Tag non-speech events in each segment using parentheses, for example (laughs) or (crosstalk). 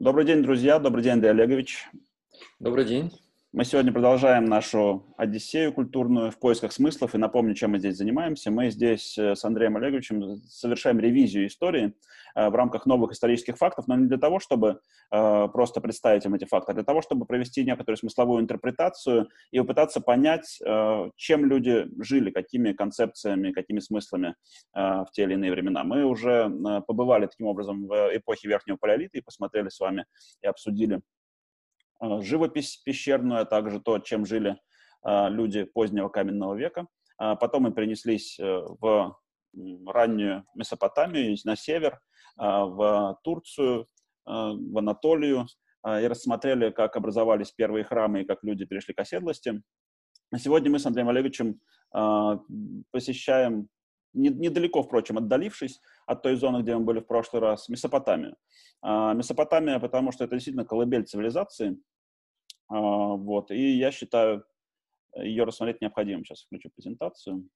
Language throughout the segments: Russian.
Добрый день, друзья. Добрый день, Андрей Олегович. Добрый день. Мы сегодня продолжаем нашу Одиссею культурную в поисках смыслов. И напомню, чем мы здесь занимаемся. Мы здесь э, с Андреем Олеговичем совершаем ревизию истории э, в рамках новых исторических фактов, но не для того, чтобы э, просто представить им эти факты, а для того, чтобы провести некоторую смысловую интерпретацию и попытаться понять, чем люди жили, какими концепциями, какими смыслами в те или иные времена. Мы уже побывали таким образом в эпохе Верхнего Палеолита и посмотрели с вами и обсудили живопись пещерную, а также то, чем жили э, люди позднего каменного века. А потом мы перенеслись э, в раннюю Месопотамию, на север, в Турцию, в Анатолию, и рассмотрели, как образовались первые храмы и как люди перешли к оседлости. Сегодня мы с Андреем Олеговичем посещаем недалеко, впрочем, отдалившись от той зоны, где мы были в прошлый раз, Месопотамию. А, Месопотамия, потому что это действительно колыбель цивилизации, а, вот, и я считаю, ее рассмотреть необходимым. Сейчас включу презентацию.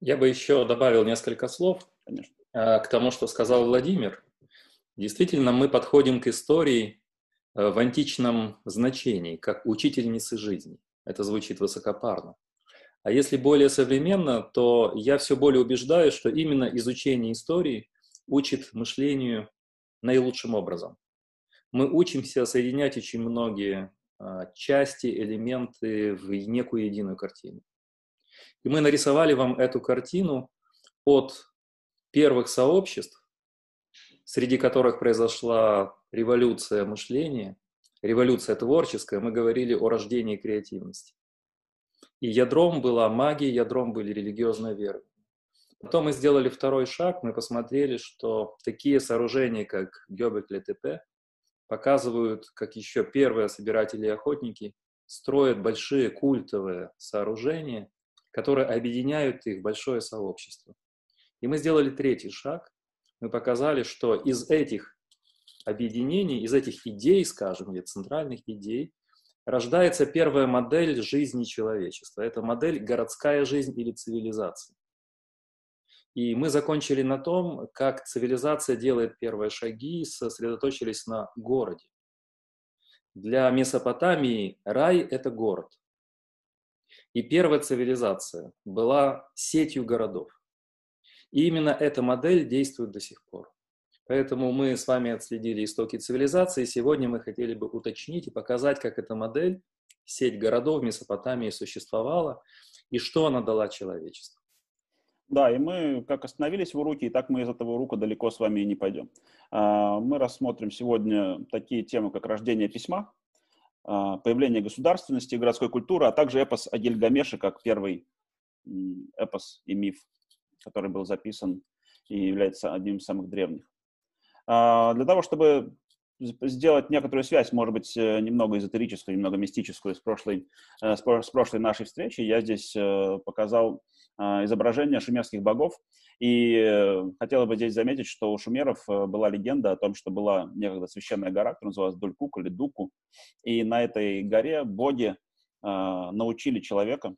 Я бы еще добавил несколько слов Конечно. А, к тому, что сказал Владимир. Действительно, мы подходим к истории в античном значении, как учительницы жизни. Это звучит высокопарно. А если более современно, то я все более убеждаюсь, что именно изучение истории учит мышлению наилучшим образом. Мы учимся соединять очень многие а, части, элементы в некую единую картину. И мы нарисовали вам эту картину от первых сообществ, среди которых произошла революция мышления, революция творческая, мы говорили о рождении креативности. И ядром была магия, ядром были религиозные веры. Потом мы сделали второй шаг, мы посмотрели, что такие сооружения, как Гёбекли ТП, показывают, как еще первые собиратели и охотники строят большие культовые сооружения, которые объединяют их большое сообщество. И мы сделали третий шаг. Мы показали, что из этих объединений, из этих идей, скажем, или центральных идей, рождается первая модель жизни человечества. Это модель городская жизнь или цивилизация. И мы закончили на том, как цивилизация делает первые шаги, сосредоточились на городе. Для Месопотамии рай – это город. И первая цивилизация была сетью городов. И именно эта модель действует до сих пор. Поэтому мы с вами отследили истоки цивилизации. Сегодня мы хотели бы уточнить и показать, как эта модель, сеть городов в Месопотамии существовала и что она дала человечеству. Да, и мы как остановились в уроке, и так мы из этого урока далеко с вами и не пойдем. А, мы рассмотрим сегодня такие темы, как рождение письма, а, появление государственности городской культуры, а также эпос о Гильгамеше, как первый эпос и миф, который был записан и является одним из самых древних. А, для того, чтобы сделать некоторую связь, может быть, э, немного эзотерическую, немного мистическую с прошлой, э, с прошлой нашей встречи, я здесь э, показал а, изображения шумерских богов. И хотела бы здесь заметить, что у шумеров была легенда о том, что была некогда священная гора, которая называлась Дулькук или Дуку. И на этой горе боги а, научили человека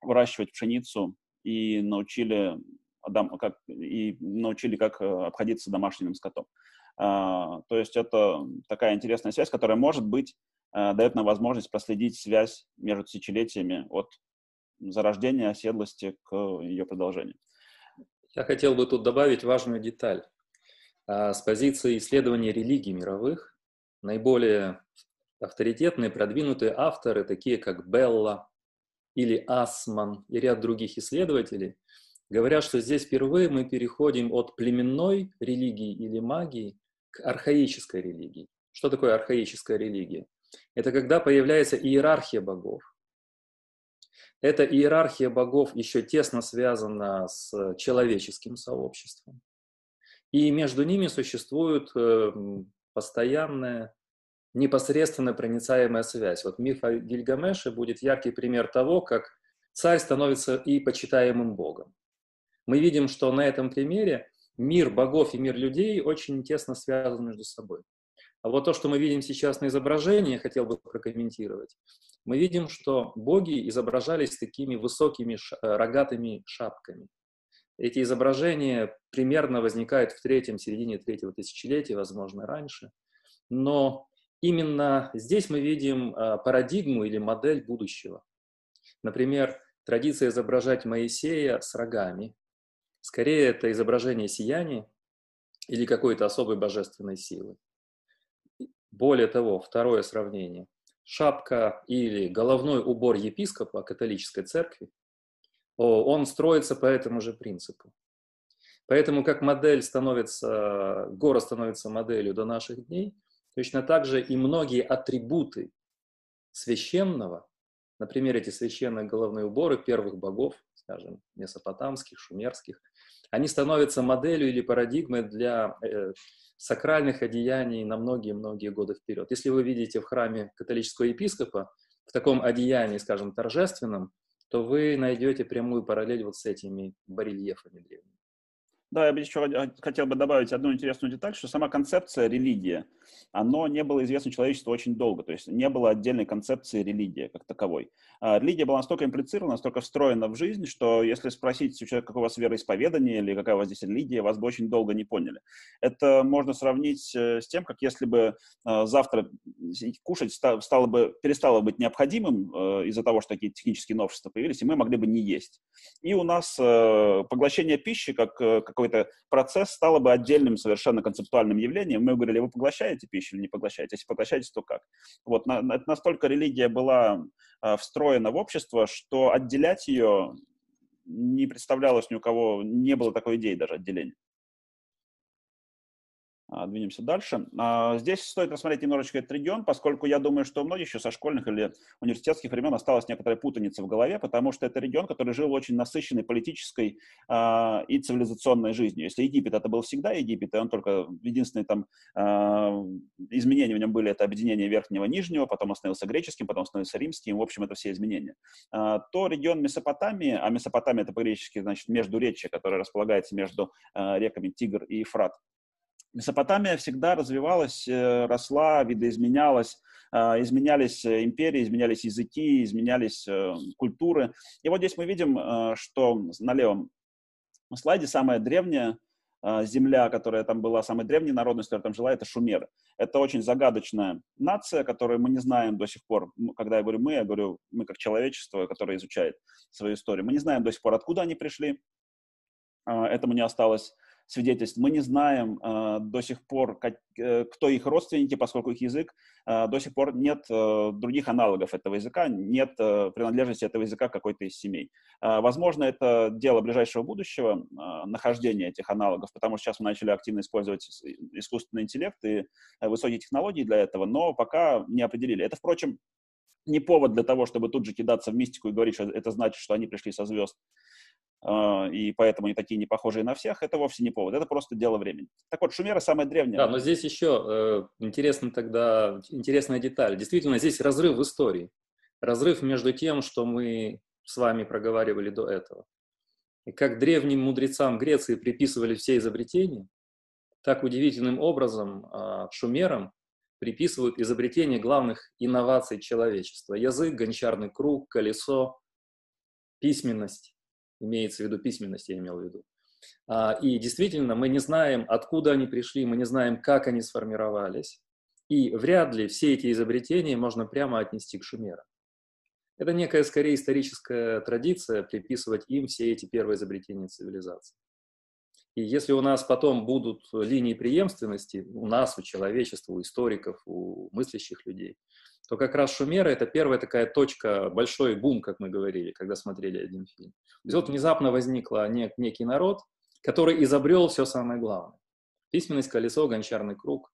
выращивать пшеницу и научили как, и научили, как э, обходиться домашним скотом. А, то есть это такая интересная связь, которая, может быть, э, дает нам возможность проследить связь между тысячелетиями от зарождения оседлости к ее продолжению. Я хотел бы тут добавить важную деталь. А, с позиции исследования религий мировых наиболее авторитетные, продвинутые авторы, такие как Белла или Асман и ряд других исследователей – говорят, что здесь впервые мы переходим от племенной религии или магии к архаической религии. Что такое архаическая религия? Это когда появляется иерархия богов. Эта иерархия богов еще тесно связана с человеческим сообществом. И между ними существует э, постоянная, непосредственно проницаемая связь. Вот миф о Гильгамеше будет яркий пример того, как царь становится и почитаемым богом мы видим, что на этом примере мир богов и мир людей очень тесно связаны между собой. А вот то, что мы видим сейчас на изображении, я хотел бы прокомментировать. Мы видим, что боги изображались такими высокими э, рогатыми шапками. Эти изображения примерно возникают в третьем, середине третьего тысячелетия, возможно, раньше. Но именно здесь мы видим а, парадигму или модель будущего. Например, традиция изображать Моисея с рогами. Скорее, это изображение сияния или какой-то особой божественной силы. Более того, второе сравнение. Шапка или головной убор епископа католической церкви, он строится по этому же принципу. Поэтому как модель становится, гора становится моделью до наших дней, точно так же и многие атрибуты священного, например, эти священные головные уборы первых богов, скажем, месопотамских, шумерских, они становятся моделью или парадигмой для э, сакральных одеяний на многие-многие годы вперед. Если вы видите в храме католического епископа в таком одеянии, скажем, торжественном, то вы найдете прямую параллель вот с этими барельефами древними. Да, я бы еще хотел бы добавить одну интересную деталь, что сама концепция религия, оно не было известно человечеству очень долго, то есть не было отдельной концепции религии как таковой. А религия была настолько имплицирована, настолько встроена в жизнь, что если спросить у человека, какое у вас вероисповедание или какая у вас здесь религия, вас бы очень долго не поняли. Это можно сравнить э, с тем, как если бы э, завтра кушать стало бы, перестало быть необходимым э, из-за того, что такие технические новшества появились, и мы могли бы не есть. И у нас поглощение пищи как, как какой-то процесс стало бы отдельным совершенно концептуальным явлением. Мы говорили, вы поглощаете пищу или не поглощаете? Если поглощаете, то как? Вот, на, на, настолько религия была э, встроена в общество, что отделять ее не представлялось ни у кого, не было такой идеи даже отделения. А, двинемся дальше. А, здесь стоит рассмотреть немножечко этот регион, поскольку я думаю, что у многих еще со школьных или университетских времен осталась некоторая путаница в голове, потому что это регион, который жил очень насыщенной политической а, и цивилизационной жизнью. Если Египет это был всегда Египет, и он только единственные там изменения в нем были это объединение верхнего и нижнего, потом он становился греческим, потом становился римским, в общем, это все изменения. То регион Месопотамии, а Месопотамия это по-гречески значит междуречье, которое располагается между реками Тигр и Ефрат, Месопотамия всегда развивалась, э, росла, видоизменялась, а, изменялись э, империи, изменялись языки, изменялись э, культуры. И вот здесь мы видим, что на левом слайде самая древняя земля, которая там была, самой древней народностью, которая там жила, это шумеры. Это очень загадочная нация, которую мы не знаем до сих пор. Когда я говорю мы, я говорю мы как человечество, которое изучает свою историю. Мы не знаем до сих пор, откуда они пришли. А, этому не осталось свидетельств. Мы не знаем э, до сих пор, как, э, кто их родственники, поскольку их язык э, до сих пор нет э, других аналогов этого языка, нет э, принадлежности этого языка какой-то из семей. Э, возможно, это дело ближайшего будущего, э, нахождение этих аналогов, потому что сейчас мы начали активно использовать искусственный интеллект и э, высокие технологии для этого, но пока не определили. Это, впрочем, не повод для того, чтобы тут же кидаться в мистику и говорить, что это значит, что они пришли со звезд. А, и поэтому они такие не похожие на всех, это вовсе не повод, это просто дело времени. Так вот, шумеры самые древние. Да, но здесь еще э, интересно тогда, интересная деталь. Действительно, здесь разрыв в истории. Разрыв между тем, что мы с вами проговаривали до этого. И как древним мудрецам Греции приписывали все изобретения, так удивительным образом э, шумерам приписывают изобретение главных инноваций человечества. Язык, гончарный круг, колесо, письменность имеется в виду письменность, я имел в виду. А, и действительно, мы не знаем, откуда они пришли, мы не знаем, как они сформировались. И вряд ли все эти изобретения можно прямо отнести к шумерам. Это некая, скорее, историческая традиция приписывать им все эти первые изобретения цивилизации. И если у нас потом будут линии преемственности, у нас, у человечества, у историков, у мыслящих людей, то как раз Шумеры — это первая такая точка, большой бум, как мы говорили, когда смотрели один фильм. То есть вот внезапно возникла нек, некий народ, который изобрел все самое главное. Письменность, колесо, гончарный круг,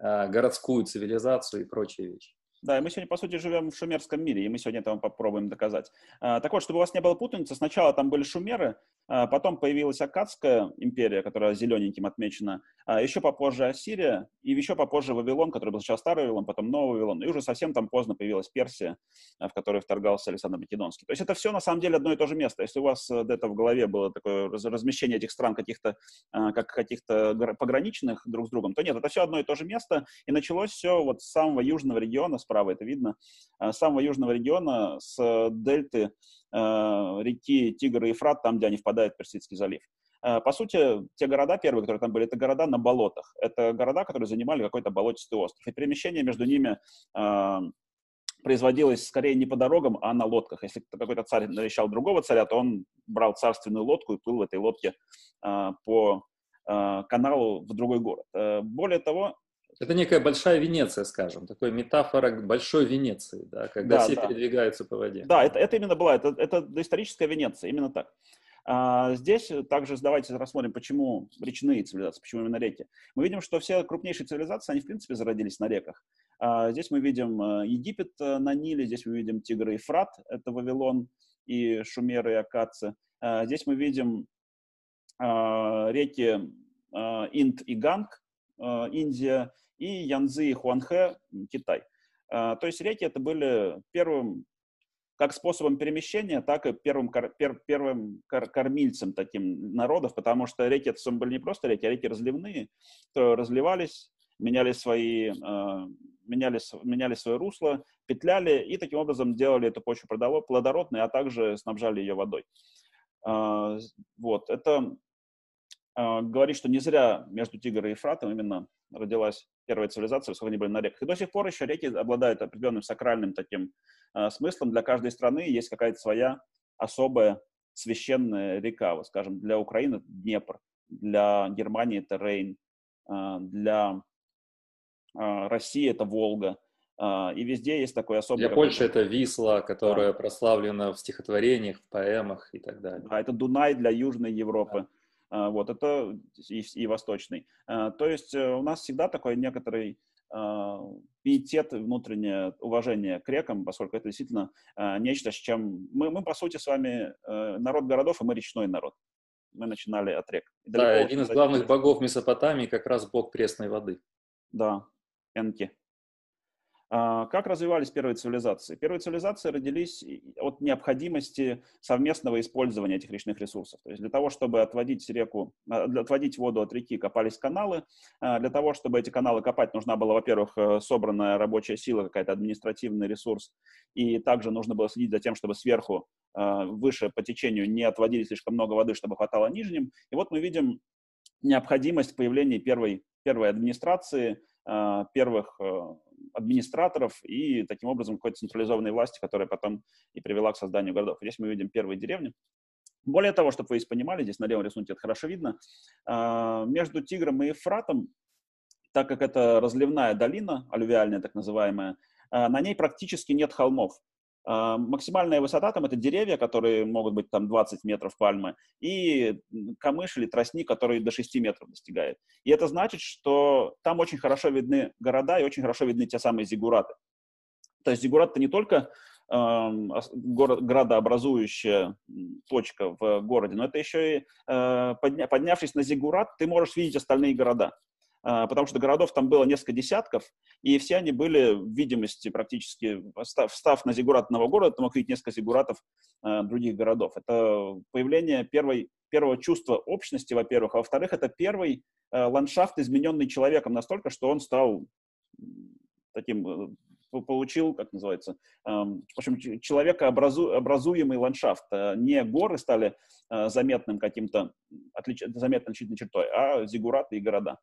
а, городскую цивилизацию и прочие вещи. Да, и мы сегодня, по сути, живем в шумерском мире, и мы сегодня это попробуем доказать. А, так вот, чтобы у вас не было путаницы, сначала там были шумеры, а, потом появилась Акадская империя, которая зелененьким отмечена, а еще попозже Ассирия, и еще попозже Вавилон, который был сначала старый Вавилон, потом новый Вавилон, и уже совсем там поздно появилась Персия, в которой вторгался Александр Македонский. То есть это все на самом деле одно и то же место. Если у вас э, где-то в голове было такое размещение этих стран каких-то, как каких-то пограничных друг с другом, то нет, это все одно и то же место, и началось все вот с самого южного региона, справа это видно, с самого южного региона, с дельты Э, реки Тигр и Ефрат, там, где они впадают в Персидский залив. По сути, те города первые, которые там были, это города на болотах. Это города, которые занимали какой-то болотистый остров. И перемещение между ними производилось скорее не по дорогам, а на лодках. Если какой-то царь навещал другого царя, то он брал царственную лодку и плыл в этой лодке э, по э, каналу в другой город. Э, более того... Это некая большая Венеция, скажем, такой метафора большой Венеции, да, когда да, все да. передвигаются по воде. Да, это, это именно была, это, это историческая Венеция, именно так. А здесь также давайте рассмотрим, почему речные цивилизации, почему именно реки. Мы видим, что все крупнейшие цивилизации, они в принципе зародились на реках. А здесь мы видим э, Египет э, на Ниле, здесь мы видим Тигр и Фрат, это Вавилон и Шумеры и Акадцы. А здесь мы видим а, реки Инд и Ганг, Индия, и Янзы и Хуанхэ, Китай. То есть реки это были первым как способом перемещения, так и первым, пер, первым кормильцем таким народов, потому что реки это были не просто реки, а реки разливные, то разливались, меняли свои, э, меняли, меняли свое русло, петляли и таким образом делали эту почву плодородной, а также снабжали ее водой. Э, вот, это говорит, что не зря между Тигром и Ефратом именно родилась первая цивилизация, поскольку они были на реках. И до сих пор еще реки обладают определенным сакральным таким э, смыслом. Для каждой страны есть какая-то своя особая священная река. Вот, скажем, для Украины Днепр, для Германии это Рейн, э, для э, России это Волга. Э, и везде есть такой особый... Для Польши это Висла, которая да. прославлена в стихотворениях, в поэмах и так далее. А это Дунай для Южной Европы. Да. А, вот, это и, и восточный. А, то есть э, у нас всегда такой некоторый а, пиетет, внутреннее уважение к рекам, поскольку это действительно нечто, с чем... Мы, мы, по сути, с вами э, народ городов, и мы речной народ. Мы начинали от рек. да, один из главных богов Месопотамии как раз бог пресной воды. Да, Энки. А, как развивались первые цивилизации? Первые цивилизации родились от необходимости совместного использования этих речных ресурсов. То есть для того, чтобы отводить реку, а, отводить воду от реки, копались каналы. А, для того, чтобы эти каналы копать, нужна была, во-первых, э, собранная рабочая сила, какая-то административный ресурс. И также нужно было следить за тем, чтобы сверху, выше по течению не отводили слишком много воды, чтобы хватало нижним. И вот мы видим необходимость появления первой, первой администрации, первых э, администраторов и таким образом какой-то централизованной власти, которая потом и привела к созданию городов. Здесь мы видим первые деревни. Более того, чтобы вы понимали, здесь на левом рисунке это хорошо видно, а, между Тигром и Ефратом, так как это разливная долина, алювиальная так называемая, а, на ней практически нет холмов. А, максимальная высота там это деревья, которые могут быть там 20 метров пальмы, и камыш или тростник, который до 6 метров достигает. И это значит, что там очень хорошо видны города и очень хорошо видны те самые зигураты. То есть зигурат это не только э, город, градообразующая точка в городе, но это еще и э, подня, поднявшись на зигурат, ты можешь видеть остальные города. А, потому что городов там было несколько десятков, и все они были в видимости практически, встав на зигурат одного города, ты мог видеть несколько зигуратов а, других городов. Это появление первой, первого чувства общности, во-первых, а во-вторых, это первый а, ландшафт, измененный человеком настолько, что он стал таким э, получил, как называется, в общем, человекообразуемый ландшафт. Не горы стали заметным каким-то, отлич, заметной отличительной чертой, а зигураты и города.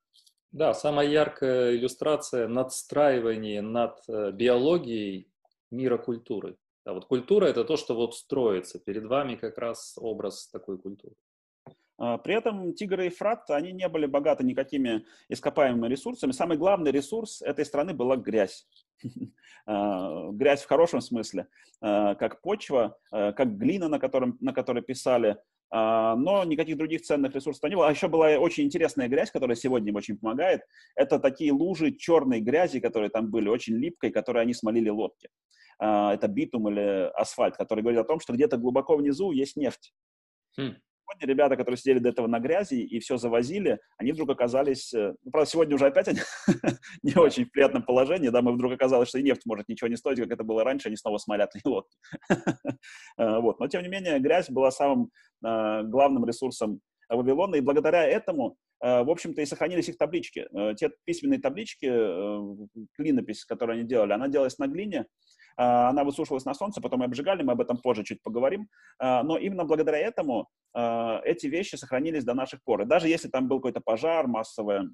Да, самая яркая иллюстрация надстраивания над э, биологией мира культуры. Да, вот культура это то, что вот строится. Перед вами как раз образ такой культуры. А, при этом Тигр и Фрат, они не были богаты никакими ископаемыми ресурсами. Самый главный ресурс этой страны была грязь. (laughs) А, грязь в хорошем смысле, а, как почва, как глина, на, котором, на которой писали, а, но никаких других ценных ресурсов не было. А еще была очень интересная грязь, которая сегодня им очень помогает. Это такие лужи черной грязи, которые там были, очень липкой, которые они смолили лодки. А, это битум или асфальт, который говорит о том, что где-то глубоко внизу есть нефть. Хм сегодня ребята, которые сидели до этого на грязи и все завозили, они вдруг оказались, э, ну, правда, сегодня уже опять они (laughs) не очень в приятном положении, да, мы вдруг оказалось, что и нефть может ничего не стоить, как это было раньше, они снова смолят (laughs) лодки. Э, вот. Но, тем не менее, грязь была самым э, главным ресурсом Вавилона, и благодаря этому, в общем-то, и сохранились их таблички. Те письменные таблички, клинопись, которую они делали, она делалась на глине, она высушивалась на солнце, потом ее обжигали, мы об этом позже чуть поговорим. Но именно благодаря этому эти вещи сохранились до наших пор. И даже если там был какой-то пожар, массовое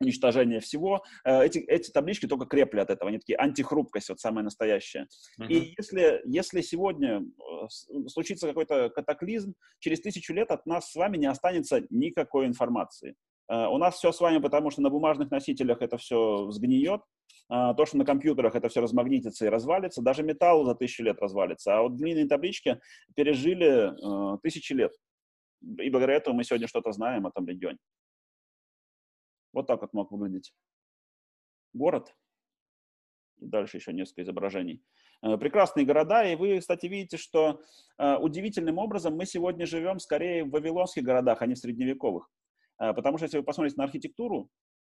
уничтожение всего. Эти, эти таблички только крепли от этого, они такие антихрупкость, вот самая настоящая. Uh-huh. И если, если сегодня э, случится какой-то катаклизм, через тысячу лет от нас с вами не останется никакой информации. У нас все с вами, потому что на бумажных носителях это все сгниет, то, что на компьютерах это все размагнитится и развалится, даже металл за тысячу лет развалится, а вот длинные таблички пережили э, тысячи лет. И благодаря этому мы сегодня что-то знаем о том регионе. Вот так вот мог выглядеть город. Дальше еще несколько изображений. Э, прекрасные города, и вы, кстати, видите, что э, удивительным образом мы сегодня живем скорее в вавилонских городах, а не в средневековых. Потому что если вы посмотрите на архитектуру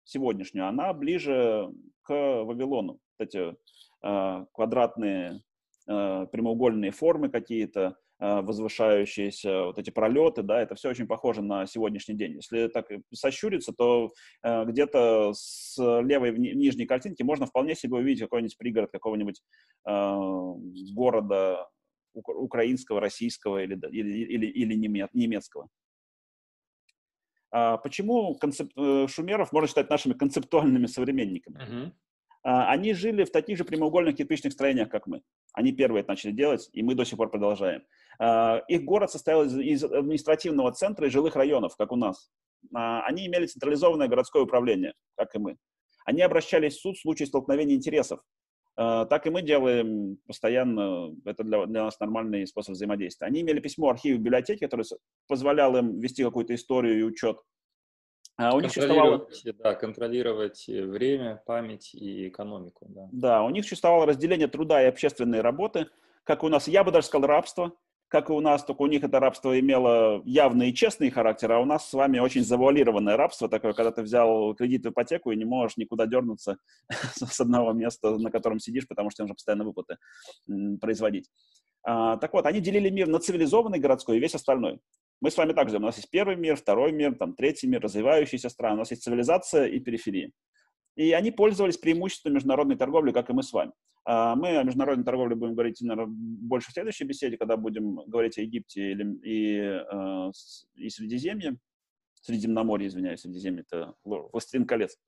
сегодняшнюю, она ближе к Вавилону. Вот эти квадратные прямоугольные формы какие-то, Э, возвышающиеся вот эти пролеты, да, это все очень похоже на сегодняшний день. Если так сощуриться, то э, где-то с левой в нижней картинки можно вполне себе увидеть какой-нибудь пригород какого-нибудь э, города украинского, российского или, или, или, или немецкого. А почему концеп... Э, шумеров можно считать нашими концептуальными современниками? Uh-huh. Они жили в таких же прямоугольных кирпичных строениях, как мы. Они первые это начали делать, и мы до сих пор продолжаем. А, их город состоял из, административного центра и жилых районов, как у нас. Они имели централизованное городское управление, как и мы. Они обращались в суд в случае столкновения интересов. А, так и мы делаем постоянно, это для, для нас нормальный способ взаимодействия. Они имели письмо архива библиотеки, который позволял им вести какую-то историю и учет. А у них существовало... Да, контролировать время, память и экономику. Да. да, у них существовало разделение труда и общественной работы, как у нас, я бы даже сказал, рабство, как и у нас, только у них это рабство имело явный и честный характер, а у нас с вами очень завуалированное рабство такое, когда ты взял кредит в ипотеку и не можешь никуда дернуться (laughs) с одного места, на котором сидишь, потому что нужно постоянно выплаты производить. А, так вот, они делили мир на цивилизованный городской и весь остальной. Мы с вами также, у нас есть первый мир, второй мир, там, третий мир, развивающиеся страны, у нас есть цивилизация и периферия. И они пользовались преимуществом международной торговли, как и мы с вами. А, мы о международной торговле будем говорить, наверное, больше в следующей беседе, когда будем говорить о Египте или, и, э, и Средиземье. Средиземноморье, извиняюсь, Средиземье — это «Властелин колец». (laughs)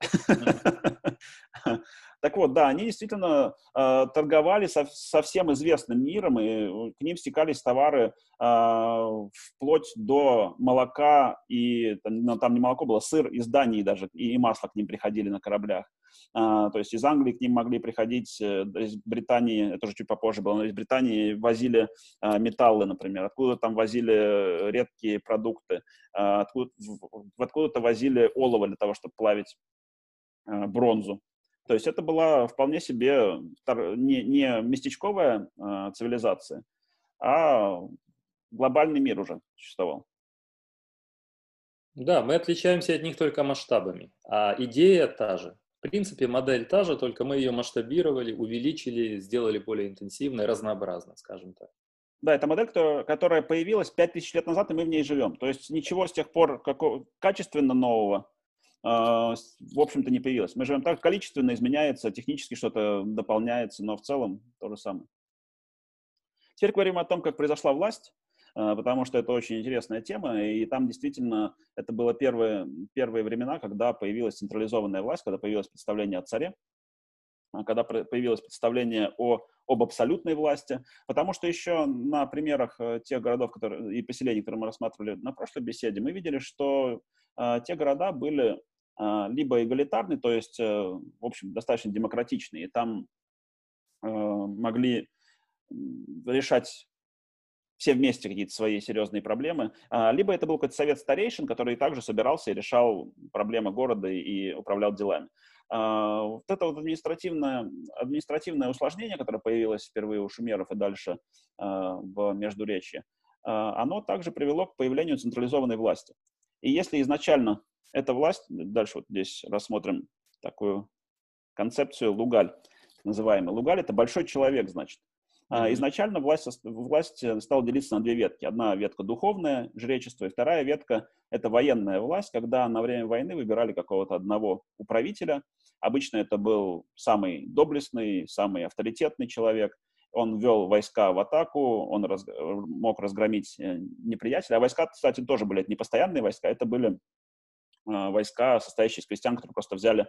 Так вот, да, они действительно э, торговали со, всем известным миром, и к ним стекались товары э, вплоть до молока, и там, не молоко было, сыр из Дании даже, и масло к ним приходили на кораблях. Uh, то есть из Англии к ним могли приходить, э, из Британии, это уже чуть попозже было, но из Британии возили uh, металлы, например, откуда там возили редкие продукты, uh, откуда, откуда-то возили олово для того, чтобы плавить бронзу. То есть это была вполне себе не, не местечковая цивилизация, а глобальный мир уже существовал. Да, мы отличаемся от них только масштабами, а идея та же. Принципе, модель та же, только мы ее масштабировали, увеличили, сделали более интенсивной, разнообразной, скажем так. Да, это модель, которая, появилась 5000 лет назад, и мы в ней живем. То есть ничего с тех пор какого, качественно нового а, в общем-то, не появилось. Мы живем так, количественно изменяется, технически что-то дополняется, но в целом то же самое. Теперь говорим о том, как произошла власть, потому что это очень интересная тема, и там действительно это было первые, первые времена, когда появилась централизованная власть, когда появилось представление о царе, а, когда появилось представление о, об абсолютной власти, потому что еще на примерах э, тех городов которые, и поселений, которые мы рассматривали на прошлой беседе, мы видели, что э, те города были а, либо эгалитарный, то есть, э, в общем, достаточно демократичный, и там э, могли решать все вместе какие-то свои серьезные проблемы, а, либо это был какой-то совет старейшин, который также собирался и решал проблемы города и управлял делами. А, вот это вот административное, административное усложнение, которое появилось впервые у шумеров и дальше в Междуречье, оно также привело к появлению централизованной власти. И если изначально эта власть, дальше вот здесь рассмотрим такую концепцию Лугаль, так называемый. Лугаль – это большой человек, значит. Mm-hmm. Изначально власть, власть стала делиться на две ветки. Одна ветка духовная, жречество, и вторая ветка – это военная власть, когда на время войны выбирали какого-то одного управителя. Обычно это был самый доблестный, самый авторитетный человек, он вел войска в атаку, он раз, мог разгромить э, неприятеля. А войска, кстати, тоже были это не постоянные войска, это были Э, войска, состоящие из крестьян, которые просто взяли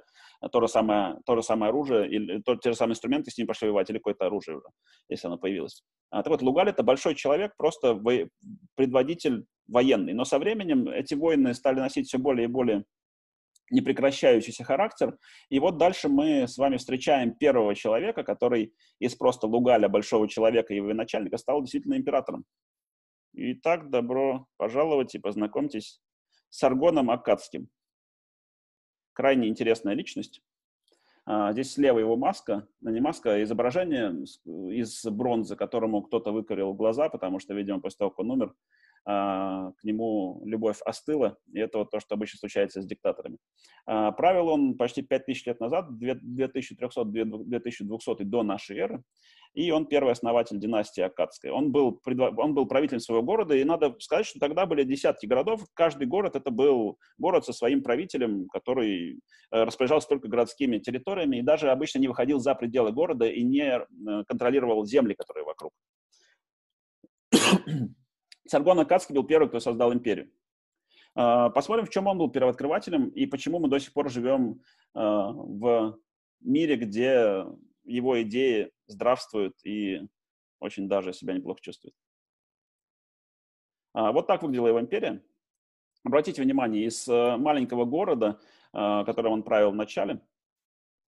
то же самое, то же самое оружие, или то, те же самые инструменты, с ними пошли воевать, или какое-то оружие уже, если оно появилось. А, так вот, Лугаль — это большой человек, просто во- предводитель военный. Но со временем эти воины стали носить все более и более непрекращающийся характер. И вот дальше мы с вами встречаем первого человека, который из просто Лугаля, большого человека и военачальника, стал действительно императором. Итак, добро пожаловать и познакомьтесь с Аргоном Акадским. Крайне интересная личность. А, здесь слева его маска, ну, не маска, а изображение из бронзы, которому кто-то выкорил глаза, потому что, видимо, после того, как он умер, а, к нему любовь остыла, и это вот то, что обычно случается с диктаторами. А, правил он почти 5000 лет назад, 2300-2200 до нашей эры, и он первый основатель династии Акадской. Он был, он был правителем своего города, и надо сказать, что тогда были десятки городов, каждый город это был город со своим правителем, который э, распоряжался только городскими территориями, и даже обычно не выходил за пределы города и не э, контролировал земли, которые вокруг. (coughs) Саргон Акадский был первый, кто создал империю. А, посмотрим, в чем он был первооткрывателем и почему мы до сих пор живем в мире, где его идеи здравствуют и очень даже себя неплохо чувствуют. А, вот так выглядела его империя. Обратите внимание, из э, маленького города, которым он правил в начале,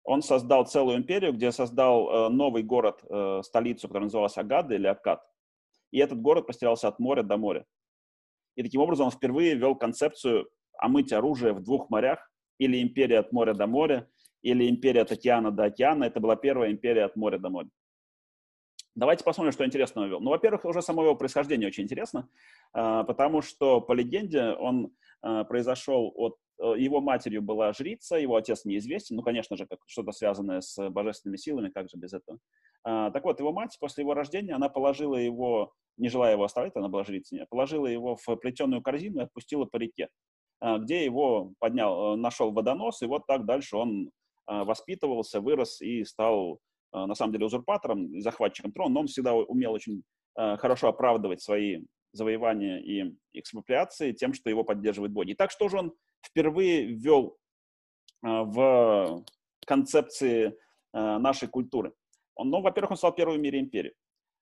он создал целую империю, где создал э, новый город, э, столицу, которая называлась Агада или Акад и этот город простирался от моря до моря. И таким образом он впервые ввел концепцию омыть оружие в двух морях, или империя от моря до моря, или империя от океана до океана. Это была первая империя от моря до моря. Давайте посмотрим, что интересного ввел. Ну, во-первых, уже само его происхождение очень интересно, а, потому что по легенде он а, произошел от Э, его матерью была жрица, его отец неизвестен, ну, конечно же, как что-то связанное с божественными силами, как же без этого. А, так вот, его мать после его рождения, она положила его, не желая его оставить, она была жрицей, положила его в плетеную корзину и отпустила по реке, где его поднял, э, нашел водонос, и вот так дальше он воспитывался, вырос и стал, на самом деле, узурпатором, захватчиком трона, но он всегда умел очень хорошо оправдывать свои завоевания и экспроприации тем, что его поддерживают боги. Так что же он впервые ввел а, в концепции а, нашей культуры. Он, ну, во-первых, он стал первым в мире империи.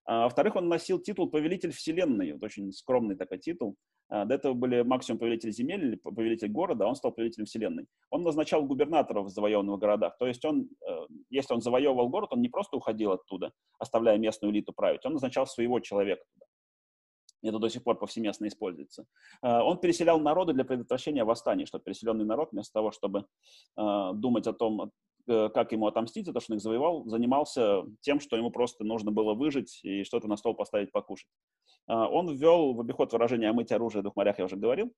А, во-вторых, он носил титул «Повелитель Вселенной», вот очень скромный такой титул. До этого были максимум повелитель земель или повелитель города, а он стал повелителем Вселенной. Он назначал губернаторов в завоеванных городах. То есть он, э, если он завоевывал город, он не просто уходил оттуда, оставляя местную элиту править, он назначал своего человека туда это до сих пор повсеместно используется. А, он переселял народы для предотвращения восстаний, чтобы переселенный народ вместо того, чтобы а, думать о том, э, как ему отомстить за то, что он их завоевал, занимался тем, что ему просто нужно было выжить и что-то на стол поставить покушать. А, он ввел в обиход выражение «омыть оружие в двух морях», я уже говорил.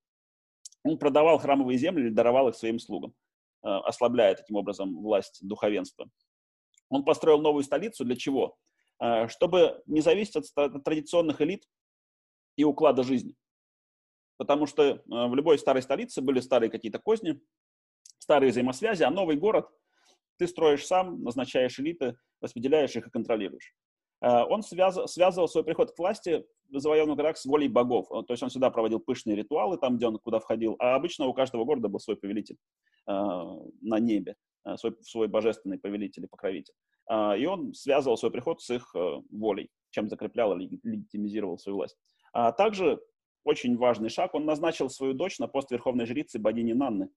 Он продавал храмовые земли или даровал их своим слугам, ослабляя таким образом власть духовенства. Он построил новую столицу для чего? Чтобы не зависеть от традиционных элит, и уклада жизни. Потому что в любой старой столице были старые какие-то козни, старые взаимосвязи, а новый город ты строишь сам, назначаешь элиты, распределяешь их и контролируешь. Э, он связывал, связывал свой приход к власти в завоеванных городах с волей богов. То есть он всегда проводил пышные ритуалы там, где он куда входил, а обычно у каждого города был свой повелитель э, на небе, свой, свой божественный повелитель и покровитель. И он связывал свой приход с их волей, чем закреплял и легитимизировал свою власть. А также очень важный шаг, он назначил свою дочь на пост верховной жрицы богини Нанны,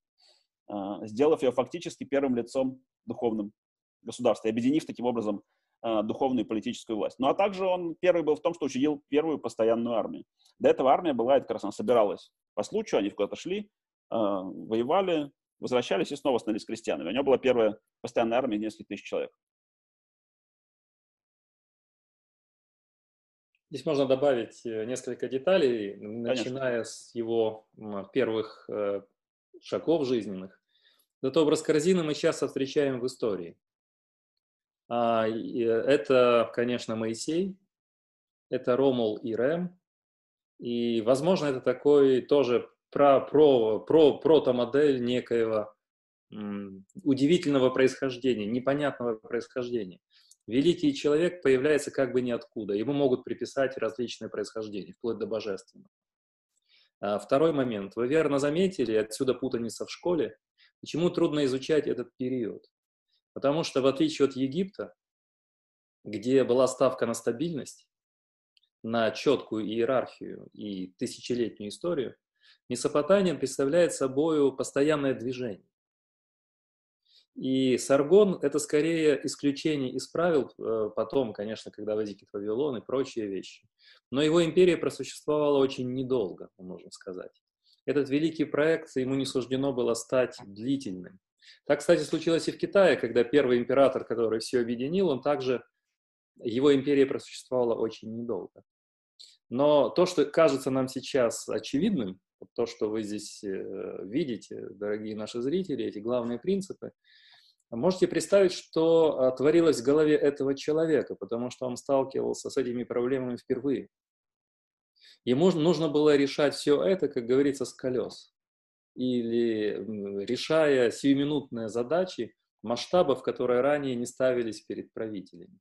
сделав ее фактически первым лицом духовным государства, объединив таким образом духовную и политическую власть. Ну а также он первый был в том, что учредил первую постоянную армию. До этого армия была, это как раз она собиралась по случаю, они куда-то шли, а, воевали, возвращались и снова становились крестьянами. У него была первая постоянная армия, несколько тысяч человек. Здесь можно добавить э, несколько деталей, Конечно. начиная с его первых э, шагов жизненных. Этот образ корзины мы часто встречаем в истории. А, э, это, конечно, Моисей, это Ромул и Рем, и, возможно, это такой тоже про, про, про, протомодель некоего удивительного происхождения, непонятного происхождения. великий человек появляется как бы ниоткуда. Ему могут приписать различные происхождения, вплоть до божественного. А второй момент. Вы верно заметили, отсюда путаница в школе, почему трудно изучать этот период. Потому что в отличие от Египта, где была ставка на стабильность, на четкую иерархию и тысячелетнюю историю, Месопотамия представляет собой постоянное движение. И Саргон – это скорее исключение из правил, э, потом, конечно, когда возникнет Вавилон и прочие вещи. Но его империя просуществовала очень недолго, можно сказать. Этот великий проект, ему не суждено было стать длительным. Так, кстати, случилось и в Китае, когда первый император, который все объединил, он также, его империя просуществовала очень недолго. Но то, что кажется нам сейчас очевидным, то, что вы здесь э, видите, дорогие наши зрители, эти главные принципы, можете представить, что а, творилось в голове этого человека, потому что он сталкивался с этими проблемами впервые. Ему нужно было решать все это, как говорится, с колес. Или решая сиюминутные задачи масштабов, которые ранее не ставились перед правителями.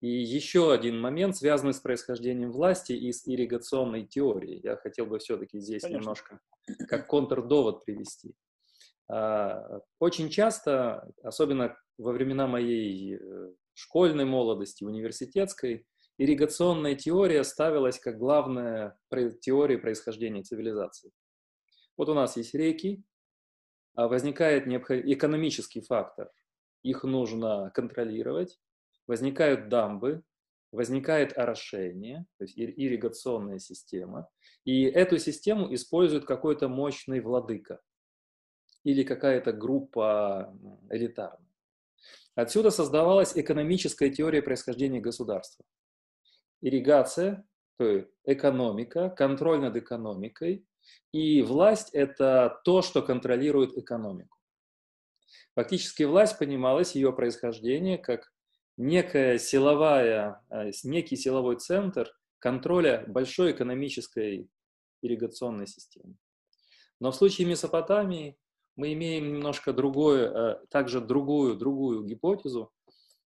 И еще один момент, связанный с происхождением власти и с ирригационной теорией. Я хотел бы все-таки здесь Конечно. немножко как контрдовод привести. А, очень часто, особенно во времена моей э, школьной молодости, университетской, ирригационная теория ставилась как главная теория происхождения цивилизации. Вот у нас есть реки, а возникает экономический фактор. Их нужно контролировать, возникают дамбы, возникает орошение, то есть ирригационная система, и эту систему использует какой-то мощный владыка или какая-то группа элитарная. Отсюда создавалась экономическая теория происхождения государства. Ирригация, то есть экономика, контроль над экономикой, и власть – это то, что контролирует экономику. Фактически власть понималась, ее происхождение, как некая силовая, э, некий силовой центр контроля большой экономической ирригационной системы. Но в случае Месопотамии мы имеем немножко другое, э, также другую, другую гипотезу,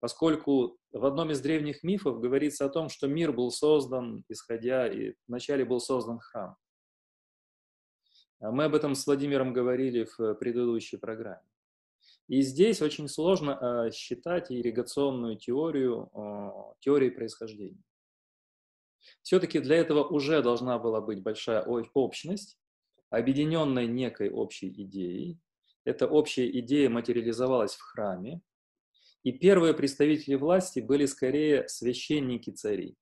поскольку в одном из древних мифов говорится о том, что мир был создан, исходя, и вначале был создан храм. А мы об этом с Владимиром говорили в предыдущей программе. И здесь очень сложно э, считать ирригационную теорию теорией происхождения. Все-таки для этого уже должна была быть большая общность, объединенная некой общей идеей. Эта общая идея материализовалась в храме, и первые представители власти были скорее священники царей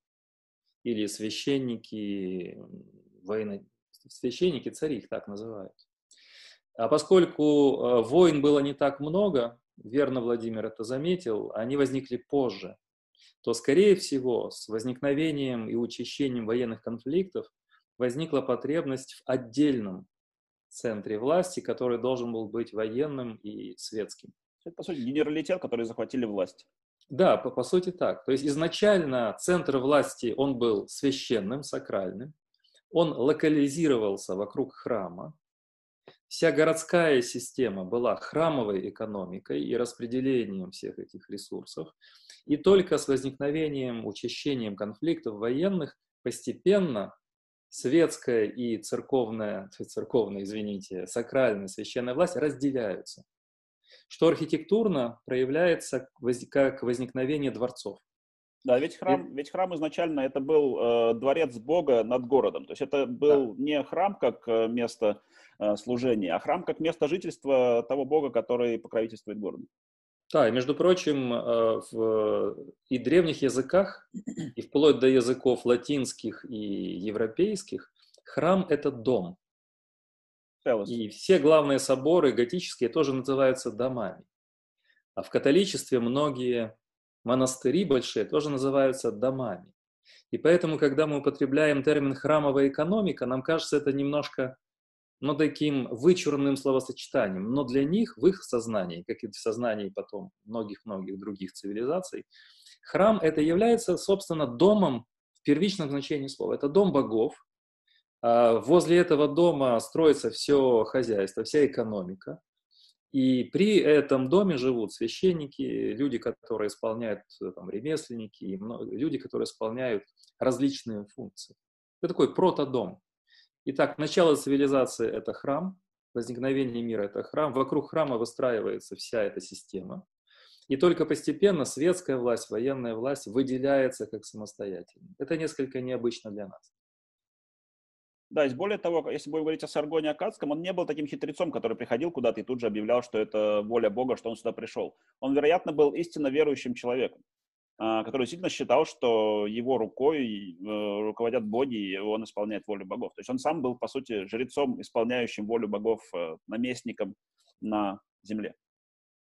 или священники военно... священники царей, их так называют. А поскольку э, войн было не так много, верно Владимир это заметил, они возникли позже, то, скорее всего, с возникновением и учащением военных конфликтов возникла потребность в отдельном центре власти, который должен был быть военным и светским. Это, по сути, генералитет, который захватили власть. Да, по, по сути так. То есть изначально центр власти, он был священным, сакральным, он локализировался вокруг храма, Вся городская система была храмовой экономикой и распределением всех этих ресурсов. И только с возникновением, учащением конфликтов военных постепенно светская и церковная, (laughs) церковная, извините, сакральная священная власть разделяются. Что архитектурно проявляется как возникновение дворцов. Да, ведь храм, ведь храм изначально это был э, дворец Бога над городом. То есть это был да. не храм как э, место Э, служения, а храм как место жительства того Бога, который покровительствует городу. Да, и между прочим, э, в и древних языках, и вплоть до языков латинских и европейских, храм – это дом. И все главные соборы готические тоже называются домами. А в католичестве многие монастыри большие тоже называются домами. И поэтому, когда мы употребляем термин «храмовая экономика», нам кажется это немножко но таким вычурным словосочетанием. Но для них, в их сознании, как и в сознании потом многих-многих других цивилизаций, храм это является, собственно, домом в первичном значении слова. Это дом богов. А возле этого дома строится все хозяйство, вся экономика. И при этом доме живут священники, люди, которые исполняют, там, ремесленники, и люди, которые исполняют различные функции. Это такой протодом. Итак, начало цивилизации – это храм, возникновение мира – это храм. Вокруг храма выстраивается вся эта система. И только постепенно светская власть, военная власть выделяется как самостоятельная. Это несколько необычно для нас. Да, и более того, если будем говорить о Саргоне Акадском, он не был таким хитрецом, который приходил куда-то и тут же объявлял, что это воля Бога, что он сюда пришел. Он, вероятно, был истинно верующим человеком, а, который действительно считал, что его рукой э, руководят боги, и он исполняет волю богов. То есть он сам был, по сути, жрецом, исполняющим волю богов, э, наместником на земле.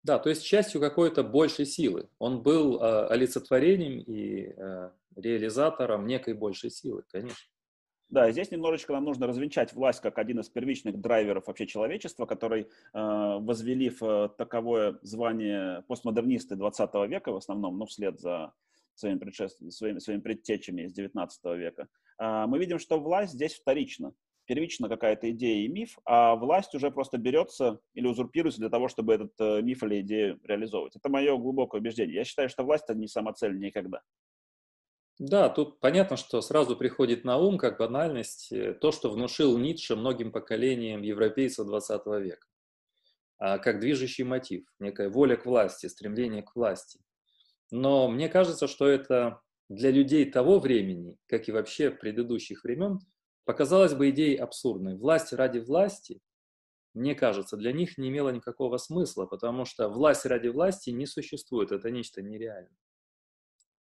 Да, то есть частью какой-то большей силы. Он был э, олицетворением и э, реализатором некой большей силы, конечно. Да, здесь немножечко нам нужно развенчать власть как один из первичных драйверов вообще человечества, который, э, возвели в э, таковое звание постмодернисты 20 века в основном, ну, вслед за своими, предшеств... своими, своими предтечами из 19 века. Э, мы видим, что власть здесь вторична. Первично какая-то идея и миф, а власть уже просто берется или узурпируется для того, чтобы этот э, миф или идею реализовывать. Это мое глубокое убеждение. Я считаю, что власть – это не самоцель никогда. Да, тут понятно, что сразу приходит на ум, как банальность, э, то, что внушил Ницше многим поколениям европейцев 20 века, а как движущий мотив, некая воля к власти, стремление к власти. Но мне кажется, что это для людей того времени, как и вообще предыдущих времен, показалось бы идеей абсурдной. Власть ради власти, мне кажется, для них не имела никакого смысла, потому что власть ради власти не существует, это нечто нереальное.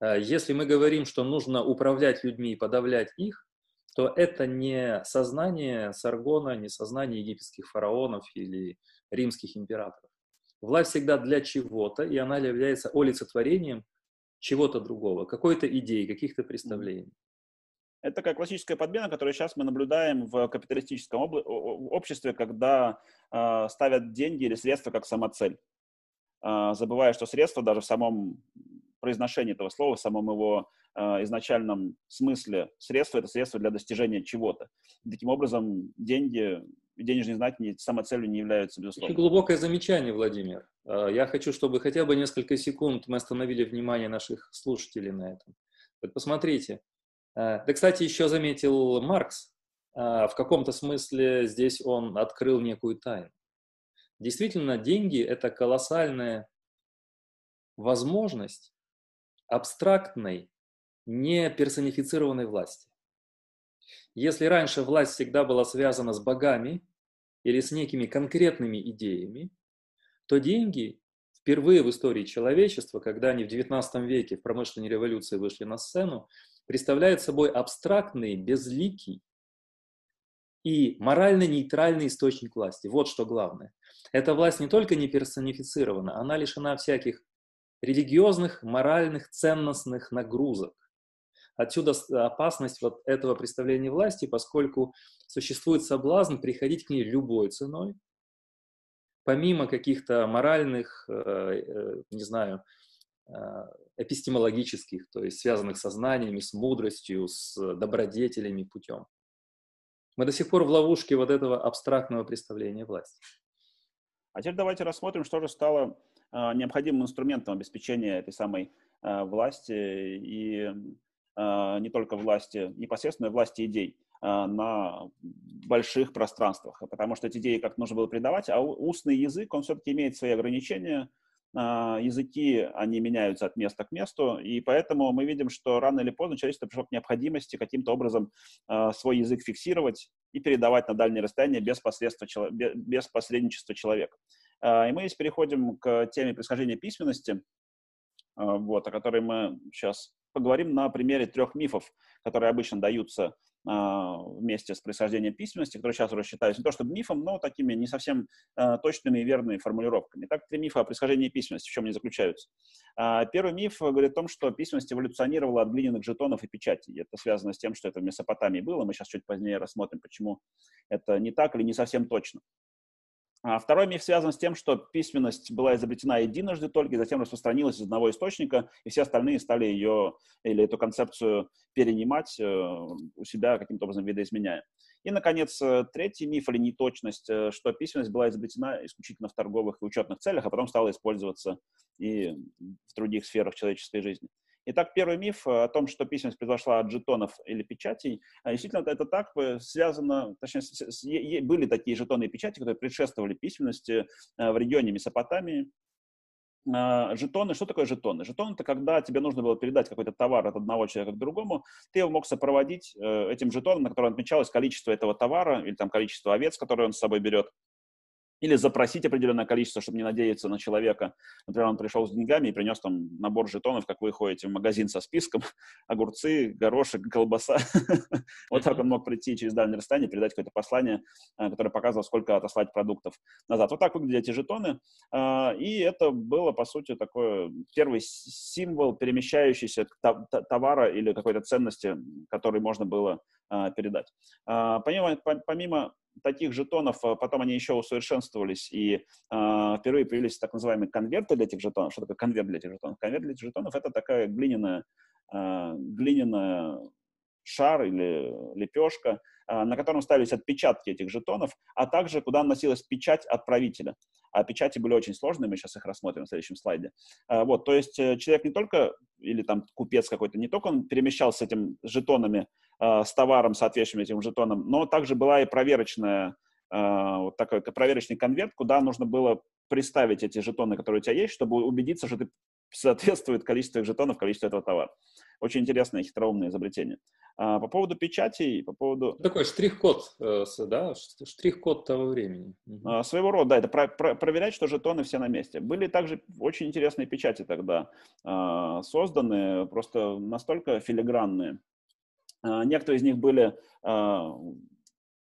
Э, если мы говорим, что нужно управлять людьми и подавлять их, то это не сознание Саргона, не сознание египетских фараонов или римских императоров. Власть всегда для чего-то, и она является олицетворением чего-то другого, какой-то идеи, каких-то представлений. Это такая классическая подмена, которую сейчас мы наблюдаем в капиталистическом обществе, когда э, ставят деньги или средства как самоцель, э, забывая, что средства даже в самом произношении этого слова, в самом его э, изначальном смысле средства – это средство для достижения чего-то. Таким образом, деньги, денежные знаки самоцелью не являются, безусловно. Очень глубокое замечание, Владимир. Э, я хочу, чтобы хотя бы несколько секунд мы остановили внимание наших слушателей на этом. Вот посмотрите. Э, да, кстати, еще заметил Маркс. Э, в каком-то смысле здесь он открыл некую тайну. Действительно, деньги – это колоссальная возможность абстрактной, не персонифицированной власти. Если раньше власть всегда была связана с богами или с некими конкретными идеями, то деньги впервые в истории человечества, когда они в XIX веке в промышленной революции вышли на сцену, представляют собой абстрактный, безликий и морально нейтральный источник власти. Вот что главное. Эта власть не только не персонифицирована, она лишена всяких религиозных, моральных, ценностных нагрузок. Отсюда опасность вот этого представления власти, поскольку существует соблазн приходить к ней любой ценой, помимо каких-то моральных, э, э, не знаю, э, эпистемологических, то есть связанных со знаниями, с мудростью, с добродетелями путем. Мы до сих пор в ловушке вот этого абстрактного представления власти. А теперь давайте рассмотрим, что же стало необходимым инструментом обеспечения этой самой а, власти и а, не только власти непосредственной, власти идей на больших пространствах, потому что эти идеи как нужно было передавать, а устный язык, он все-таки имеет свои ограничения, языки, они меняются от места к месту, и поэтому мы видим, что рано или поздно человечество пришло к необходимости каким-то образом свой язык фиксировать и передавать на дальние расстояния без, без посредничества человека. А, и мы здесь переходим к теме происхождения письменности, а, вот, о которой мы сейчас поговорим на примере трех мифов, которые обычно даются а, вместе с происхождением письменности, которые сейчас уже считаются не то чтобы мифом, но такими не совсем точными и верными формулировками. Так, три мифа о происхождении письменности, в чем они заключаются. Первый миф говорит о том, что письменность эволюционировала от глиняных жетонов и печати. Это связано с тем, что это в Месопотамии было. Мы сейчас чуть позднее рассмотрим, почему это не так или не совсем точно. А второй миф связан с тем, что письменность была изобретена единожды только, и затем распространилась из одного источника, и все остальные стали ее или эту концепцию перенимать э, у себя каким-то образом видоизменяя. И, наконец, э, третий миф или неточность, э, что письменность была изобретена исключительно в торговых и учетных целях, а потом стала использоваться и в других сферах человеческой жизни. Итак, первый миф о том, что письменность произошла от жетонов или печатей, а, действительно, это так связано, точнее, были такие жетоны и печати, которые предшествовали письменности в регионе Месопотамии, а, жетоны, что такое жетоны? Жетон – это когда тебе нужно было передать какой-то товар от одного человека к другому, ты его мог сопроводить э, этим жетоном, на котором отмечалось количество этого товара или там количество овец, которые он с собой берет, или запросить определенное количество, чтобы не надеяться на человека. Например, он пришел с деньгами и принес там набор жетонов, как вы ходите в магазин со списком, (laughs) огурцы, горошек, колбаса. (laughs) Вот так он мог прийти через дальнее расстояние, передать какое-то послание, э, которое показывало, сколько отослать продуктов назад. Вот так выглядят эти жетоны. А, и это было, по сути, такой первый символ перемещающийся товара или какой-то ценности, который можно было а, передать. Помимо, помимо таких жетонов, а, потом они еще усовершенствовались, и э, впервые появились так называемые конверты для этих жетонов. Что такое конверт для этих жетонов? Конверт для этих жетонов — это такая глиняная, э, глиняная шар или лепешка, э, на котором ставились отпечатки этих жетонов, а также куда носилась печать отправителя. А печати были очень сложные, мы сейчас их рассмотрим в следующем слайде. Э, вот, то есть э, человек не только, или там купец какой-то, не только он перемещался с этими жетонами с товаром, соответствующим этим жетонам, но также была и проверочная, э, вот такой проверочный конверт, куда нужно было приставить эти жетоны, которые у тебя есть, чтобы убедиться, что ты соответствует количество жетонов количеству этого товара. Очень интересное хитроумное изобретение. А, по поводу печати, по поводу... Такой штрих-код, э, да, штрих-код того времени. А, своего рода, да, это про про проверять, что жетоны все на месте. Были также очень интересные печати тогда а, созданы, просто настолько филигранные, некоторые из них были а, в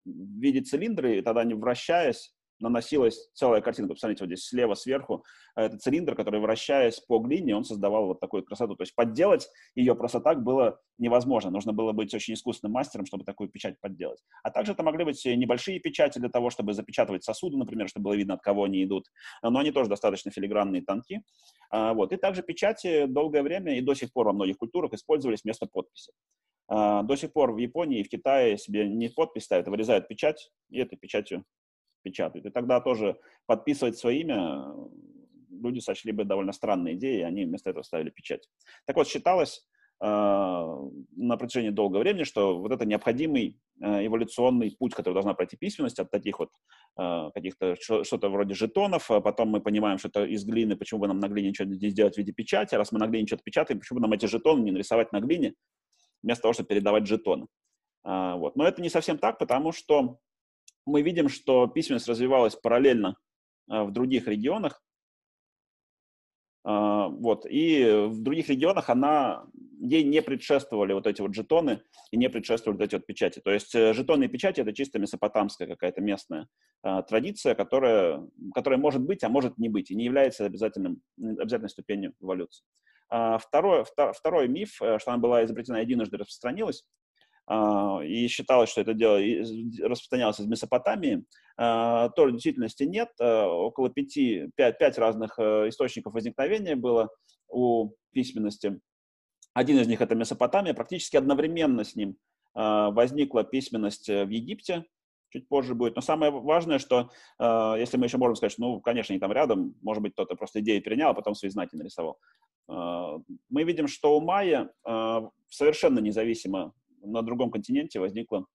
виде цилиндры, и тогда они, вращаясь, наносилась целая картинка. Посмотрите, вот здесь слева сверху это цилиндр, который, вращаясь по глине, он создавал вот такую красоту. То есть подделать ее просто так было невозможно. Нужно было быть очень искусственным мастером, чтобы такую печать подделать. А также это могли быть небольшие печати для того, чтобы запечатывать сосуды, например, чтобы было видно, от кого они идут. Но они тоже достаточно филигранные, тонкие. А, вот. И также печати долгое время и до сих пор во многих культурах использовались вместо подписи. А, до сих пор в Японии и в Китае себе не подпись ставят, а вырезают печать, и этой печатью печатают. И тогда тоже подписывать свое имя люди сочли бы довольно странной идеей, они вместо этого ставили печать. Так вот, считалось э, на протяжении долгого времени, что вот это необходимый э, эволюционный путь, который должна пройти письменность от таких вот э, каких-то что-то вроде жетонов, а потом мы понимаем, что это из глины, почему бы нам на глине ничего не сделать в виде печати, а раз мы на глине что-то печатаем, почему бы нам эти жетоны не нарисовать на глине, вместо того, чтобы передавать жетоны. А, вот. Но это не совсем так, потому что мы видим, что письменность развивалась параллельно а, в других регионах. А, вот. И в других регионах она, ей не предшествовали вот эти вот жетоны и не предшествовали вот эти вот печати. То есть э, жетоны и печати — это чисто месопотамская какая-то местная традиция, которая, которая может быть, а может не быть, и не является обязательным, обязательной ступенью эволюции. А, второй, втор, второй миф, э, что она была изобретена единожды распространилась, а, и считалось, что это дело распространялось из Месопотамии, а, тоже в действительности нет. Около пяти, пять, пять разных э, источников возникновения было у письменности. Один из них — это Месопотамия. Практически одновременно с ним возникла письменность в Египте, чуть позже будет. Но самое важное, что если мы еще можем сказать, что, ну, конечно, они там рядом, может быть, кто-то просто идею перенял, а потом свои знаки нарисовал. Мы видим, что у Майя совершенно независимо на другом континенте возникла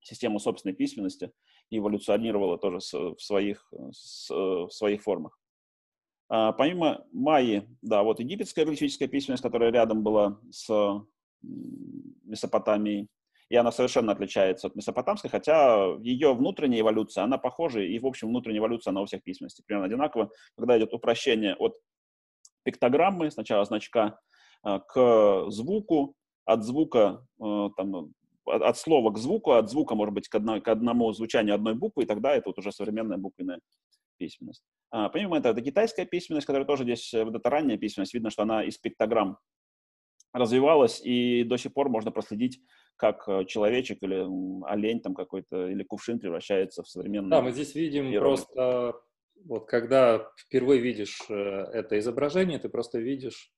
система собственной письменности и эволюционировала тоже в своих, в своих формах. А, помимо майи, да, вот египетская галактическая письменность, которая рядом была с Месопотамией, и она совершенно отличается от месопотамской, хотя ее внутренняя эволюция, она похожа, и, в общем, внутренняя эволюция, она у всех письменностей примерно одинакова, когда идет упрощение от пиктограммы, сначала значка, а, к звуку, от звука, э, там, от слова к звуку, от звука, может быть, к, одно, к одному звучанию одной буквы, и тогда это вот уже современная буквенная письменность. А, помимо этого, это китайская письменность, которая тоже здесь, э, вот эта ранняя письменность, видно, что она из пиктограмм развивалась, и до сих пор можно проследить, как э, человечек или олень там какой-то, или кувшин превращается в современный. Да, мы здесь видим иероглиф. просто, вот когда впервые видишь это изображение, ты просто видишь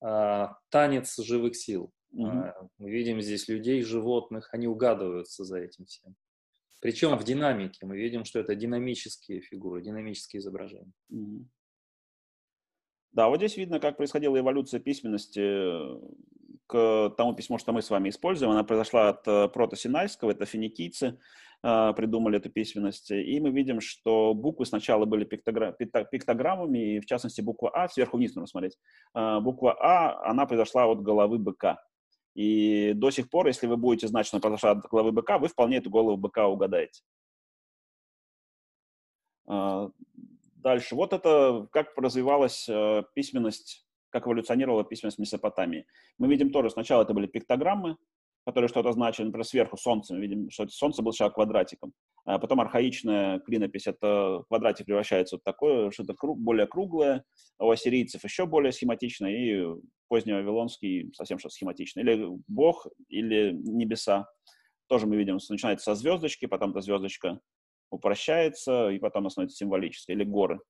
а, танец живых сил. Угу. Мы видим здесь людей, животных, они угадываются за этим всем. Причем в динамике. Мы видим, что это динамические фигуры, динамические изображения. Да, вот здесь видно, как происходила эволюция письменности э, к тому письму, что мы с вами используем. Она произошла от э, протосинайского, это финикийцы э, придумали эту письменность. И мы видим, что буквы сначала были пиктограммами, и в частности буква А, сверху вниз нужно смотреть. Буква А, она произошла от головы быка. И до сих пор, если вы будете знать, что она произошла от головы быка, вы вполне эту голову быка угадаете. Дальше. Вот это как развивалась письменность, как эволюционировала письменность Месопотамии. Мы видим тоже, сначала это были пиктограммы, которые что-то значили, например, сверху солнце, мы видим, что солнце было сначала квадратиком, а потом архаичная клинопись, это квадратик превращается в такое, что-то круг, более круглое, у ассирийцев еще более схематичное, и поздний вавилонский совсем что схематичный, или бог, или небеса. Тоже мы видим, начинается со звездочки, потом эта звездочка упрощается, и потом становится символической, или горы.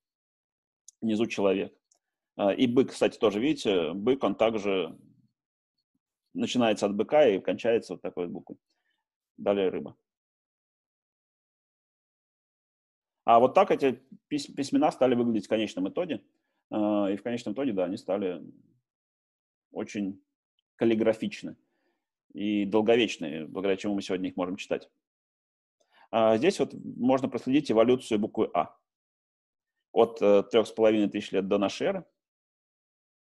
Внизу человек. А, и бык, кстати, тоже, видите, бык, он также начинается от быка и кончается вот такой буквой. Далее рыба. А вот так эти письмена стали выглядеть в конечном итоге. А, и в конечном итоге, да, они стали очень каллиграфичны и долговечные, благодаря чему мы сегодня их можем читать. А здесь вот можно проследить эволюцию буквы А. От э, трех с половиной тысяч лет до нашей эры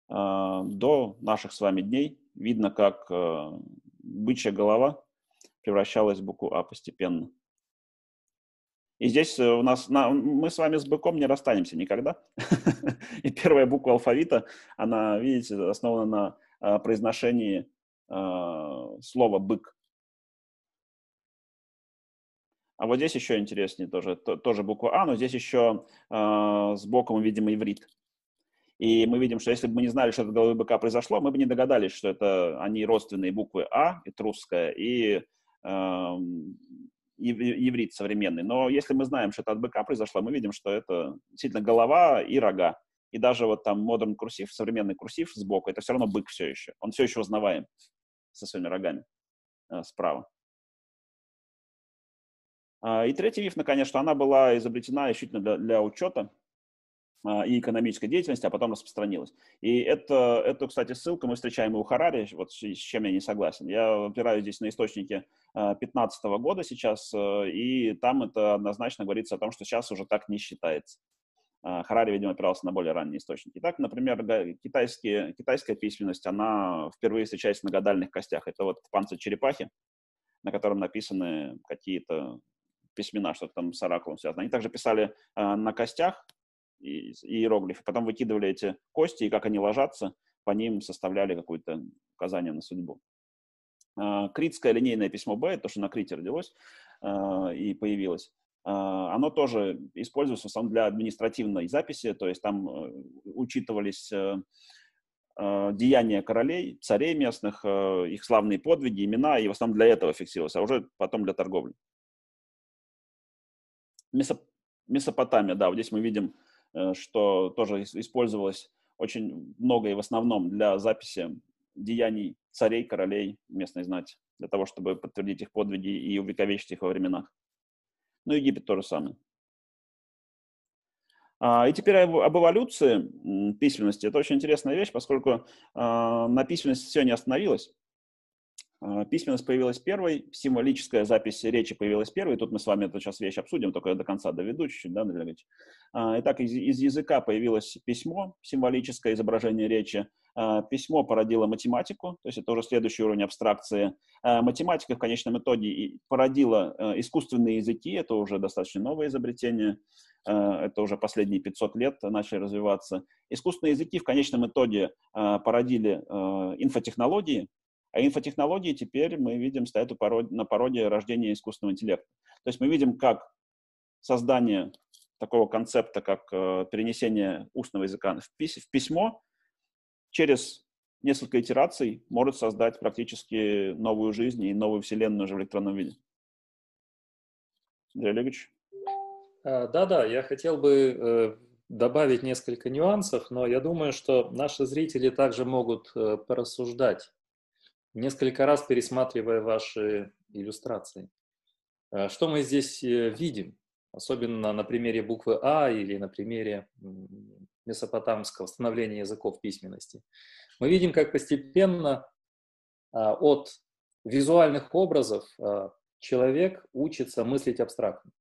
а, до наших с вами дней. Видно, как э, бычья голова превращалась в букву А постепенно. И здесь э, у нас, на, мы с вами с быком не расстанемся никогда. (laughs) И первая буква алфавита, она, видите, основана на произношении слова «бык». А вот здесь еще интереснее тоже, тоже буква А, но здесь еще э, сбоку мы видим иврит. И мы видим, что если бы мы не знали, что это головы быка произошло, мы бы не догадались, что это они родственные буквы А, этрусская, и э, иврит современный. Но если мы знаем, что это от быка произошло, мы видим, что это действительно голова и рога. И даже вот там модерн курсив, современный курсив сбоку, это все равно бык все еще. Он все еще узнаваем со своими рогами э, справа. А, и третий миф, наконец, что она была изобретена исключительно для, для учета и экономической деятельности, а потом распространилась. И это, эту, кстати, ссылку мы встречаем и у Харари, вот с чем я не согласен. Я опираюсь здесь на источники 2015 а, года сейчас, и там это однозначно говорится о том, что сейчас уже так не считается. Харари, видимо, опирался на более ранние источники. Так, например, китайские, китайская письменность, она впервые встречается на гадальных костях. Это вот панцирь черепахи, на котором написаны какие-то письмена, что-то там с оракулом связано. Они также писали э, на костях иероглифы, потом выкидывали эти кости, и как они ложатся, по ним составляли какое-то указание на судьбу. Э, критское линейное письмо Б, то, что на Крите родилось э, и появилось, э, оно тоже используется в основном для административной записи, то есть там э, учитывались э, деяния королей, царей местных, их славные подвиги, имена, и в основном для этого фиксировалось, а уже потом для торговли. Месоп... Месопотамия, да, вот здесь мы видим, э, что тоже использовалось очень много и в основном для записи деяний царей, королей местной знати, для того, чтобы подтвердить их подвиги и увековечить их во временах. Ну, Египет тоже самое. А, и теперь об эволюции письменности. Это очень интересная вещь, поскольку а, на письменности все не остановилось. А, письменность появилась первой, символическая запись речи появилась первой. Тут мы с вами эту сейчас вещь обсудим, только я до конца доведу чуть-чуть, да, Андрей а, Итак, из, из языка появилось письмо, символическое изображение речи. А, письмо породило математику, то есть это уже следующий уровень абстракции. Математика в конечном итоге породила искусственные языки, это уже достаточно новое изобретение, это уже последние 500 лет начали развиваться. Искусственные языки в конечном итоге породили инфотехнологии, а инфотехнологии теперь мы видим стоят на породе рождения искусственного интеллекта. То есть мы видим, как создание такого концепта, как э, перенесение устного языка в, в письмо, через несколько итераций может создать практически новую жизнь и новую вселенную уже в электронном виде. Андрей Олегович? Да-да, я хотел бы э, добавить несколько нюансов, но я думаю, что наши зрители также могут э, порассуждать несколько раз пересматривая ваши иллюстрации. Что мы здесь видим? Особенно на примере буквы А или на примере месопотамского становления языков письменности. Мы видим, как постепенно от визуальных образов человек учится мыслить абстрактно.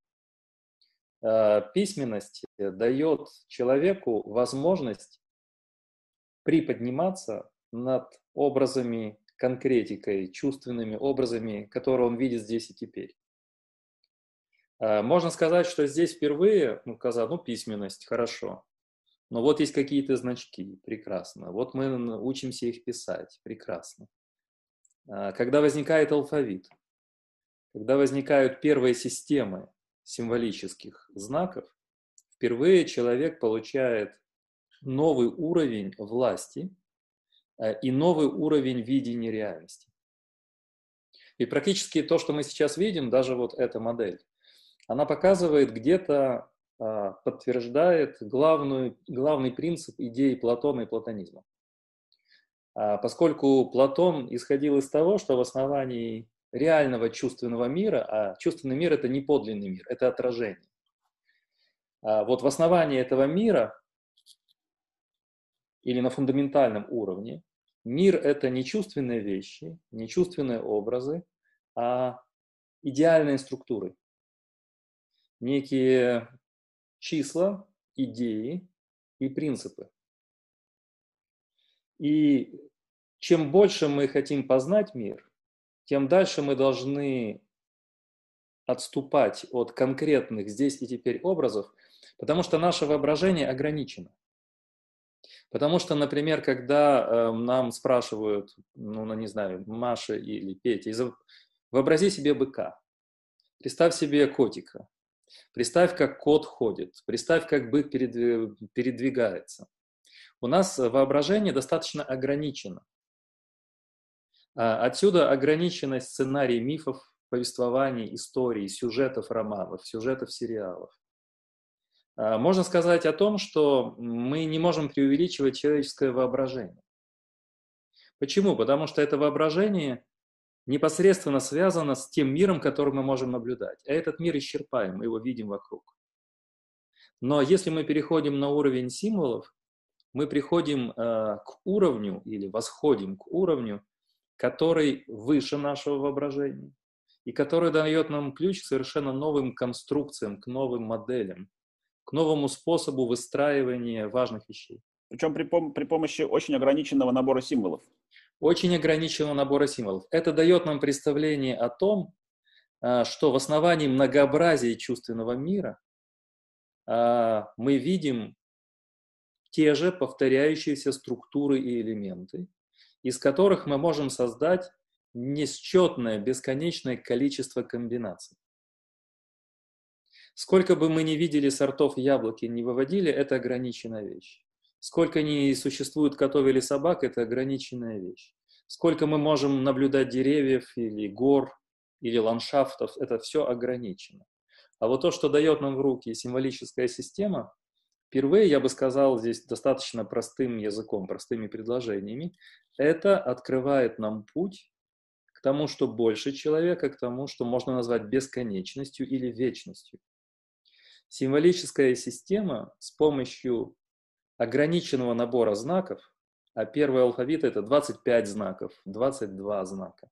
Письменность дает человеку возможность приподниматься над образами, конкретикой, чувственными образами, которые он видит здесь и теперь. А, можно сказать, что здесь впервые, ну, казалось, ну, письменность, хорошо. Но вот есть какие-то значки, прекрасно. Вот мы учимся их писать, прекрасно. А, когда возникает алфавит, когда возникают первые системы символических знаков, впервые человек получает новый уровень власти э, и новый уровень видения реальности. И практически то, что мы сейчас видим, даже вот эта модель, она показывает где-то, а, подтверждает главную, главный принцип идеи Платона и платонизма. А, поскольку Платон исходил из того, что в основании реального чувственного мира, а чувственный мир – это не подлинный мир, это отражение. А вот в основании этого мира или на фундаментальном уровне, мир — это не чувственные вещи, не чувственные образы, а идеальные структуры. Некие числа, идеи и принципы. И чем больше мы хотим познать мир, тем дальше мы должны отступать от конкретных здесь и теперь образов, потому что наше воображение ограничено. Потому что, например, когда э, нам спрашивают, ну, не знаю, Маша или Петя, вообрази себе быка, представь себе котика, представь, как кот ходит, представь, как бык передвигается. У нас воображение достаточно ограничено. А отсюда ограниченность сценарий мифов, повествований, историй, сюжетов романов, сюжетов сериалов. А, можно сказать о том, что мы не можем преувеличивать человеческое воображение. Почему? Потому что это воображение непосредственно связано с тем миром, который мы можем наблюдать. А этот мир исчерпаем, мы его видим вокруг. Но если мы переходим на уровень символов, мы приходим э, к уровню или восходим к уровню, который выше нашего воображения и который дает нам ключ к совершенно новым конструкциям, к новым моделям, к новому способу выстраивания важных вещей. Причем при, пом- при помощи очень ограниченного набора символов. Очень ограниченного набора символов. Это дает нам представление о том, а, что в основании многообразия чувственного мира а, мы видим те же повторяющиеся структуры и элементы, из которых мы можем создать несчетное, бесконечное количество комбинаций. Сколько бы мы ни видели сортов яблоки, не выводили, это ограниченная вещь. Сколько ни существует котов или собак, это ограниченная вещь. Сколько мы можем наблюдать деревьев или гор, или ландшафтов, это все ограничено. А вот то, что дает нам в руки символическая система, впервые, я бы сказал, здесь достаточно простым языком, простыми предложениями, это открывает нам путь к тому, что больше человека, к тому, что можно назвать бесконечностью или вечностью. Символическая система с помощью ограниченного набора знаков, а первый алфавит это 25 знаков, 22 знака.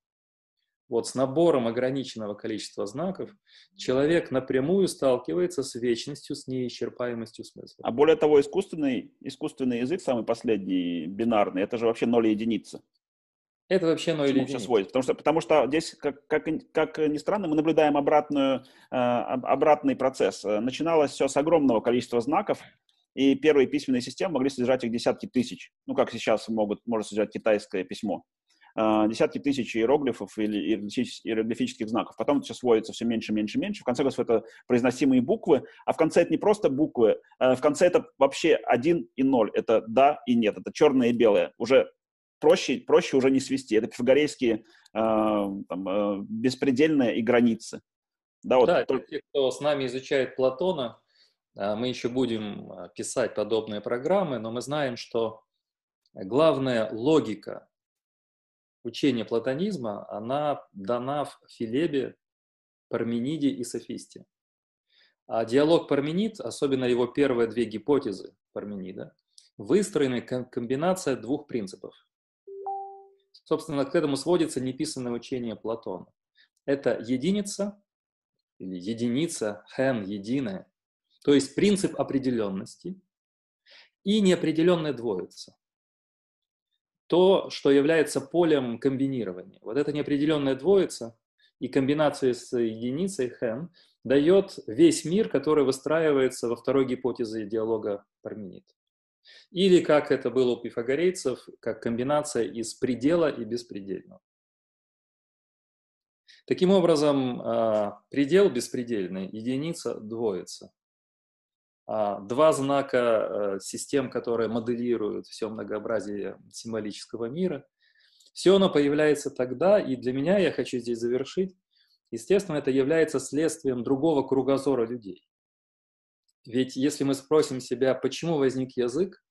Вот с набором ограниченного количества знаков человек напрямую сталкивается с вечностью, с неисчерпаемостью смысла. А более того, искусственный, искусственный язык, самый последний, бинарный, это же вообще ноль и единица. Это вообще ноль или единица. сводится? Потому что, потому что здесь, как, как, как ни странно, мы наблюдаем обратную, э, обратный процесс. Начиналось все с огромного количества знаков, и первые письменные системы могли содержать их десятки тысяч. Ну, как сейчас могут, может содержать китайское письмо. Э, десятки тысяч иероглифов или иероглифических знаков. Потом это все сводится все меньше, меньше, меньше. В конце концов, это произносимые буквы. А в конце это не просто буквы, э, в конце это вообще один и ноль. Это да и нет. Это черное и белое. Уже проще, проще уже не свести. Это пифагорейские э, там, э, беспредельные и границы. Да, вот да только... те, кто с нами изучает Платона, э, мы еще будем э, писать подобные программы, но мы знаем, что главная логика учения платонизма, она дана в Филебе Пармениде и Софисте. А диалог Парменид, особенно его первые две гипотезы Парменида, выстроены комбинация двух принципов. Собственно, к этому сводится неписанное учение Платона. Это единица или единица, хен, единая, то есть принцип определенности и неопределенная двоица. То, что является полем комбинирования. Вот эта неопределенная двоица и комбинация с единицей хен дает весь мир, который выстраивается во второй гипотезе диалога Парменид. Или, как это было у пифагорейцев, как комбинация из предела и беспредельного. Таким образом, а, предел беспредельный, единица двоится. А, два знака э, систем, которые моделируют все многообразие символического мира. Все оно появляется тогда, и для меня, я хочу здесь завершить, естественно, это является следствием другого кругозора людей. Ведь если мы спросим себя, почему возник язык,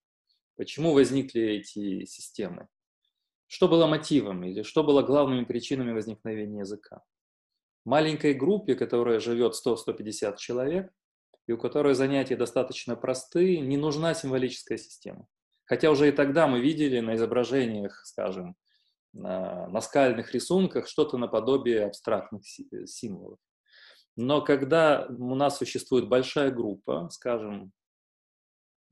почему возникли эти системы, что было мотивом или что было главными причинами возникновения языка? Маленькой группе, которая живет 100-150 человек, и у которой занятия достаточно простые, не нужна символическая система. Хотя уже и тогда мы видели на изображениях, скажем, на наскальных рисунках что-то наподобие абстрактных символов. Но когда у нас существует большая группа, скажем,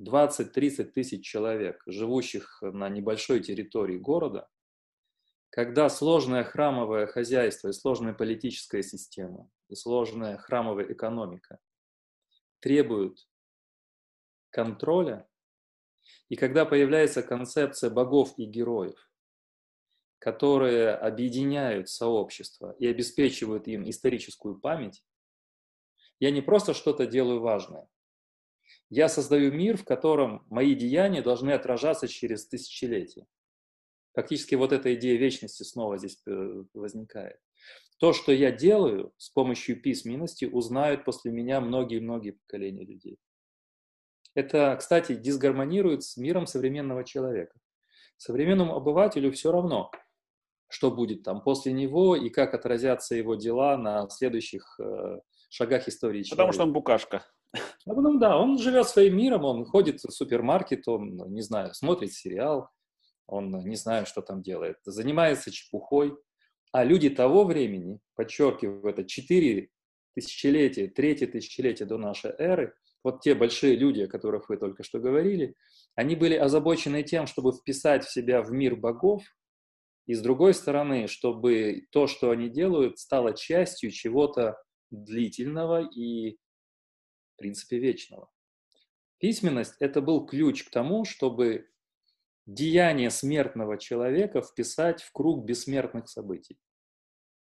20-30 тысяч человек, живущих на небольшой территории города, когда сложное храмовое хозяйство и сложная политическая система, и сложная храмовая экономика требуют контроля, и когда появляется концепция богов и героев, которые объединяют сообщество и обеспечивают им историческую память, я не просто что-то делаю важное. Я создаю мир, в котором мои деяния должны отражаться через тысячелетия. Фактически вот эта идея вечности снова здесь э, возникает. То, что я делаю с помощью письменности, узнают после меня многие-многие поколения людей. Это, кстати, дисгармонирует с миром современного человека. Современному обывателю все равно, что будет там после него и как отразятся его дела на следующих э, шагах истории человека. Потому что он букашка. А потом, да, он живет своим миром, он ходит в супермаркет, он, не знаю, смотрит сериал, он не знает, что там делает, занимается чепухой, а люди того времени, подчеркиваю, это четыре тысячелетия, третье тысячелетие до нашей эры, вот те большие люди, о которых вы только что говорили, они были озабочены тем, чтобы вписать в себя в мир богов, и с другой стороны, чтобы то, что они делают, стало частью чего-то длительного и, в принципе, вечного. Письменность – это был ключ к тому, чтобы деяние смертного человека вписать в круг бессмертных событий.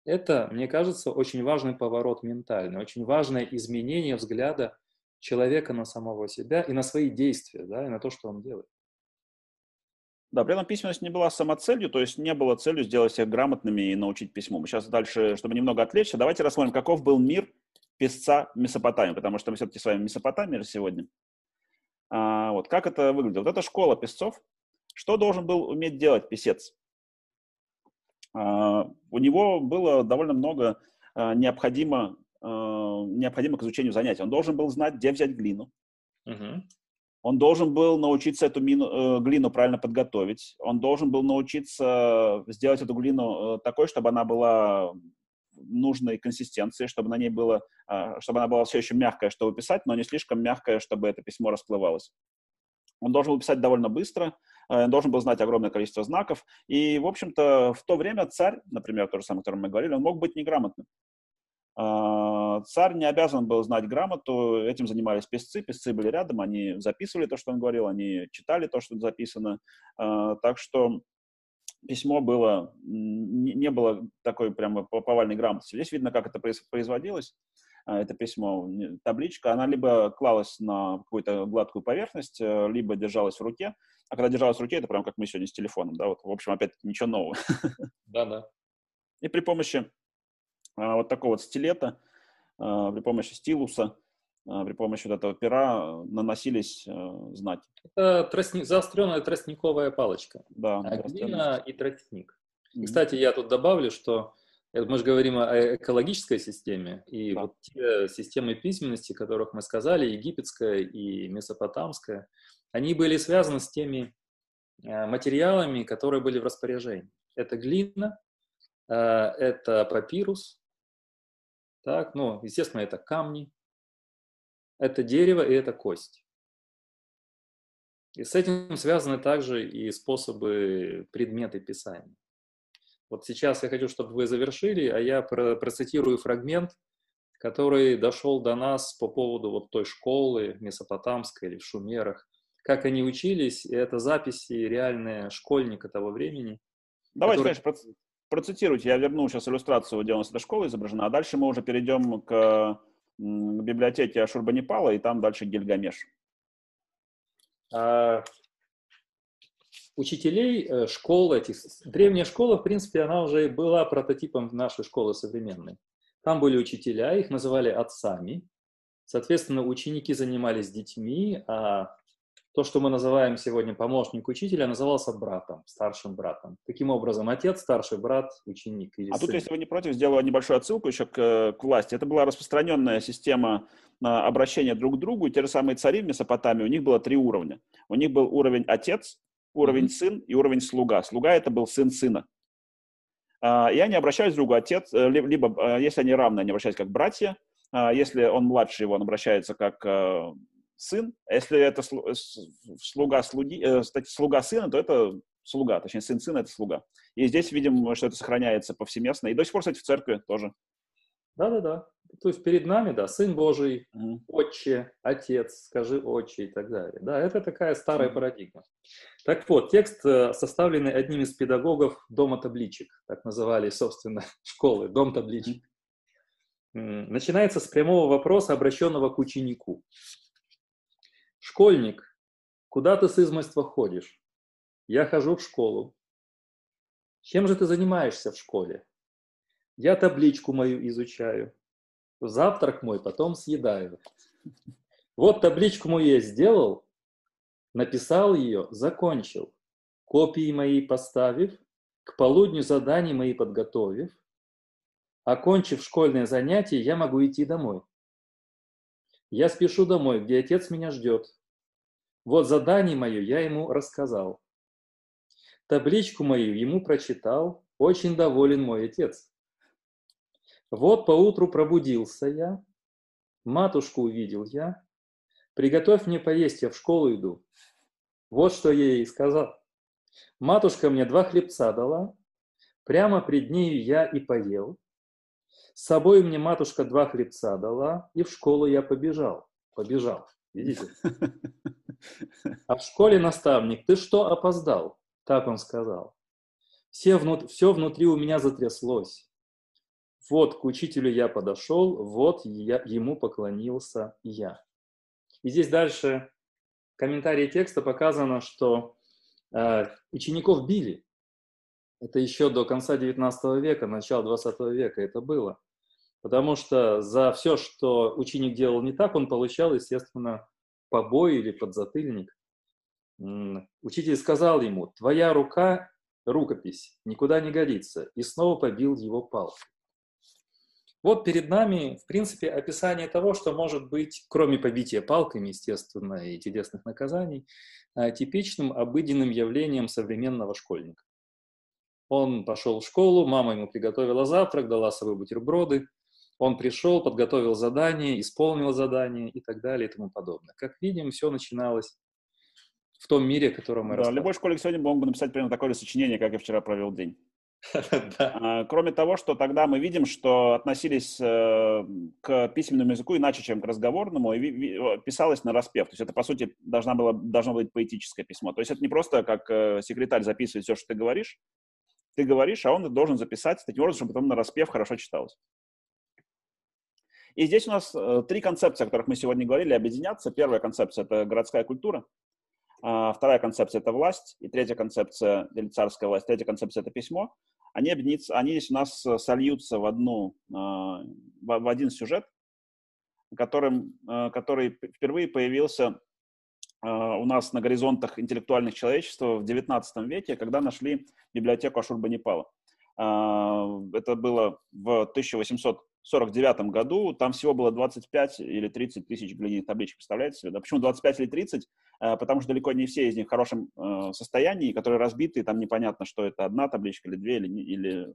Это, мне кажется, очень важный поворот ментальный, очень важное изменение взгляда человека на самого себя и на свои действия, да, и на то, что он делает. Да, при этом письменность не была самоцелью, то есть не было целью сделать всех грамотными и научить письму. Мы сейчас дальше, чтобы немного отвлечься, давайте рассмотрим, каков был мир писца Месопотамии, потому что мы все-таки с вами Месопотамия сегодня. А, вот, как это выглядело? Вот эта школа писцов, что должен был уметь делать писец? А, у него было довольно много а, необходимо, а, необходимо к изучению занятий. Он должен был знать, где взять глину. uh Он должен был научиться эту мину, э, глину правильно подготовить. Он должен был научиться сделать эту глину э, такой, чтобы она была нужной консистенции, чтобы на ней было, чтобы она была все еще мягкая, чтобы писать, но не слишком мягкая, чтобы это письмо расплывалось. Он должен был писать довольно быстро, Э, должен был знать огромное количество знаков. И, в общем-то, в то время царь, например, то же самое, о котором мы говорили, он мог быть неграмотным. А, царь не обязан был знать грамоту, этим занимались писцы, писцы были рядом, они записывали то, что он говорил, они читали то, что записано. А, так что письмо было, не было такой прямо повальной грамотности. Здесь видно, как это производилось. А, это письмо, табличка, она либо клалась на какую-то гладкую поверхность, э, либо держалась в руке. А когда держалась в руке, это прям как мы сегодня с телефоном, да, вот, в общем, опять ничего нового. Да-да. И при помощи вот такого вот стилета, а, при помощи стилуса, при помощи вот этого пера наносились знаки. Это тростник, заостренная тростниковая палочка. Да. А глина и тростник. Mm-hmm. И, кстати, я тут добавлю, что Мы же говорим о экологической системе, и да. вот те системы письменности, которых мы сказали, египетская и месопотамская, они были связаны с теми э, материалами, которые были в распоряжении. Это глина, э, это папирус, так, ну, естественно, это камни, это дерево и это кость. И с этим связаны также и способы предметы писания. Вот сейчас я хочу, чтобы вы завершили, а я процитирую фрагмент, который дошел до нас по поводу вот той школы месопотамской или в Шумерах, как они учились, и это записи реальные школьника того времени. Давайте, который... конечно, процитируйте. Я верну сейчас иллюстрацию, нас эта школа изображена, а дальше мы уже перейдем к библиотеке Ашурбанипала, и там дальше Гильгамеш. А, учителей э, школы, этих, древняя школа, в принципе, она уже была прототипом нашей школы современной. Там были учителя, их называли отцами. Соответственно, ученики занимались детьми, а то, что мы называем сегодня помощник учителя, назывался братом, старшим братом. Таким образом, отец, старший брат, ученик. Или а сын. тут, если вы не против, сделаю небольшую отсылку еще к, к власти. Это была распространенная система обращения друг к другу. И те же самые цари в Месопотамии, у них было три уровня. У них был уровень отец, уровень mm-hmm. сын и уровень слуга. Слуга это был сын сына. А, и они обращались к другу отец, э, либо, э, если они равны, они обращались как братья, а, если он младше его, он обращается как э, сын. А если это слуга, слуги, кстати, слуга сына, то это слуга, точнее, сын сына – это слуга. И здесь видим, что это сохраняется повсеместно. И до сих пор, кстати, в церкви тоже. Да-да-да. То есть перед нами, да, Сын Божий, mm. Отче, Отец, скажи Отче и так далее. Да, это такая старая mm. парадигма. Так вот, текст э, составленный одним из педагогов Дома табличек, так называли, собственно, (laughs) школы, Дом табличек. Mm. Начинается с прямого вопроса, обращенного к ученику. Школьник, куда ты с измольства ходишь? Я хожу в школу. Чем же ты занимаешься в школе? Я табличку мою изучаю. Завтрак мой потом съедаю. Вот табличку мою я сделал, написал ее, закончил. Копии мои поставив, к полудню задания мои подготовив, окончив школьное занятие, я могу идти домой. Я спешу домой, где отец меня ждет. Вот задание мое я ему рассказал. Табличку мою ему прочитал, очень доволен мой отец. Вот поутру пробудился я, матушку увидел я, приготовь мне поесть, я в школу иду. Вот что я ей сказал. Матушка мне два хлебца дала, прямо пред нею я и поел. С собой мне матушка два хлебца дала, и в школу я побежал. Побежал, видите? А в школе наставник, ты что опоздал? Так он сказал. Все, внут... все внутри у меня затряслось. Вот к учителю я подошел, вот я, ему поклонился я. И здесь дальше в комментарии текста показано, что э, учеников били. Это еще до конца 19 века, начала 20 века это было. Потому что за все, что ученик делал не так, он получал, естественно, побой или подзатыльник. Учитель сказал ему, твоя рука, рукопись, никуда не годится, и снова побил его палкой. Вот перед нами, в принципе, описание того, что может быть, кроме побития палками, естественно, и телесных наказаний, а, типичным обыденным явлением современного школьника. Он пошел в школу, мама ему приготовила завтрак, дала с собой бутерброды, он пришел, подготовил задание, исполнил задание и так далее и тому подобное. Как видим, все начиналось в том мире, о котором мы да, Любой школьник сегодня мог бы написать примерно такое же сочинение, как я вчера провел день. (laughs) А, кроме того, что тогда мы видим, что относились э, к письменному языку иначе, чем к разговорному, и писалось на распев. То есть это, по сути, должна была, должно быть поэтическое письмо. То есть это не просто как э, секретарь записывает все, что ты говоришь. Ты говоришь, а он должен записать таким образом, чтобы потом на распев хорошо читалось. И здесь у нас э, три концепции, о которых мы сегодня говорили, объединятся. Первая концепция – это городская культура. А, вторая концепция – это власть, и третья концепция, или царская власть, третья концепция – это письмо. Они, объединятся, они здесь у нас сольются в, одну, а, в один сюжет, которым, э, который впервые появился а, у нас на горизонтах интеллектуальных человечества в XIX веке, когда нашли библиотеку Ашурбанипала. Это было в 1849 году. Там всего было 25 или 30 тысяч глиняных табличек, представляете себе? Да? Почему 25 или 30? Потому что далеко не все из них в хорошем состоянии, которые разбиты, там непонятно, что это одна табличка или две, или, или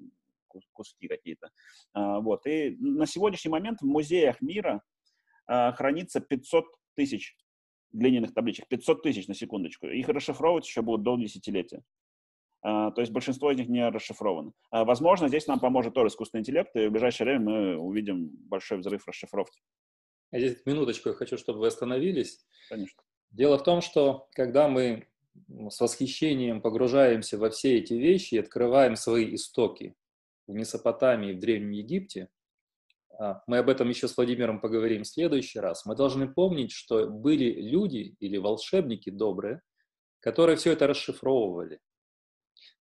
куски какие-то. Вот. И на сегодняшний момент в музеях мира хранится 500 тысяч глиняных табличек. 500 тысяч, на секундочку. Их расшифровывать еще будут до десятилетия. Uh, то есть большинство из них не расшифровано. Uh, возможно, здесь нам поможет тоже искусственный интеллект, и в ближайшее время мы увидим большой взрыв расшифровки. А здесь минуточку я хочу, чтобы вы остановились. Конечно. Дело в том, что когда мы с восхищением погружаемся во все эти вещи и открываем свои истоки в Месопотамии, в Древнем Египте, а, мы об этом еще с Владимиром поговорим в следующий раз, мы должны помнить, что были люди или волшебники добрые, которые все это расшифровывали.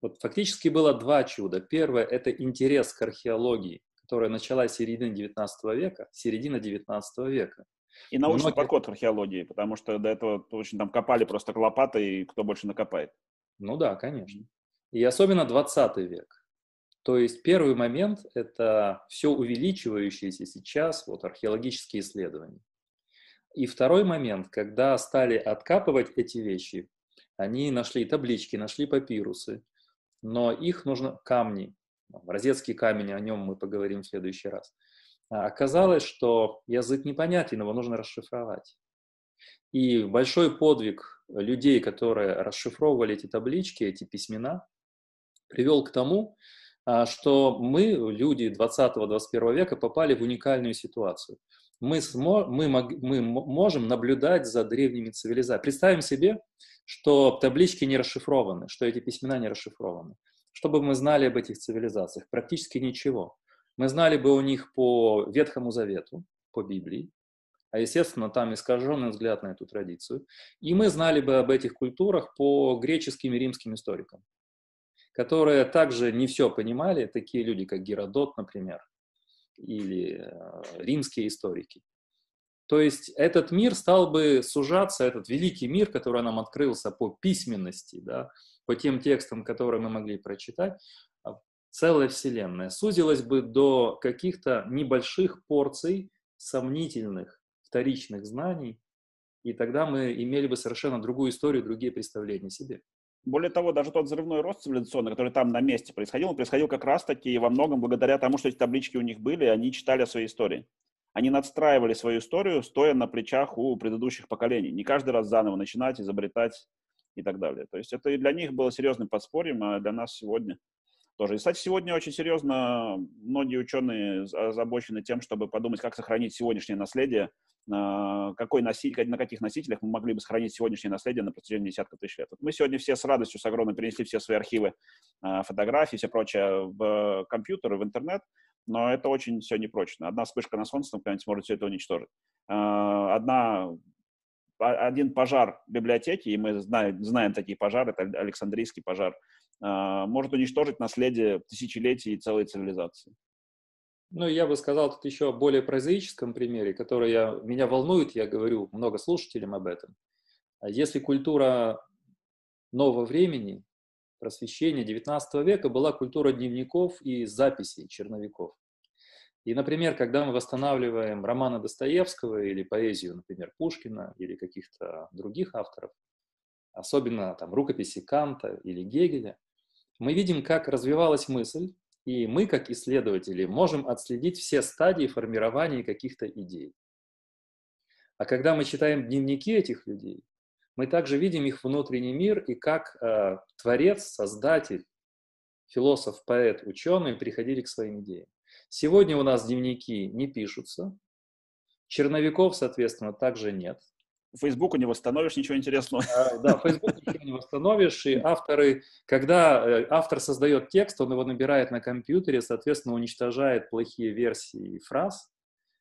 Вот фактически было два чуда. Первое – это интерес к археологии, которая началась в середине 19 века, середина 19 века. И научный Многие... подход в археологии, потому что до этого очень там копали просто лопатой, и кто больше накопает. Ну да, конечно. И особенно 20 век. То есть первый момент – это все увеличивающиеся сейчас вот, археологические исследования. И второй момент, когда стали откапывать эти вещи, они нашли таблички, нашли папирусы, но их нужно камни, розетский камень, о нем мы поговорим в следующий раз. А оказалось, что язык непонятен, его нужно расшифровать. И большой подвиг людей, которые расшифровывали эти таблички, эти письмена, привел к тому, а, что мы, люди 20-21 века, попали в уникальную ситуацию. Мы, смо, мы, мы можем наблюдать за древними цивилизациями. Представим себе, что таблички не расшифрованы, что эти письмена не расшифрованы. Что бы мы знали об этих цивилизациях? Практически ничего. Мы знали бы у них по Ветхому Завету, по Библии, а, естественно, там искаженный взгляд на эту традицию. И мы знали бы об этих культурах по греческим и римским историкам которые также не все понимали, такие люди, как Геродот, например, или э, римские историки. То есть этот мир стал бы сужаться, этот великий мир, который нам открылся по письменности, да, по тем текстам, которые мы могли прочитать, а, целая вселенная, сузилась бы до каких-то небольших порций сомнительных вторичных знаний, и тогда мы имели бы совершенно другую историю, другие представления о себе. Более того, даже тот взрывной рост цивилизационный, который там на месте происходил, он происходил как раз-таки во многом благодаря тому, что эти таблички у них были, они читали о своей истории. Они надстраивали свою историю, стоя на плечах у предыдущих поколений. Не каждый раз заново начинать, изобретать и так далее. То есть это и для них было серьезным подспорьем, а для нас сегодня тоже. И, кстати, сегодня очень серьезно многие ученые озабочены тем, чтобы подумать, как сохранить сегодняшнее наследие, какой носитель, на каких носителях мы могли бы сохранить сегодняшнее наследие на протяжении десятков тысяч лет. Мы сегодня все с радостью, с огромной перенесли все свои архивы, а, фотографии, все прочее в компьютер, в интернет, но это очень все непрочно. Одна вспышка на солнце, например, может все это уничтожить. А, одна один пожар библиотеки, и мы знаем, знаем такие пожары, это Александрийский пожар, а, может уничтожить наследие тысячелетий и целой цивилизации. Ну, я бы сказал тут еще о более прозаическом примере, который я, меня волнует, я говорю много слушателям об этом. А если культура нового времени, просвещения XIX века была культура дневников и записей черновиков. И, например, когда мы восстанавливаем романы Достоевского или поэзию, например, Пушкина или каких-то других авторов, особенно там рукописи Канта или Гегеля, мы видим, как развивалась мысль, и мы, как исследователи, можем отследить все стадии формирования каких-то идей. А когда мы читаем дневники этих людей, мы также видим их внутренний мир и как э, творец, создатель, философ, поэт, ученый приходили к своим идеям. Сегодня у нас дневники не пишутся, черновиков, соответственно, также нет. Facebook не восстановишь ничего интересного. А, да, Facebook ничего не восстановишь, и авторы, когда э, автор создает текст, он его набирает на компьютере, соответственно, уничтожает плохие версии фраз,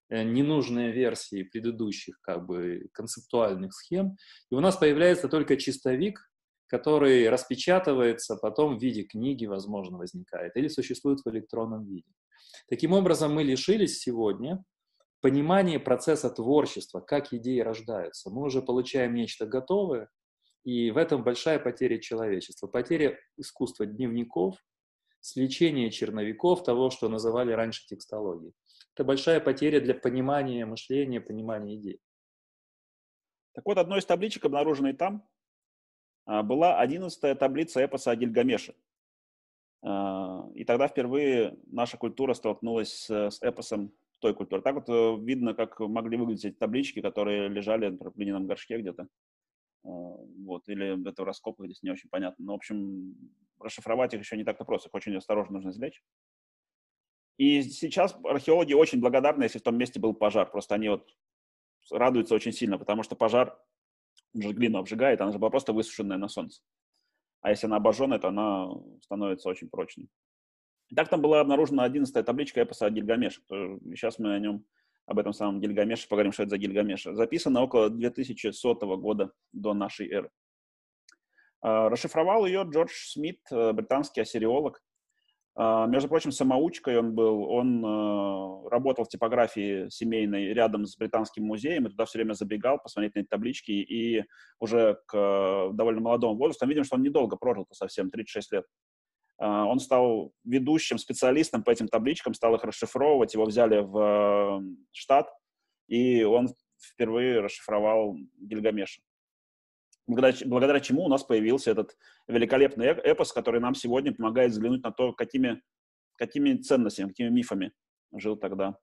э, ненужные версии предыдущих как бы концептуальных схем, и у нас появляется только чистовик, который распечатывается, потом в виде книги, возможно, возникает, или существует в электронном виде. Таким образом, мы лишились сегодня понимание процесса творчества, как идеи рождаются. Мы уже получаем нечто готовое, и в этом большая потеря человечества, потеря искусства дневников, сличение черновиков того, что называли раньше текстологией. Это большая потеря для понимания мышления, понимания идей. Так вот, одной из табличек, обнаруженной там, а, была одиннадцатая таблица эпоса о Гильгамеше. А, и тогда впервые наша культура столкнулась с эпосом той культуры. Так вот э, видно, как могли выглядеть эти таблички, которые лежали например, в глиняном горшке где-то. А, вот, или это в раскопках здесь не очень понятно. Но, в общем, расшифровать их еще не так-то просто, их очень осторожно нужно извлечь. И сейчас археологи очень благодарны, если в том месте был пожар. Просто они вот радуются очень сильно, потому что пожар, же глину обжигает, она же была просто высушенная на солнце. А если она обожженная, то она становится очень прочной. Так там была обнаружена одиннадцатая табличка эпоса Гильгамеш. Сейчас мы о нем, об этом самом Гильгамеше, поговорим, что это за Гильгамеш. Записано около 2100 года до нашей эры. А, расшифровал ее Джордж Смит, э, британский ассириолог. Между прочим, самоучкой он был. Он э, работал в типографии семейной рядом с Британским музеем, и туда все время забегал посмотреть на эти таблички. И уже к э, довольно молодому возрасту, видим, что он недолго прожил совсем, 36 лет. А, он стал ведущим специалистом по этим табличкам, стал их расшифровывать, его взяли в штат, и он впервые расшифровал Гильгамеша благодаря, благодаря чему у нас появился этот великолепный эпос, который нам сегодня помогает взглянуть на то, какими, какими ценностями, какими мифами жил тогда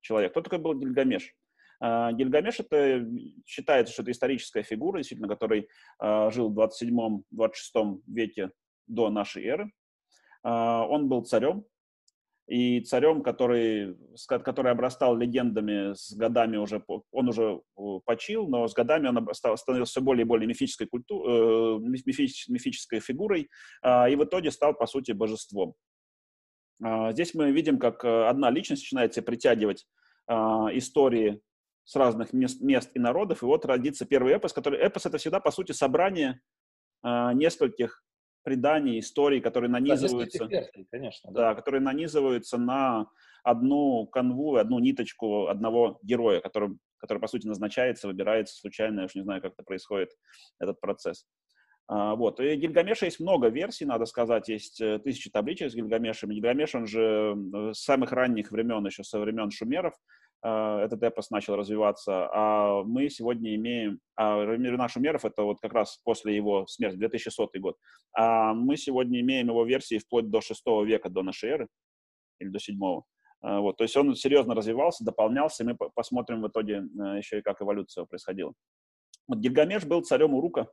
человек. Кто такой был Гильгамеш? А, Гильгамеш это считается, что это историческая фигура, действительно, который а, жил в 27-26 веке до нашей эры. А, он был царем, и царем, который, который обрастал легендами с годами уже, он уже почил, но с годами он становился все более и более мифической, культу, э, мифической, фигурой, а, и в итоге стал, по сути, божеством. А, здесь мы видим, как э, одна личность начинает себе притягивать истории с разных мест, мест и народов, и вот родится первый эпос, который... Эпос — это всегда, по сути, собрание нескольких преданий, историй, которые нанизываются, да, конечно, да. Да, которые нанизываются на одну канву, одну ниточку одного героя, который, который по сути назначается, выбирается случайно, я уж не знаю, как это происходит, этот процесс. А, вот. И Гильгамеша есть много версий, надо сказать, есть э, тысячи табличек с Гильгамешем. Гильгамеш, он же с самых ранних времен, еще со времен шумеров, Э, этот эпос начал развиваться, а мы сегодня имеем, а времена шумеров это вот как раз после его смерти, 2100 год, а мы сегодня имеем его версии вплоть до 6 века до нашей эры, или до 7 э, вот, то есть он серьезно развивался, дополнялся, и мы посмотрим в итоге э, еще и как эволюция происходила. Вот Гильгамеш был царем Урука,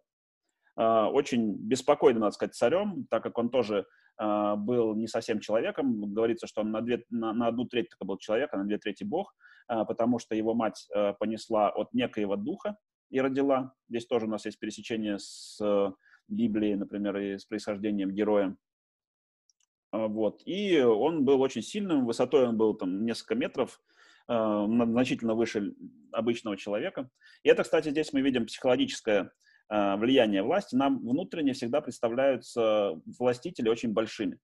очень беспокойным, надо сказать, царем, так как он тоже был не совсем человеком. Говорится, что он на, две, на, на одну треть только был человек, а на две трети бог. А, потому что его мать э, понесла от некоего духа и родила. Здесь тоже у нас есть пересечение с э, Библией, например, и с происхождением героя. А, вот. И он был очень сильным, высотой он был там несколько метров, э, значительно выше обычного человека. И это, кстати, здесь мы видим психологическое влияние власти. Нам внутренне всегда представляются властители очень большими.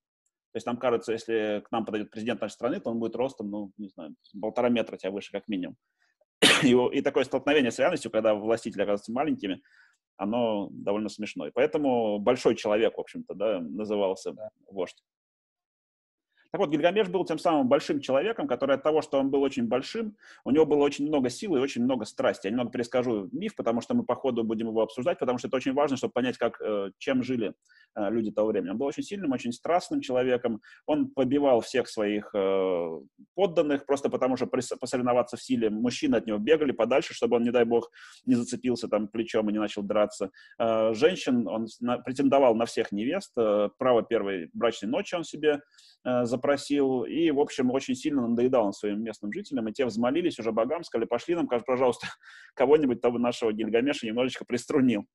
То есть нам кажется, если к нам подойдет президент нашей страны, то он будет ростом, ну, не знаю, полтора метра тебя выше как минимум. (clears throat) И, и такое столкновение с реальностью, когда властители оказываются маленькими, оно довольно смешное. Поэтому большой человек, в общем-то, да, назывался да. вождь. Так вот, Гильгамеш был тем самым большим человеком, который от того, что он был очень большим, у него было очень много силы и очень много страсти. Я немного перескажу миф, потому что мы по ходу будем его обсуждать, потому что это очень важно, чтобы понять, как, э, чем жили э, люди того времени. Он был очень сильным, очень страстным человеком. Он побивал всех своих э, подданных просто потому, что посоревноваться в силе мужчины от него бегали подальше, чтобы он, не дай бог, не зацепился там плечом и не начал драться. Женщин он претендовал на всех невест. Право первой брачной ночи он себе запросил, и, в общем, очень сильно надоедал он своим местным жителям, и те взмолились уже богам, сказали, пошли нам, пожалуйста, (laughs) кого-нибудь того нашего Гильгамеша немножечко приструнил.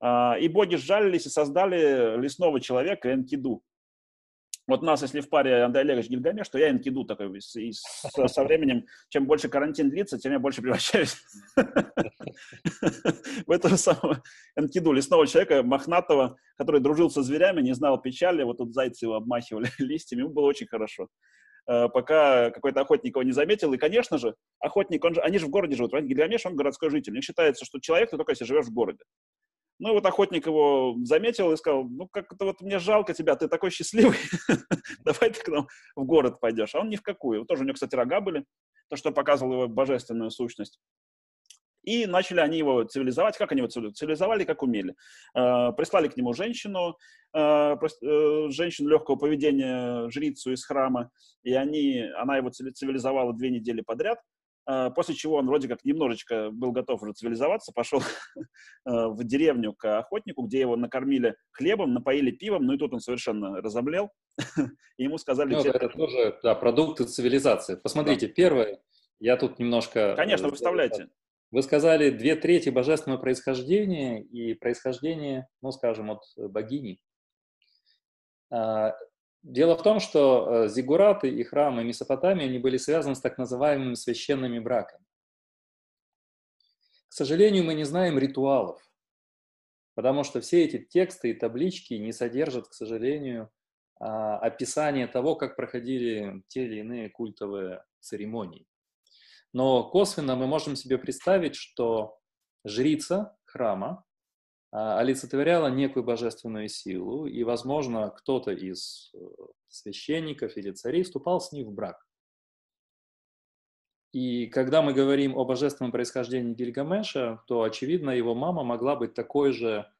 А, и боги сжалились и создали лесного человека Энкиду. Вот у нас, если в паре Андрей Олегович Гильгамеш, то я Энкиду такой. И со, со временем, чем больше карантин длится, тем я больше превращаюсь (laughs) в этого самого Энкиду, лесного человека, мохнатого, который дружил со зверями, не знал печали. Вот тут зайцы его обмахивали (laughs) листьями, ему было очень хорошо э, пока какой-то охотник его не заметил. И, конечно же, охотник, он же, они же в городе живут. Гильгамеш, он городской житель. Не считается, что человек, ты только если живешь в городе. Ну, и вот охотник его заметил и сказал, ну, как-то вот мне жалко тебя, ты такой счастливый, (laughs) давай ты к нам в город пойдешь. А он ни в какую. Тоже у него, кстати, рога были, то, что показывало его божественную сущность. И начали они его цивилизовать. Как они его цивилизовали, как умели. Э, прислали к нему женщину, э, э, женщину легкого поведения, жрицу из храма, и они, она его цивилизовала две недели подряд. А, после чего он вроде как немножечко был готов уже цивилизоваться, пошел а, (laughs) в деревню к охотнику, где его накормили хлебом, напоили пивом, ну и тут он совершенно разомлел, (laughs) и ему сказали... Ну, это тоже, да, продукты цивилизации. Посмотрите, да. первое, я тут немножко... Конечно, выставляйте. Вы сказали две трети божественного происхождения и происхождение, ну, скажем, от богини. Дело в том, что э, зигураты и храмы Месопотамии они были связаны с так называемыми священными браками. К сожалению, мы не знаем ритуалов, потому что все эти тексты и таблички не содержат, к сожалению, а, описания того, как проходили те или иные культовые церемонии. Но косвенно мы можем себе представить, что жрица храма олицетворяла некую божественную силу, и, возможно, кто-то из э, священников или царей вступал с ней в брак. И когда мы говорим о божественном происхождении Гильгамеша, то, очевидно, его мама могла быть такой же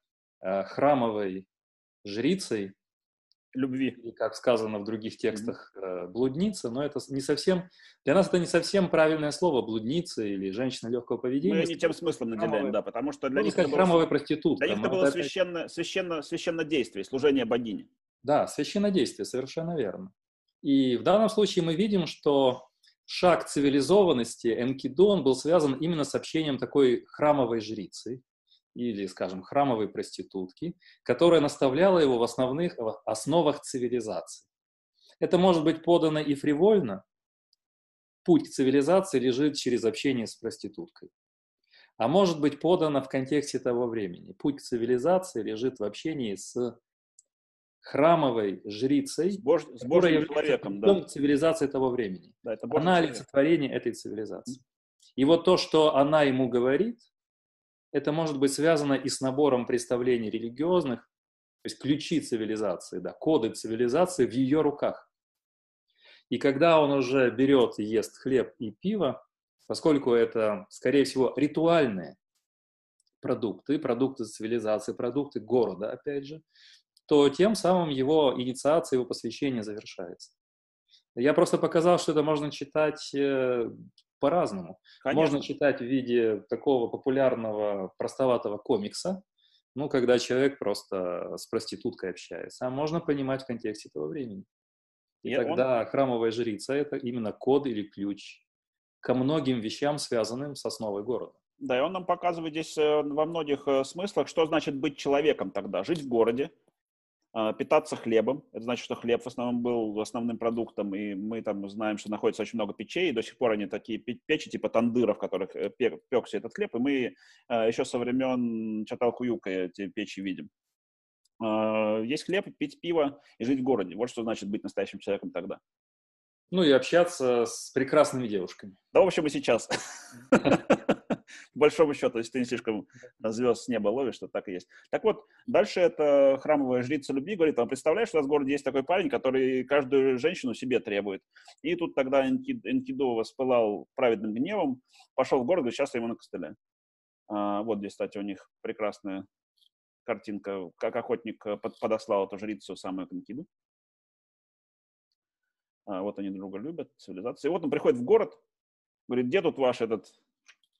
э, храмовой жрицей, любви. И, как сказано в других текстах, mm-hmm. блудница, но это не совсем, для нас это не совсем правильное слово, блудница или женщина легкого поведения. Мы не тем смыслом наделяем, храмовая, да, потому что для них это храмовая было, проститутка. Для них это было это... священно, священно, священно действие, служение богине. Да, священное действие, совершенно верно. И в данном случае мы видим, что шаг цивилизованности Энкидон был связан именно с общением такой храмовой жрицы, или, скажем, храмовой проститутки, которая наставляла его в основных в основах цивилизации. Это может быть подано и фривольно. Путь к цивилизации лежит через общение с проституткой. А может быть подано в контексте того времени. Путь к цивилизации лежит в общении с храмовой жрицей, с, бож... с Божьим человеком, да. цивилизации того времени. Да, это она олицетворение этой цивилизации. И вот то, что она ему говорит, это может быть связано и с набором представлений религиозных, то есть ключи цивилизации, да, коды цивилизации в ее руках. И когда он уже берет и ест хлеб и пиво, поскольку это, скорее всего, ритуальные продукты, продукты цивилизации, продукты города, опять же, то тем самым его инициация, его посвящение завершается. Я просто показал, что это можно читать э, по-разному. Можно читать в виде такого популярного, простоватого комикса, ну, когда человек просто с проституткой общается. А можно понимать в контексте этого времени. И, и тогда он... храмовая жрица – это именно код или ключ ко многим вещам, связанным с основой города. Да, и он нам показывает здесь э, во многих э, смыслах, что значит быть человеком тогда. Жить в городе, питаться хлебом. Это значит, что хлеб в основном был основным продуктом, и мы там знаем, что находится очень много печей, и до сих пор они такие печи, типа тандыров, в которых э, пекся этот хлеб, и мы а, еще со времен Чаталкуюка эти печи видим. А, есть хлеб, пить пиво и жить в городе. Вот что значит быть настоящим человеком тогда. Ну и общаться с прекрасными девушками. Да, в общем, и сейчас. (laughs) (laughs) По большому счету, если ты не слишком звезд с неба ловишь, что так и есть. Так вот, дальше это храмовая жрица любви говорит, а представляешь, у нас в городе есть такой парень, который каждую женщину себе требует. И тут тогда Энкиду воспылал праведным гневом, пошел в город, говорит, сейчас я ему на костыле. А, вот здесь, кстати, у них прекрасная картинка, как охотник подослал эту жрицу самую к Энкиду. А, вот они друга любят, цивилизация. И вот он приходит в город, говорит, где тут ваш этот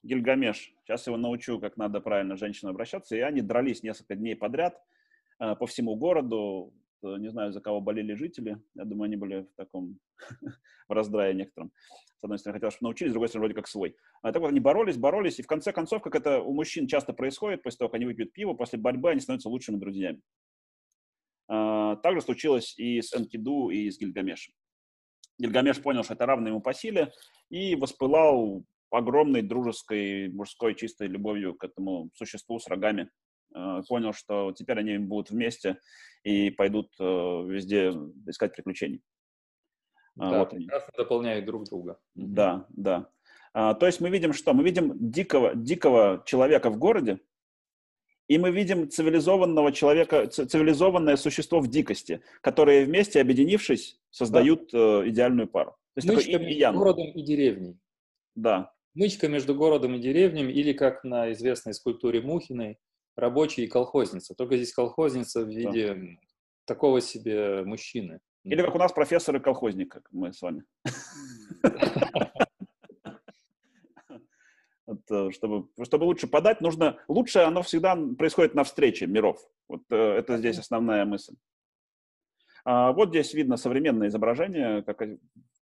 Гильгамеш? Сейчас его научу, как надо правильно с женщиной обращаться. И они дрались несколько дней подряд а, по всему городу. Не знаю, за кого болели жители. Я думаю, они были в таком, (laughs) в раздрае некотором. С одной стороны, хотел, чтобы научились, с другой стороны, вроде как свой. А так вот, они боролись, боролись, и в конце концов, как это у мужчин часто происходит, после того, как они выпьют пиво, после борьбы они становятся лучшими друзьями. А, также случилось и с Энкиду, и с Гильгамешем. Гильгамеш понял, что это равно ему по силе, и воспылал огромной дружеской, мужской, чистой любовью к этому существу с рогами. Э, понял, что теперь они будут вместе и пойдут э, везде искать приключений. А, да, вот они. дополняют друг друга. Да, да. То есть мы видим что? Мы видим дикого, дикого человека в городе, и мы видим цивилизованного человека, цивилизованное существо в дикости, которые вместе, объединившись, создают да. э, идеальную пару. То есть Мычка такой между городом и деревней. Да. Мычка между городом и деревней, или как на известной скульптуре Мухиной, рабочий и колхозница. Только здесь колхозница в виде да. такого себе мужчины. Или как у нас профессор и колхозник, как мы с вами. (laughs) Э, чтобы, чтобы лучше подать, нужно... Лучше оно всегда происходит на встрече миров. Вот э, это здесь основная мысль. А вот здесь видно современное изображение, как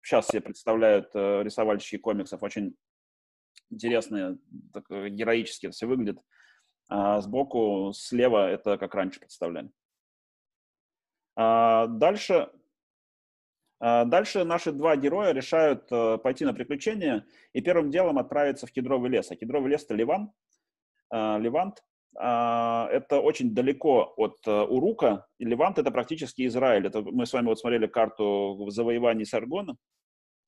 сейчас себе представляют э, рисовальщики комиксов. Очень интересные, так, героически это все выглядит. А сбоку, слева, это как раньше представляли. А дальше а, дальше наши два героя решают э, пойти на приключения и первым делом отправиться в кедровый лес. А кедровый лес – это Ливан, а, Ливант. А, это очень далеко от э, Урука, и Ливант – это практически Израиль. Это мы с вами вот смотрели карту завоевания Саргона.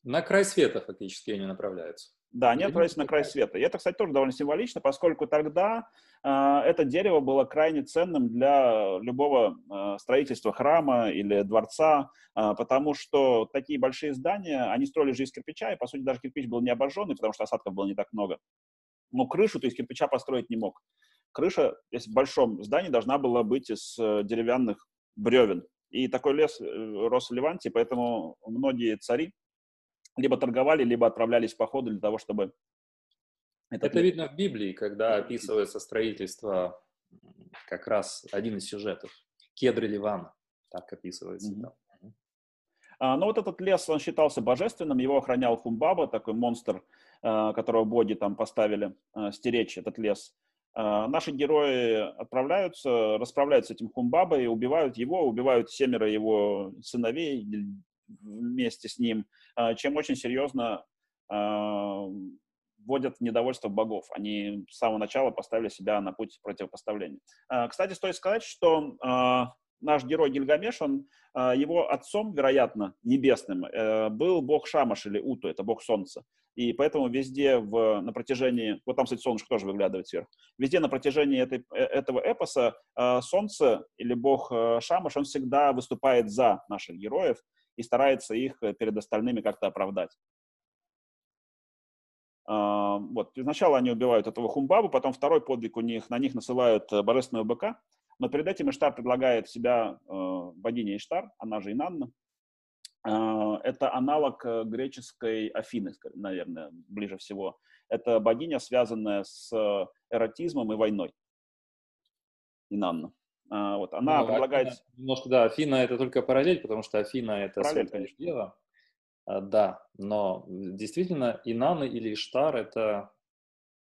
На край света фактически они направляются. Да, они отправились на край света. И это, кстати, тоже довольно символично, поскольку тогда э, это дерево было крайне ценным для любого э, строительства храма или дворца, э, потому что такие большие здания, они строили же из кирпича, и, по сути, даже кирпич был не обожженный, потому что осадков было не так много. Но крышу ты из кирпича построить не мог. Крыша, если в большом здании, должна была быть из э, деревянных бревен. И такой лес э, рос в Ливанте, поэтому многие цари либо торговали, либо отправлялись в походы для того, чтобы... Это, это видно в Библии, когда описывается строительство, как раз один из сюжетов. Кедры Ливана, так описывается mm-hmm. там. А, но вот этот лес, он считался божественным, его охранял Хумбаба, такой монстр, а, которого боги там поставили а, стеречь этот лес. А, наши герои отправляются, расправляются с этим Хумбабой, убивают его, убивают семеро его сыновей, вместе с ним, а, чем очень серьезно а, вводят недовольство богов. Они с самого начала поставили себя на путь противопоставления. А, кстати, стоит сказать, что наш герой Гильгамеш, он, его отцом, вероятно, небесным, э, был бог Шамаш или Уту, это бог солнца. И поэтому везде в, на протяжении, вот там, кстати, солнышко тоже выглядывает сверху, везде на протяжении этой, э, этого эпоса солнце или бог э, Шамаш, он всегда выступает за наших героев, и старается их э, перед остальными как-то оправдать. А, вот. Сначала они убивают этого Хумбабу, потом второй подвиг у них, на них насылают э, божественного быка, но перед этим Иштар предлагает себя э, богине Иштар, она же Инанна. А, это аналог греческой Афины, наверное, ближе всего. Это богиня, связанная с эротизмом и войной. Инанна. А, вот, она ну, предлагает... Афина, немножко, да, Афина это только параллель, потому что Афина это параллель, конечно. дело. А, да, но действительно Инанна или Иштар это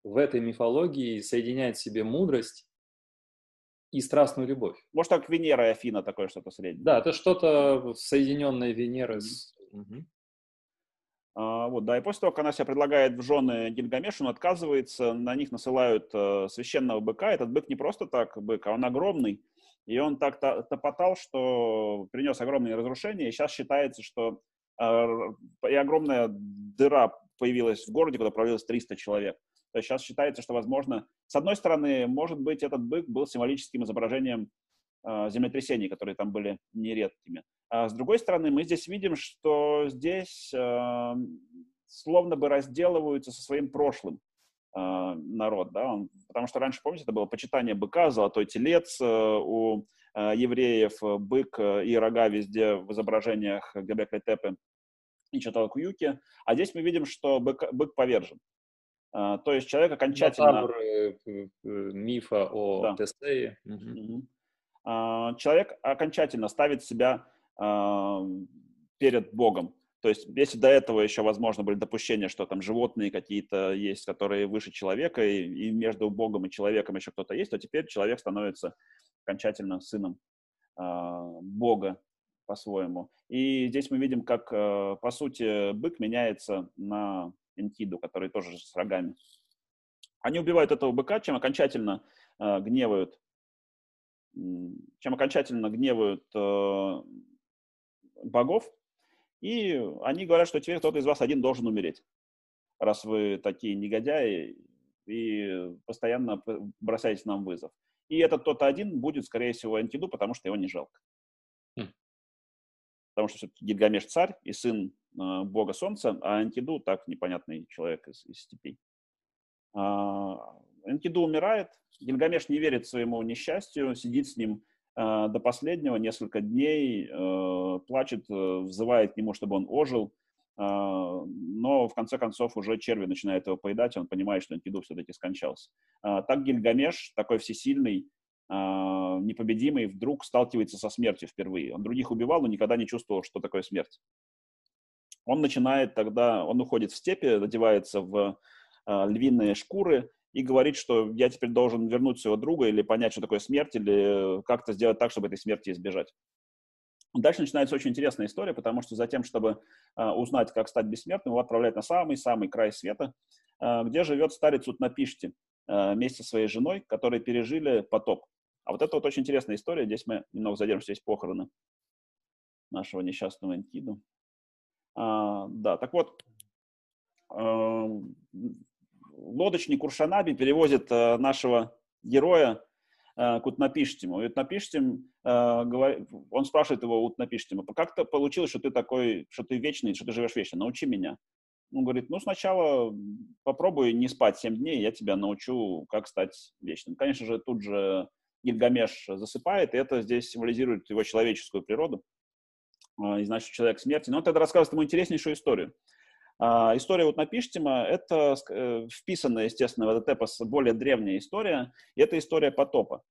в этой мифологии соединяет в себе мудрость и страстную любовь. Может, так Венера и Афина такое что-то среднее. Да, это что-то соединенное Венеры с... Угу. А, вот, да, и после того, как она себя предлагает в жены Гильгамешу, он отказывается, на них насылают э, священного быка. Этот бык не просто так бык, а он огромный. И он так топотал, что принес огромные разрушения. И сейчас считается, что э, и огромная дыра появилась в городе, куда провалилось 300 человек. То есть сейчас считается, что, возможно, с одной стороны, может быть, этот бык был символическим изображением э, землетрясений, которые там были нередкими. А с другой стороны, мы здесь видим, что здесь э, словно бы разделываются со своим прошлым народ, да, он, потому что раньше, помните, это было почитание быка, золотой телец э, у э, евреев, бык и рога везде в изображениях Гебекли Тепы и Чаталкуюки, а здесь мы видим, что бык, бык повержен. Uh, то есть человек окончательно... Матабр, э, э, мифа о да. Тесее. Угу. Человек окончательно ставит себя перед Богом. То есть, если до этого еще, возможно, были допущения, что там животные какие-то есть, которые выше человека, и, и между Богом и человеком еще кто-то есть, то теперь человек становится окончательно сыном э, Бога по-своему. И здесь мы видим, как, э, по сути, бык меняется на Энкиду, который тоже с рогами. Они убивают этого быка, чем окончательно э, гневают, чем окончательно гневают э, богов, и они говорят, что теперь кто-то из вас один должен умереть, раз вы такие негодяи и постоянно бросаете нам вызов. и этот кто-то один будет, скорее всего, Энкиду, потому что его не жалко. Mm. Потому что все-таки Гильгамеш царь и сын э, бога солнца, а Энкиду так непонятный человек из, из степей. А, Энкиду умирает, Гильгамеш не верит своему несчастью, сидит с ним до последнего, несколько дней, э, плачет, э, взывает к нему, чтобы он ожил, э, но в конце концов уже черви начинают его поедать, он понимает, что Энкиду все-таки скончался. Э, так Гильгамеш, такой всесильный, э, непобедимый, вдруг сталкивается со смертью впервые. Он других убивал, но никогда не чувствовал, что такое смерть. Он начинает тогда, он уходит в степи, одевается в э, львиные шкуры, и говорит, что я теперь должен вернуть своего друга или понять, что такое смерть, или как-то сделать так, чтобы этой смерти избежать. Дальше начинается очень интересная история, потому что за тем, чтобы э, узнать, как стать бессмертным, его отправляют на самый-самый край света, э, где живет старец Утнапишти э, вместе со своей женой, которые пережили потоп. А вот это вот очень интересная история. Здесь мы немного задержимся, здесь похороны нашего несчастного Энкиду. А, да, так вот, лодочник Уршанаби перевозит э, нашего героя э, к Утнапиштиму. И Утнапиштим, э, он спрашивает его Утнапиштима, как то получилось, что ты такой, что ты вечный, что ты живешь вечно, научи меня. Он говорит, ну, сначала попробуй не спать 7 дней, я тебя научу, как стать вечным. Конечно же, тут же Гильгамеш засыпает, и это здесь символизирует его человеческую природу, и значит, человек смерти. Но он тогда рассказывает ему интереснейшую историю. А, история вот Напиштима – это э, вписанная, естественно, в этот эпос более древняя история, и это история потопа.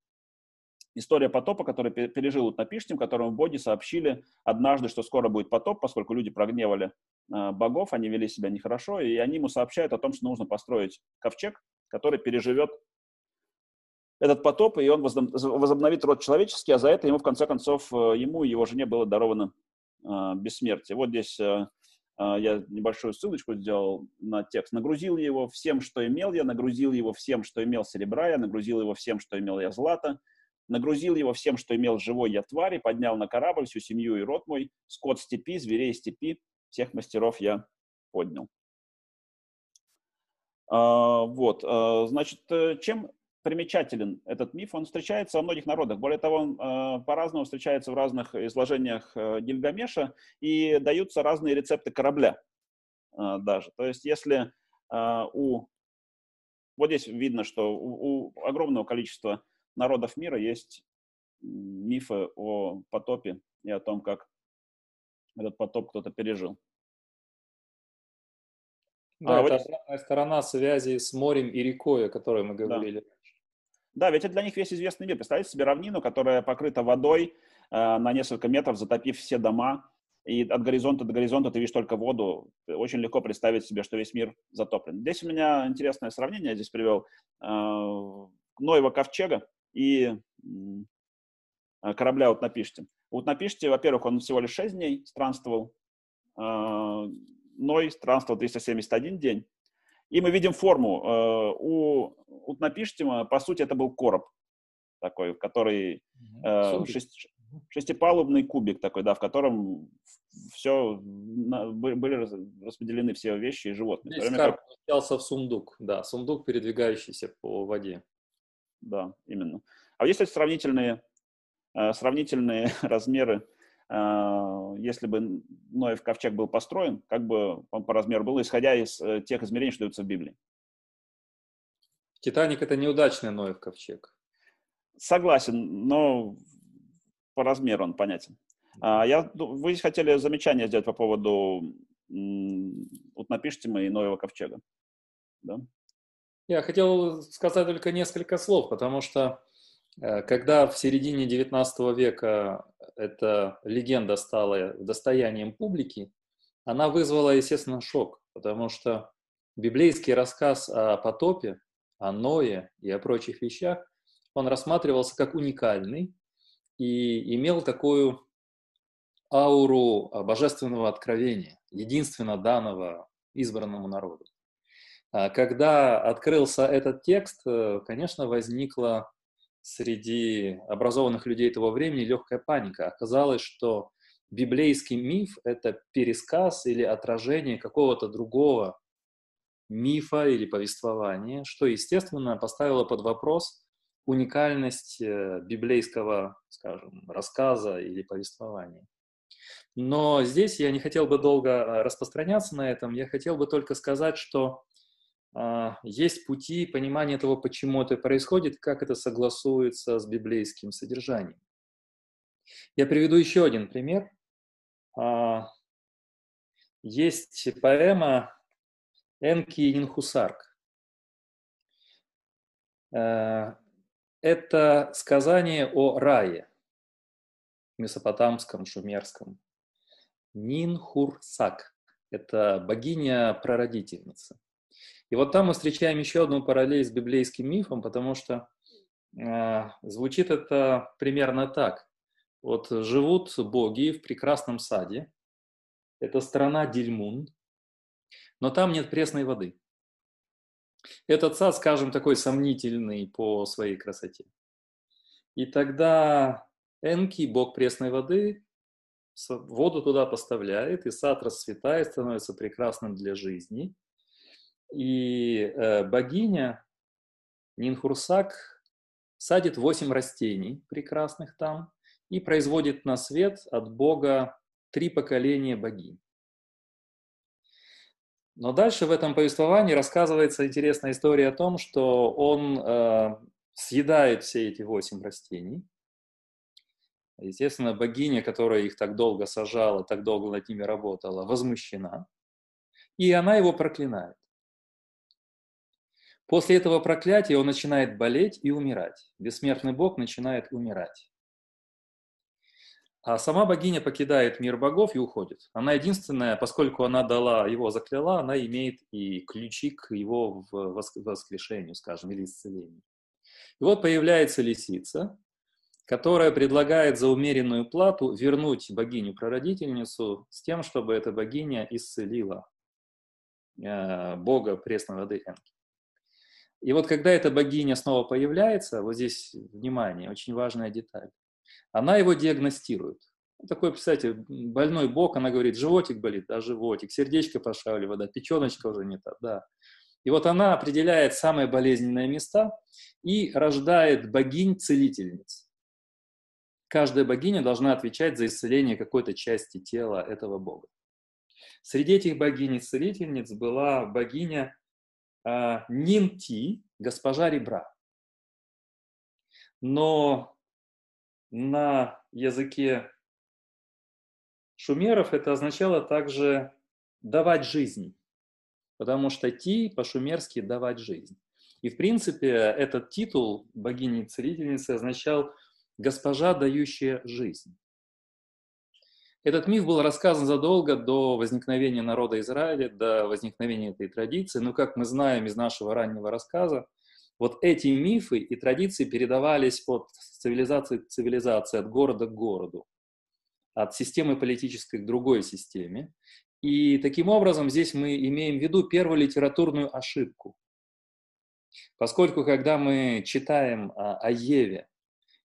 История потопа, который пережил Утнапиштим, которому боги сообщили однажды, что скоро будет потоп, поскольку люди прогневали а, богов, они вели себя нехорошо, и они ему сообщают о том, что нужно построить ковчег, который переживет этот потоп, и он возобновит род человеческий, а за это ему, в конце концов, э, ему и его жене было даровано а, бессмертие. Вот здесь э, я небольшую ссылочку сделал на текст. Нагрузил его всем, что имел я, нагрузил его всем, что имел серебра я, нагрузил его всем, что имел я злата, нагрузил его всем, что имел живой я твари, поднял на корабль всю семью и род мой, скот степи, зверей степи, всех мастеров я поднял. А, вот, а, значит, э, чем примечателен этот миф. Он встречается во многих народах. Более того, он э, по-разному встречается в разных изложениях э, Гильгамеша и даются разные рецепты корабля э, даже. То есть если э, у... Вот здесь видно, что у, у огромного количества народов мира есть мифы о потопе и о том, как этот потоп кто-то пережил. Да, а это вот... сторона связи с морем и рекой, о которой мы говорили. Да. Да, ведь это для них весь известный мир. Представьте себе равнину, которая покрыта водой э, на несколько метров, затопив все дома, и от горизонта до горизонта ты видишь только воду. Очень легко представить себе, что весь мир затоплен. Здесь у меня интересное сравнение, я здесь привел э, Ноева ковчега и э, корабля вот напишите. Вот напишите, во-первых, он всего лишь 6 дней странствовал, э, Ной странствовал 371 день, и мы видим форму. Э, у Утнапиштима, по сути, это был короб такой, который э, шесть, шестипалубный кубик такой, да, в котором все были распределены все вещи и животные. Здесь как... в сундук, да, сундук, передвигающийся по воде. Да, именно. А есть сравнительные, э, сравнительные (laughs) размеры если бы Ноев ковчег был построен, как бы он по размеру был, исходя из э, тех измерений, что даются в Библии. Титаник – это неудачный Ноев ковчег. Согласен, но по размеру он понятен. А, я, вы хотели замечание сделать по поводу, вот напишите мы и Ноева ковчега. Да? Я хотел сказать только несколько слов, потому что Э, когда в середине XIX века эта легенда стала достоянием публики, она вызвала, естественно, шок, потому что библейский рассказ о потопе, о Ное и о прочих вещах, он рассматривался как уникальный и имел такую ауру божественного откровения, единственно данного избранному народу. А когда открылся этот текст, э, конечно, возникла среди образованных людей того времени легкая паника. Оказалось, что библейский миф — это пересказ или отражение какого-то другого мифа или повествования, что, естественно, поставило под вопрос уникальность э, библейского, скажем, рассказа или повествования. Но здесь я не хотел бы долго э, распространяться на этом, я хотел бы только сказать, что есть пути понимания того, почему это происходит, как это согласуется с библейским содержанием. Я приведу еще один пример. Э, есть поэма Энки Нинхусарк. Э, это сказание о рае, месопотамском, шумерском. Нинхурсак – это богиня-прародительница. И вот там мы встречаем еще одну параллель с библейским мифом, потому что э, звучит это примерно так. Вот живут боги в прекрасном саде. Это страна Дильмун, но там нет пресной воды. Этот сад, скажем, такой сомнительный по своей красоте. И тогда Энки, бог пресной воды, воду туда поставляет, и сад расцветает, становится прекрасным для жизни. И э, богиня Нинхурсак садит восемь растений прекрасных там и производит на свет от Бога три поколения богинь. Но дальше в этом повествовании рассказывается интересная история о том, что он э, съедает все эти восемь растений. Естественно, богиня, которая их так долго сажала, так долго над ними работала, возмущена. И она его проклинает. После этого проклятия он начинает болеть и умирать. Бессмертный бог начинает умирать. А сама богиня покидает мир богов и уходит. Она единственная, поскольку она дала, его закляла, она имеет и ключи к его воскрешению, скажем, или исцелению. И вот появляется лисица, которая предлагает за умеренную плату вернуть богиню-прародительницу с тем, чтобы эта богиня исцелила э, бога пресной воды Энки. И вот когда эта богиня снова появляется, вот здесь, внимание, очень важная деталь, она его диагностирует. Такой, представьте, больной бок, она говорит, животик болит, да, животик, сердечко пошаливает, да, печеночка уже не та, да. И вот она определяет самые болезненные места и рождает богинь-целительниц. Каждая богиня должна отвечать за исцеление какой-то части тела этого бога. Среди этих богинь-целительниц была богиня э, Нинти, госпожа ребра. Но на языке шумеров это означало также давать жизнь, потому что ти по-шумерски давать жизнь. И, в принципе, этот титул богини-целительницы означал «госпожа, дающая жизнь». Этот миф был рассказан задолго до возникновения народа Израиля, до возникновения этой традиции. Но, как мы знаем из нашего раннего рассказа, вот эти мифы и традиции передавались от цивилизации к цивилизации, от города к городу, от системы политической к другой системе. И таким образом здесь мы имеем в виду первую литературную ошибку. Поскольку когда мы читаем о Еве,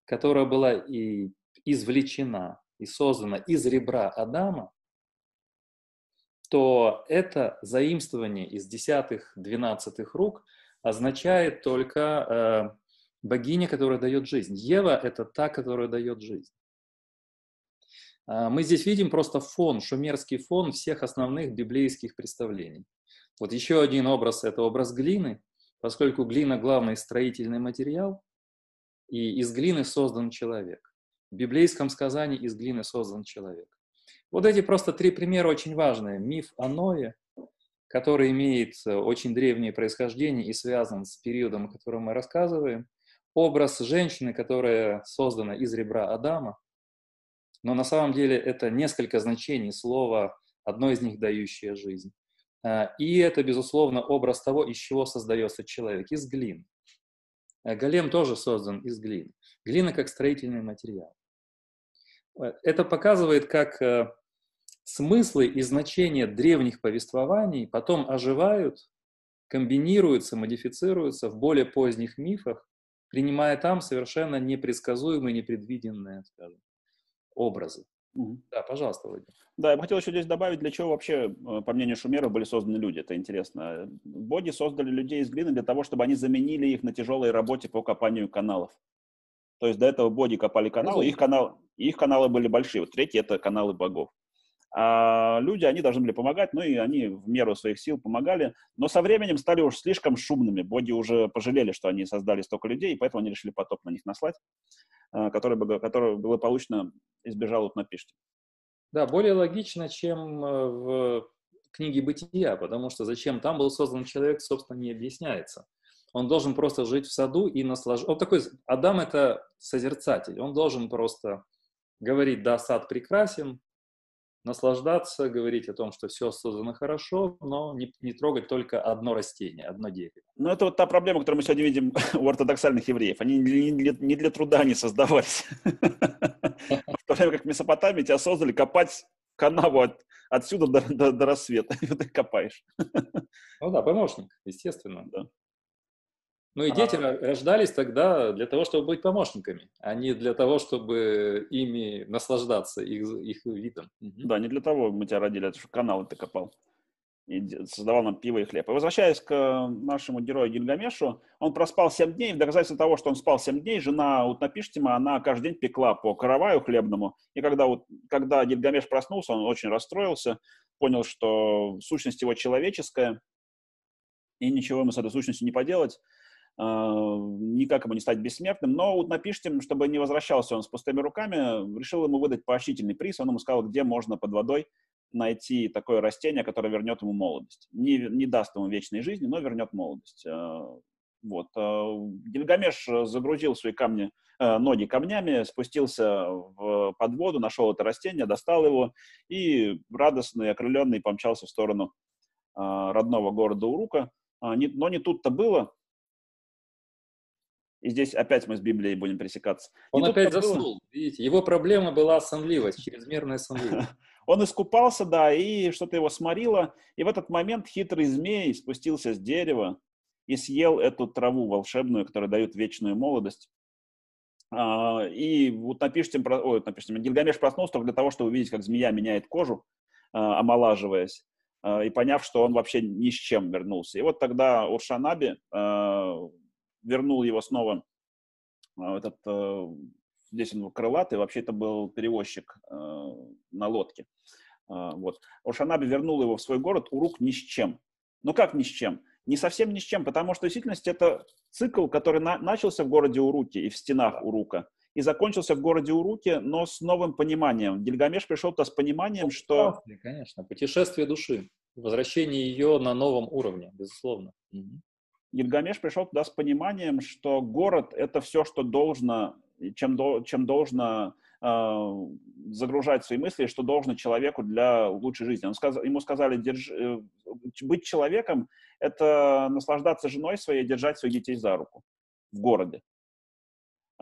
которая была и извлечена, и создана из ребра Адама, то это заимствование из десятых, двенадцатых рук – означает только э, богиня, которая дает жизнь. Ева – это та, которая дает жизнь. А, мы здесь видим просто фон, шумерский фон всех основных библейских представлений. Вот еще один образ – это образ глины, поскольку глина – главный строительный материал, и из глины создан человек. Библейском сказании из глины создан человек. Вот эти просто три примера очень важные. Миф о Ное, который имеет э, очень древнее происхождение и связан с периодом, о котором мы рассказываем. Образ женщины, которая создана из ребра Адама, но на самом деле это несколько значений слова, одно из них дающее жизнь. А, и это, безусловно, образ того, из чего создается человек, из глины. А, голем тоже создан из глины. Глина как строительный материал. Э, это показывает, как э, смыслы и значения древних повествований потом оживают, комбинируются, модифицируются в более поздних мифах, принимая там совершенно непредсказуемые, непредвиденные, скажем, образы. Угу. Да, пожалуйста, Владимир. Да, я бы хотел еще здесь добавить, для чего вообще, э, по мнению шумеров, были созданы люди. Это интересно. Боги создали людей из глины для того, чтобы они заменили их на тяжелой работе по копанию каналов. То есть до этого боги копали каналы, их, канал, их каналы были большие. Вот третий – это каналы богов. А люди, они должны были помогать, ну и они в меру своих сил помогали, но со временем стали уж слишком шумными. Боги уже пожалели, что они создали столько людей, и поэтому они решили потоп на них наслать, а, который, который благополучно избежал от напишки. Да, более логично, чем э, в книге «Бытия», потому что зачем там был создан человек, собственно, не объясняется. Он должен просто жить в саду и наслаждаться. Он такой, Адам – это созерцатель, он должен просто говорить, да, сад прекрасен, наслаждаться, говорить о том, что все создано хорошо, но не, не трогать только одно растение, одно дерево. Ну, это вот та проблема, которую мы сегодня видим у ортодоксальных евреев. Они не для, не для труда не создавались. (laughs) В то время как в Месопотамии тебя создали копать канаву от, отсюда до, до, до рассвета. (laughs) И ты копаешь. Ну да, помощник, естественно. Да. Ну и дети а... рождались тогда для того, чтобы быть помощниками, а не для того, чтобы ими наслаждаться, их, их видом. Да, не для того мы тебя родили, это что канал ты копал. И создавал нам пиво и хлеб. И возвращаясь к нашему герою Гильгамешу, он проспал 7 дней, в доказательство того, что он спал 7 дней, жена Утнапиштима, она каждый день пекла по караваю хлебному, и когда, когда Гильгамеш проснулся, он очень расстроился, понял, что сущность его человеческая, и ничего ему с этой сущностью не поделать, а, никак ему не стать бессмертным, но вот напишите, чтобы не возвращался он с пустыми руками, решил ему выдать поощрительный приз, он ему сказал, где можно под водой найти такое растение, которое вернет ему молодость. Не, не даст ему вечной жизни, но вернет молодость. А, вот. А, Гильгамеш загрузил свои камни, ноги камнями, спустился в, под воду, нашел это растение, достал его и радостный, окрыленный помчался в сторону родного города Урука. Но не тут-то было. И здесь опять мы с Библией будем пересекаться. Он опять заснул, видите. Его проблема была сонливость, чрезмерная сонливость. (laughs) Он искупался, да, и что-то его сморило. И в этот момент хитрый змей спустился с дерева и съел эту траву волшебную, которая дает вечную молодость. А, и вот напишите, ой, напишите, Гильгамеш проснулся только для того, чтобы увидеть, как змея меняет кожу, а, омолаживаясь, а, и поняв, что он вообще ни с чем вернулся. И вот тогда Уршанаби вернул его снова а, этот, э, здесь он крылатый, вообще это был перевозчик э, на лодке. Вот. Ошанаби вернул его в свой город, Урук ни с чем. Ну как ни с чем? Не совсем ни с чем, потому что в действительности это цикл, который на, начался в городе Уруки и в стенах Урука, и закончился в городе Уруке, но с новым пониманием. Гильгамеш пришел туда с пониманием, что... Конечно, путешествие души, возвращение ее на новом уровне, безусловно. Угу. Гильгамеш пришел туда с пониманием, что город – это все, что должно, чем, чем должно э, загружать свои мысли, что должно человеку для лучшей жизни. Он сказ, ему сказали, держ, э, быть человеком – это наслаждаться женой своей, держать своих детей за руку в городе.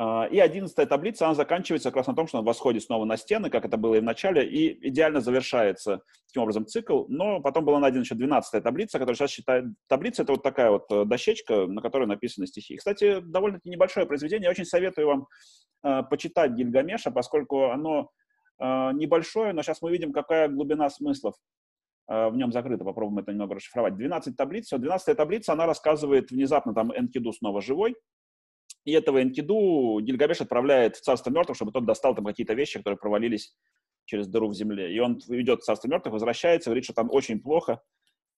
А, и одиннадцатая таблица, она заканчивается как раз на том, что он восходит снова на стены, как это было и в начале, и идеально завершается таким образом цикл. Но потом была найдена еще двенадцатая таблица, которая сейчас считает... Таблица — это вот такая вот э, дощечка, на которой написаны стихи. Кстати, довольно-таки небольшое произведение. Я очень советую вам э, почитать Гильгамеша, поскольку оно э, небольшое, но сейчас мы видим, какая глубина смыслов э, в нем закрыта. Попробуем это немного расшифровать. 12 таблиц. 12 таблица, она рассказывает внезапно, там Энкиду снова живой, и этого Энкиду Гильгамеш отправляет в царство мертвых, чтобы тот достал там какие-то вещи, которые провалились через дыру в земле. И он идет в царство мертвых, возвращается, говорит, что там очень плохо,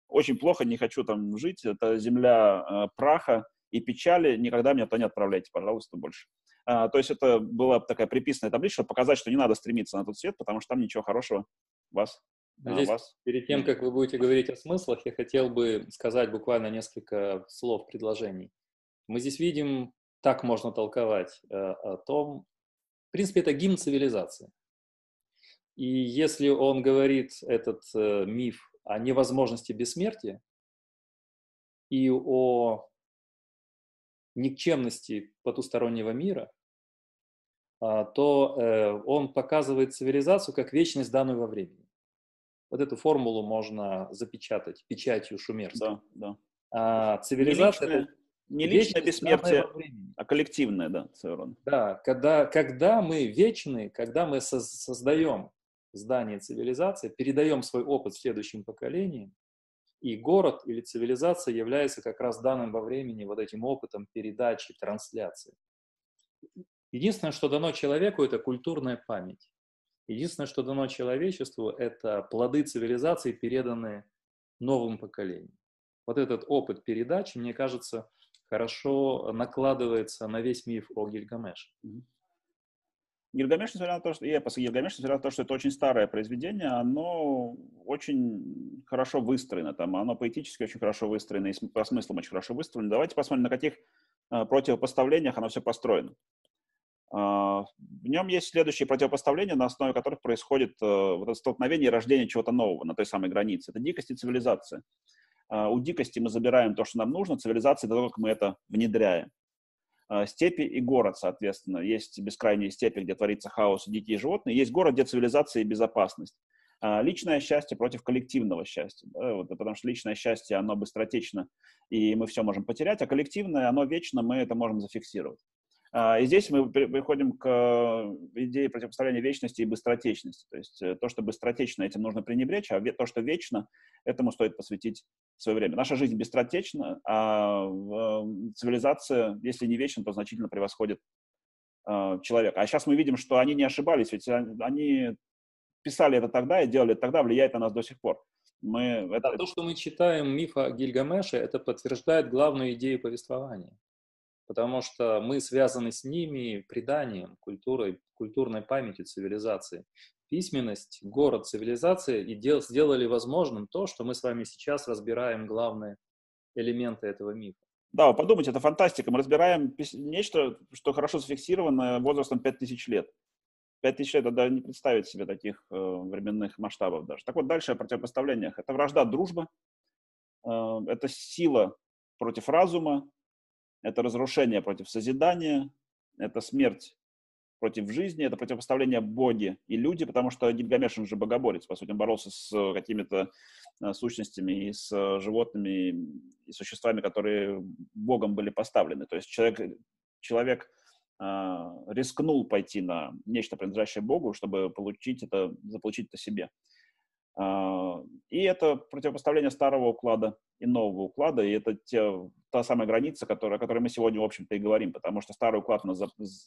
очень плохо, не хочу там жить, это земля э, праха и печали, никогда меня туда не отправляйте, пожалуйста, больше. А, то есть это была такая приписанная таблица, чтобы показать, что не надо стремиться на тот свет, потому что там ничего хорошего вас а Здесь, вас... перед тем, как вы будете говорить о смыслах, я хотел бы сказать буквально несколько слов, предложений. Мы здесь видим так можно толковать э, о том, в принципе, это гимн цивилизации. И если он говорит, этот э, миф, о невозможности бессмертия и о никчемности потустороннего мира, а, то э, он показывает цивилизацию как вечность, данную во времени. Вот эту формулу можно запечатать печатью шумерской. Да, да. А цивилизация... Не личное бессмертие, а коллективное, да, Церон. Да, когда, когда мы вечны, когда мы создаем здание цивилизации, передаем свой опыт следующим поколениям, и город или цивилизация является как раз данным во времени вот этим опытом передачи, трансляции. Единственное, что дано человеку, это культурная память. Единственное, что дано человечеству, это плоды цивилизации, переданные новым поколениям. Вот этот опыт передачи, мне кажется, хорошо накладывается на весь миф о Гильгамеше. Гильгамеш, несмотря на то, что эпос Гильгамеш, несмотря на то, что это очень старое произведение, оно очень хорошо выстроено, там, оно поэтически очень хорошо выстроено, и по смыслам очень хорошо выстроено. Давайте посмотрим, на каких э, противопоставлениях оно все построено. Uh, в нем есть следующие противопоставления, на основе которых происходит uh, вот это столкновение и рождение чего-то нового на той самой границе. Это дикость и цивилизация. Uh, у дикости мы забираем то, что нам нужно, цивилизации, до того, как мы это внедряем. А, степи и город, соответственно. Есть бескрайние степи, где творится хаос и дикие животные. Есть город, где цивилизация и безопасность. А, личное счастье против коллективного счастья. Да, вот, потому что личное счастье, оно быстротечно, и мы все можем потерять, а коллективное, оно вечно, мы это можем зафиксировать. А, и здесь мы приходим к идее противопоставления вечности и быстротечности. То есть э, то, что быстротечно, этим нужно пренебречь, а то, что вечно, этому стоит посвятить свое время. Наша жизнь быстротечна, а цивилизация, если не вечна, то значительно превосходит а, человека. А сейчас мы видим, что они не ошибались, ведь они писали это тогда и делали это тогда, влияет на нас до сих пор. Мы, это... То, что мы читаем миф о Гильгамеше, это подтверждает главную идею повествования потому что мы связаны с ними преданием, культурой, культурной памятью цивилизации. Письменность, город, цивилизация и дел, сделали возможным то, что мы с вами сейчас разбираем главные элементы этого мифа. Да, подумайте, это фантастика. Мы разбираем нечто, что хорошо зафиксировано возрастом 5000 лет. 5000 лет, это не представить себе таких э, временных масштабов даже. Так вот, дальше о противопоставлениях. Это вражда, дружба, э, это сила против разума, это разрушение против созидания, это смерть против жизни, это противопоставление боги и люди, потому что Гильгамеш, он же богоборец, по сути, он боролся с какими-то э, сущностями и с животными и существами, которые богом были поставлены. То есть человек, человек э, рискнул пойти на нечто, принадлежащее Богу, чтобы получить это, заполучить это себе. А, и это противопоставление старого уклада и нового уклада, и это те, та самая граница, которая, о которой мы сегодня, в общем-то, и говорим, потому что старый уклад у нас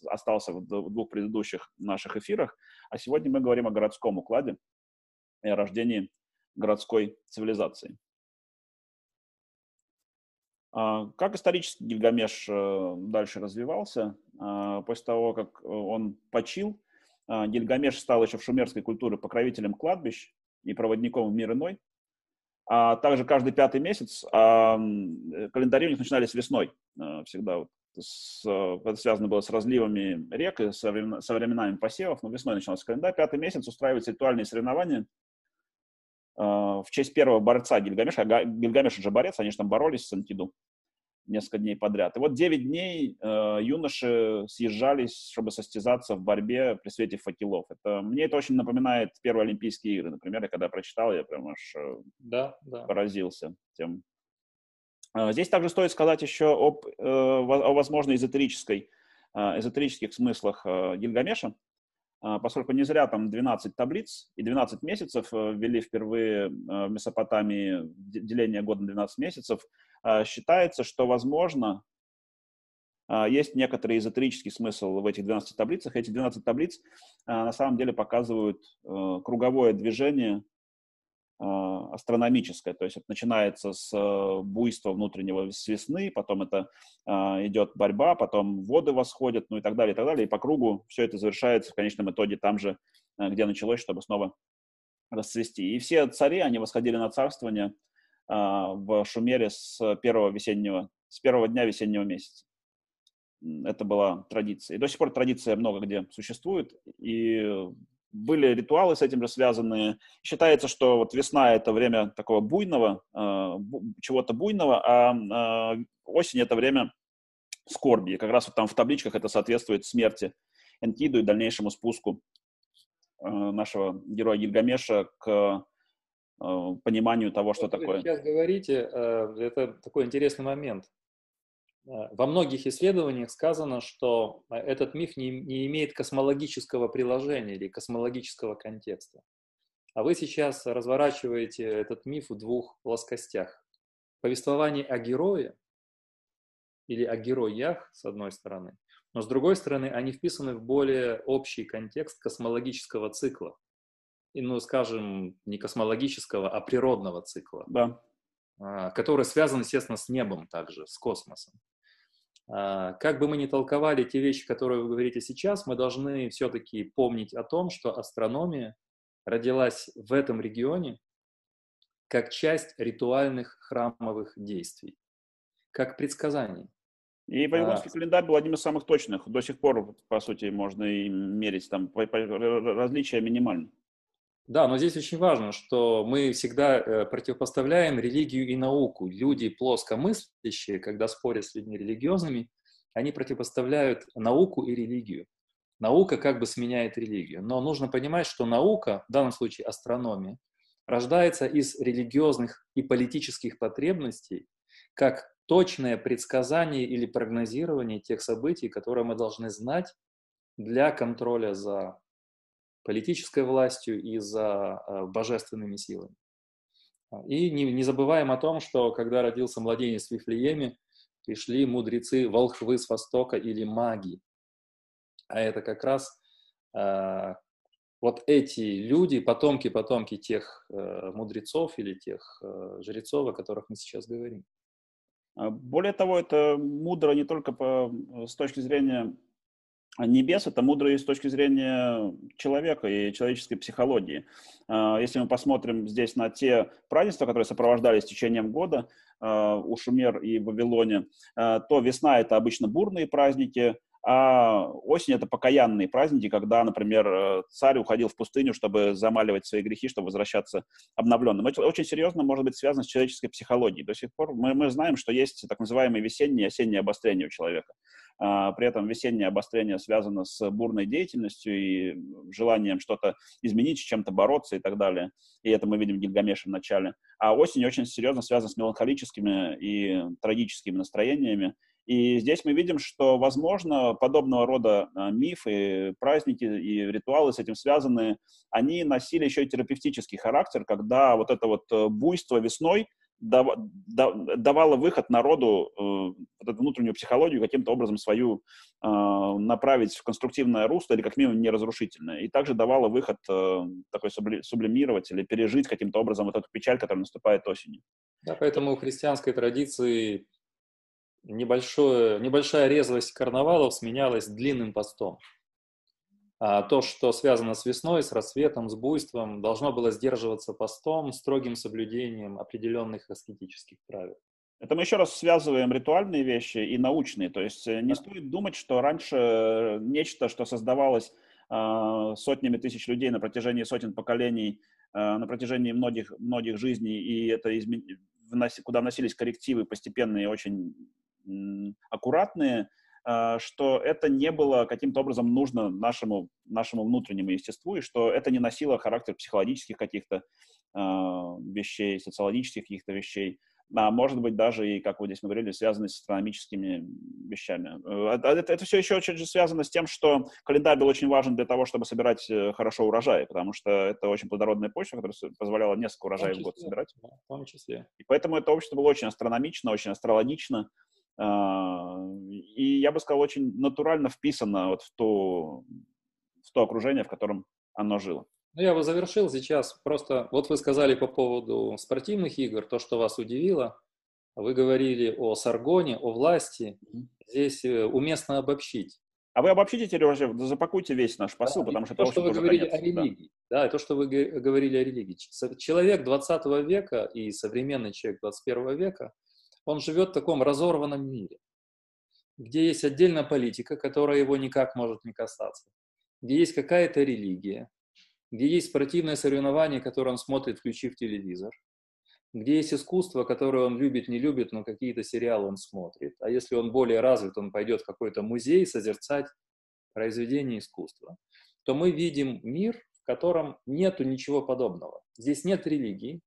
остался в двух предыдущих наших эфирах, а сегодня мы говорим о городском укладе и о рождении городской цивилизации. А, как исторически Гильгамеш э, дальше развивался? А, после того, как он почил, Гильгамеш стал еще в шумерской культуре покровителем кладбищ, и проводником в мир иной. А также каждый пятый месяц а, календари у них начинались весной а, всегда. Вот, с, это связано было с разливами рек и со, времен, со временами посевов, но весной начинался календарь. Пятый месяц устраиваются ритуальные соревнования а, в честь первого борца Гильгамеша. Гильгамеш уже борец, они же там боролись с Антиду несколько дней подряд. И вот 9 дней э, юноши съезжались, чтобы состязаться в борьбе при свете факелов. Это, мне это очень напоминает первые Олимпийские игры, например. Я когда прочитал, я прям аж э, да, да. поразился тем. Э, здесь также стоит сказать еще об, э, о возможной эзотерической, э, эзотерических смыслах э, Гильгамеша э, поскольку не зря там 12 таблиц и 12 месяцев э, ввели впервые в Месопотамии деление года на 12 месяцев, считается, что, возможно, а, есть некоторый эзотерический смысл в этих 12 таблицах. Эти 12 таблиц а, на самом деле показывают э, круговое движение астрономическое, то есть это начинается с э, буйства внутреннего с весны, потом это идет борьба, потом воды восходят, ну и так далее, и так далее, и по кругу все это завершается в конечном итоге там же, э, где началось, чтобы снова расцвести. И все цари, они восходили на царствование в Шумере с первого весеннего, с первого дня весеннего месяца. Это была традиция. И до сих пор традиция много где существует. И были ритуалы с этим же связанные. Считается, что вот весна — это время такого буйного, а, чего-то буйного, а, а осень — это время скорби. И как раз вот там в табличках это соответствует смерти Энкиду и дальнейшему спуску нашего героя Гильгамеша к пониманию того, что Вы такое. Сейчас говорите, э, это такой интересный момент. Э, во многих исследованиях сказано, что этот миф не, не имеет космологического приложения или космологического контекста. А вы сейчас разворачиваете этот миф в двух плоскостях. Повествование о герое или о героях, с одной стороны, но с другой стороны, они вписаны в более общий контекст космологического цикла. Ну, скажем, не космологического, а природного цикла. Да. А, который связан, естественно, с небом также, с космосом. А, как бы мы ни толковали те вещи, которые вы говорите сейчас, мы должны все-таки помнить о том, что астрономия родилась в этом регионе как часть ритуальных храмовых действий, как предсказание. И Вавилонский а... календарь был одним из самых точных. До сих пор, по сути, можно и мерить, там различия минимальны. Да, но здесь очень важно, что мы всегда э, противопоставляем религию и науку. Люди плоскомыслящие, когда спорят с людьми религиозными, они противопоставляют науку и религию. Наука как бы сменяет религию. Но нужно понимать, что наука, в данном случае астрономия, рождается из религиозных и политических потребностей, как точное предсказание или прогнозирование тех событий, которые мы должны знать для контроля за политической властью и за э, божественными силами. И не, не забываем о том, что когда родился младенец в Вифлееме, пришли мудрецы волхвы с Востока или маги. А это как раз э, вот эти люди, потомки-потомки тех э, мудрецов или тех э, жрецов, о которых мы сейчас говорим. А более того, это мудро не только по, с точки зрения небес это мудро и с точки зрения человека и человеческой психологии. А, если мы посмотрим здесь на те празднества, которые сопровождались течением года а, у Шумер и Вавилоне, а, то весна — это обычно бурные праздники, а осень — это покаянные праздники, когда, например, э, царь уходил в пустыню, чтобы замаливать свои грехи, чтобы возвращаться обновленным. Это очень серьезно может быть связано с человеческой психологией. До сих пор мы, мы знаем, что есть так называемые весенние и осенние обострения у человека. А, при этом весеннее обострение связано с бурной деятельностью и желанием что-то изменить, с чем-то бороться и так далее. И это мы видим в Гильгамеше в начале. А осень очень серьезно связана с меланхолическими и трагическими настроениями. И здесь мы видим, что, возможно, подобного рода а, мифы, праздники и ритуалы с этим связаны, они носили еще и терапевтический характер, когда вот это вот э, буйство весной – давала выход народу, э, внутреннюю психологию каким-то образом свою э, направить в конструктивное русло или как минимум не разрушительное. И также давала выход э, такой сублимировать или пережить каким-то образом вот эту печаль, которая наступает осенью. Да, поэтому у христианской традиции небольшое, небольшая резвость карнавалов сменялась длинным постом. А то, что связано с весной, с рассветом, с буйством, должно было сдерживаться постом, строгим соблюдением определенных аскетических правил. Это мы еще раз связываем ритуальные вещи и научные. То есть э, не стоит думать, что раньше э, нечто, что создавалось э, сотнями тысяч людей на протяжении сотен поколений, э, на протяжении многих, многих жизней, и это измен... куда вносились коррективы постепенные, очень аккуратные, что это не было каким-то образом нужно нашему, нашему внутреннему естеству, и что это не носило характер психологических каких-то э, вещей, социологических каких-то вещей, а может быть даже и, как вы здесь говорили, связанные с астрономическими вещами. Э, это, это все еще очень связано с тем, что календарь был очень важен для того, чтобы собирать э, хорошо урожай, потому что это очень плодородная почва, которая позволяла несколько урожаев в, в год собирать. В том числе. И поэтому это общество было очень астрономично, очень астрологично, и я бы сказал, очень натурально вписано вот в то, в то окружение, в котором оно жило. Ну, я бы завершил сейчас. Просто вот вы сказали по поводу спортивных игр, то, что вас удивило. Вы говорили о Саргоне, о власти. Здесь э, уместно обобщить. А вы обобщите теперь уже, запакуйте весь наш посыл, да, потому что то, что вы говорили конец, о религии. Да. да, то, что вы говорили о религии. Человек 20 века и современный человек 21 века – он живет в таком разорванном мире, где есть отдельная политика, которая его никак может не касаться, где есть какая-то религия, где есть спортивное соревнование, которое он смотрит, включив телевизор, где есть искусство, которое он любит, не любит, но какие-то сериалы он смотрит. А если он более развит, он пойдет в какой-то музей созерцать произведения искусства, то мы видим мир, в котором нету ничего подобного. Здесь нет религии,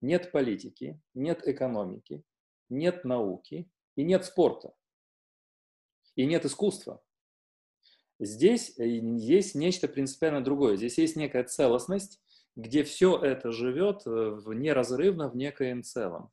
нет политики, нет экономики, нет науки и нет спорта, и нет искусства. Здесь э, есть нечто принципиально другое. Здесь есть некая целостность, где все это живет в неразрывно в некоем целом.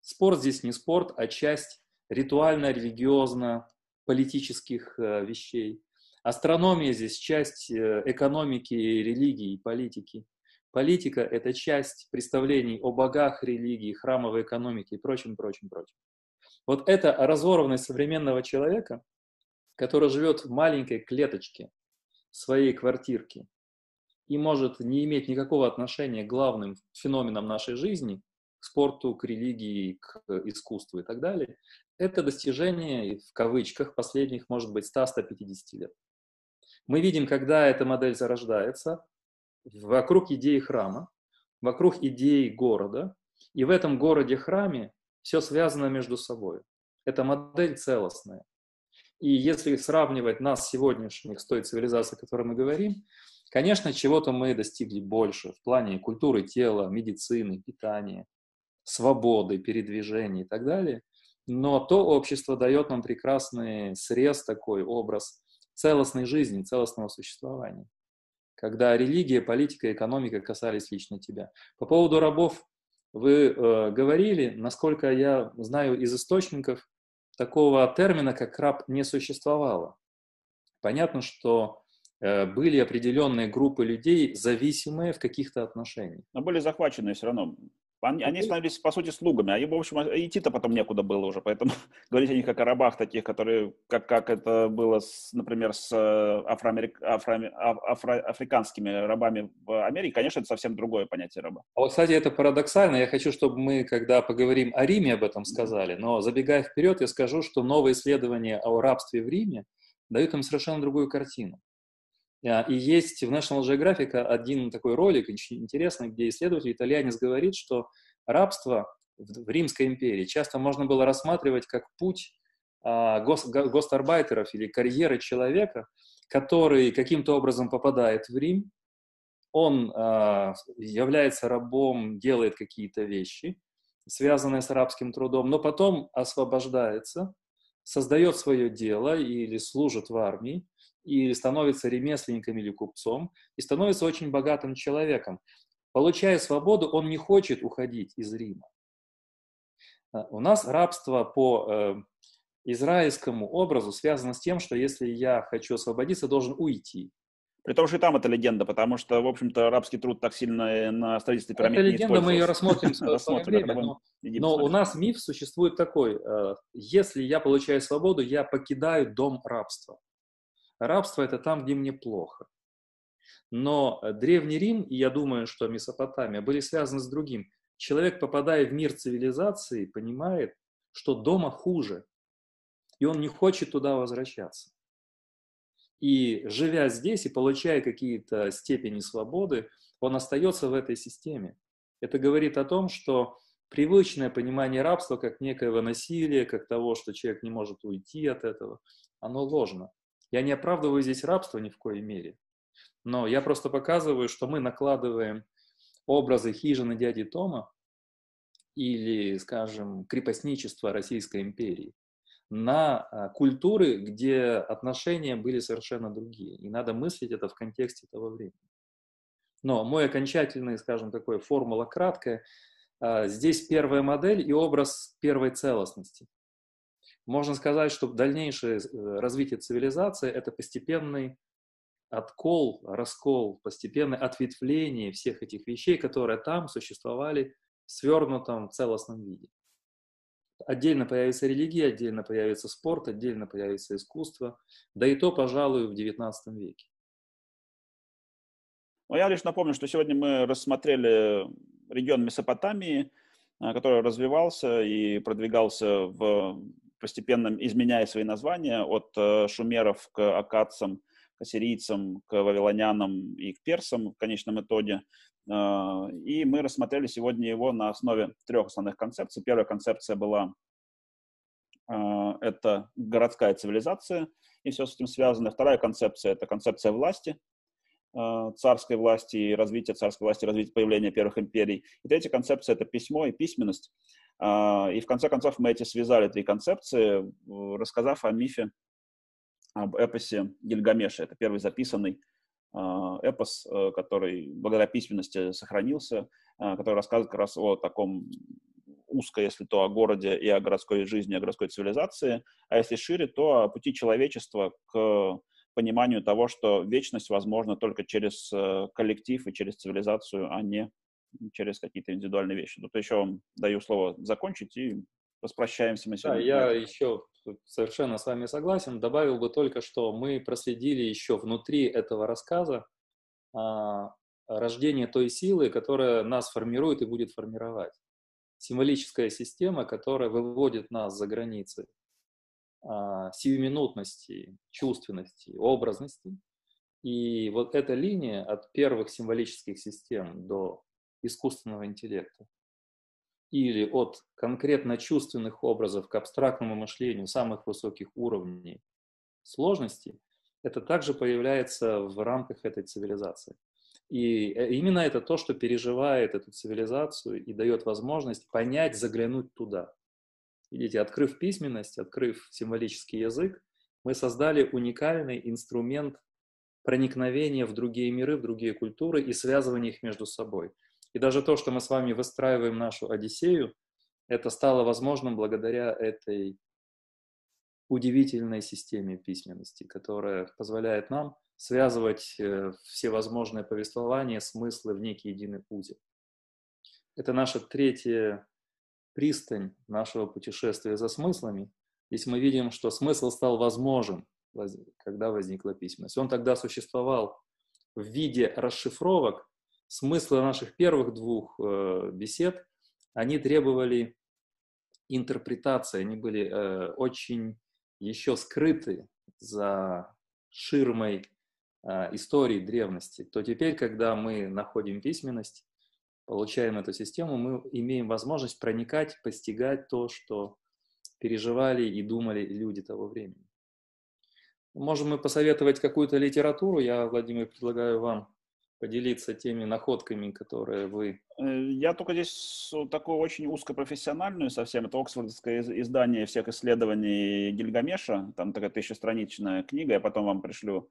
Спорт здесь не спорт, а часть ритуально-религиозно-политических вещей. Астрономия здесь часть экономики, религии, политики. Политика – это часть представлений о богах, религии, храмовой экономике и прочем, прочем, прочем. Вот эта разорванность современного человека, который живет в маленькой клеточке своей квартирки и может не иметь никакого отношения к главным феноменам нашей жизни, к спорту, к религии, к искусству и так далее, это достижение, в кавычках, последних, может быть, 100-150 лет. Мы видим, когда эта модель зарождается, вокруг идеи храма, вокруг идеи города, и в этом городе-храме все связано между собой. Это модель целостная. И если сравнивать нас сегодняшних с той цивилизацией, о которой мы говорим, конечно, чего-то мы достигли больше в плане культуры тела, медицины, питания, свободы, передвижения и так далее. Но то общество дает нам прекрасный срез, такой образ целостной жизни, целостного существования. Когда религия, политика, экономика касались лично тебя. По поводу рабов вы э, говорили, насколько я знаю из источников, такого термина, как раб, не существовало. Понятно, что э, были определенные группы людей, зависимые в каких-то отношениях. Но были захвачены все равно. Они, они становились, по сути, слугами, а им, в общем, идти-то потом некуда было уже, поэтому (laughs) говорить о них как о рабах таких, которые, как, как это было, с, например, с э, афроамерик, афро, афро, африканскими рабами в Америке, конечно, это совсем другое понятие раба. А вот, кстати, это парадоксально. Я хочу, чтобы мы, когда поговорим о Риме, об этом сказали, но забегая вперед, я скажу, что новые исследования о рабстве в Риме дают им совершенно другую картину. А, и есть в National Geographic один такой ролик очень интересный, где исследователь итальянец говорит, что рабство в Римской империи часто можно было рассматривать как путь а, гос, гостарбайтеров или карьеры человека, который каким-то образом попадает в Рим, он э, является рабом, делает какие-то вещи, связанные с арабским трудом, но потом освобождается, создает свое дело или служит в армии, и становится ремесленником или купцом, и становится очень богатым человеком. Получая свободу, он не хочет уходить из Рима. А, у нас рабство по э, израильскому образу связано с тем, что если я хочу освободиться, должен уйти. При том, что и там это легенда, потому что, в общем-то, арабский труд так сильно на строительстве пирамид это легенда, мы ее рассмотрим в свое время, но, но у нас миф существует такой. Э, если я получаю свободу, я покидаю дом рабства. Рабство – это там, где мне плохо. Но э, Древний Рим, и я думаю, что Месопотамия, были связаны с другим. Человек, попадая в мир цивилизации, понимает, что дома хуже, и он не хочет туда возвращаться. И живя здесь и получая какие-то степени свободы, он остается в этой системе. Это говорит о том, что привычное понимание рабства как некоего насилия, как того, что человек не может уйти от этого, оно ложно. Я не оправдываю здесь рабство ни в коей мере, но я просто показываю, что мы накладываем образы хижины дяди Тома или, скажем, крепостничества Российской империи на а, культуры, где отношения были совершенно другие. И надо мыслить это в контексте того времени. Но мой окончательный, скажем, такой формула краткая. А, здесь первая модель и образ первой целостности. Можно сказать, что дальнейшее э, развитие цивилизации – это постепенный откол, раскол, постепенное ответвление всех этих вещей, которые там существовали в свернутом целостном виде. Отдельно появится религия, отдельно появится спорт, отдельно появится искусство, да и то, пожалуй, в XIX веке. Ну, я лишь напомню, что сегодня мы рассмотрели регион Месопотамии, э, который развивался и продвигался в постепенно изменяя свои названия от э, шумеров к акадцам, к ассирийцам, к вавилонянам и к персам в конечном итоге. Э, и мы рассмотрели сегодня его на основе трех основных концепций. Первая концепция была э, это городская цивилизация и все с этим связано. Вторая концепция – это концепция власти, царской власти и развития царской власти, развития появления первых империй. И третья концепция – это письмо и письменность. А, и в конце концов мы эти связали три концепции, рассказав о мифе, об эпосе Гильгамеша. Это первый записанный эпос, который благодаря письменности сохранился, который рассказывает как раз о таком узко, если то о городе и о городской жизни, о городской цивилизации, а если шире, то о пути человечества к пониманию того, что вечность возможна только через э, коллектив и через цивилизацию, а не через какие-то индивидуальные вещи. Тут еще вам даю слово закончить и распрощаемся мы сегодня. Да, я еще совершенно с вами согласен. Добавил бы только, что мы проследили еще внутри этого рассказа а, рождение той силы, которая нас формирует и будет формировать. Символическая система, которая выводит нас за границы а, сиюминутности, чувственности, образности. И вот эта линия от первых символических систем до искусственного интеллекта или от конкретно чувственных образов к абстрактному мышлению самых высоких уровней сложности, это также появляется в рамках этой цивилизации. И э, именно это то, что переживает эту цивилизацию и дает возможность понять, заглянуть туда. Видите, открыв письменность, открыв символический язык, мы создали уникальный инструмент проникновения в другие миры, в другие культуры и связывания их между собой. И даже то, что мы с вами выстраиваем нашу Одиссею, это стало возможным благодаря этой удивительной системе письменности, которая позволяет нам связывать э, всевозможные повествования, смыслы в некий единый узел. Это наша третья пристань нашего путешествия за смыслами, здесь мы видим, что смысл стал возможен, когда возникла письменность. Он тогда существовал в виде расшифровок. Смыслы наших первых двух э, бесед, они требовали интерпретации, они были э, очень еще скрыты за ширмой э, истории древности. То теперь, когда мы находим письменность, получаем эту систему, мы имеем возможность проникать, постигать то, что переживали и думали люди того времени. Можем мы посоветовать какую-то литературу. Я, Владимир, предлагаю вам поделиться теми находками, которые вы... Э, я только здесь такую очень узкопрофессиональную совсем. Это оксфордское издание всех исследований Гильгамеша. Там такая тысячестраничная книга. Я потом вам пришлю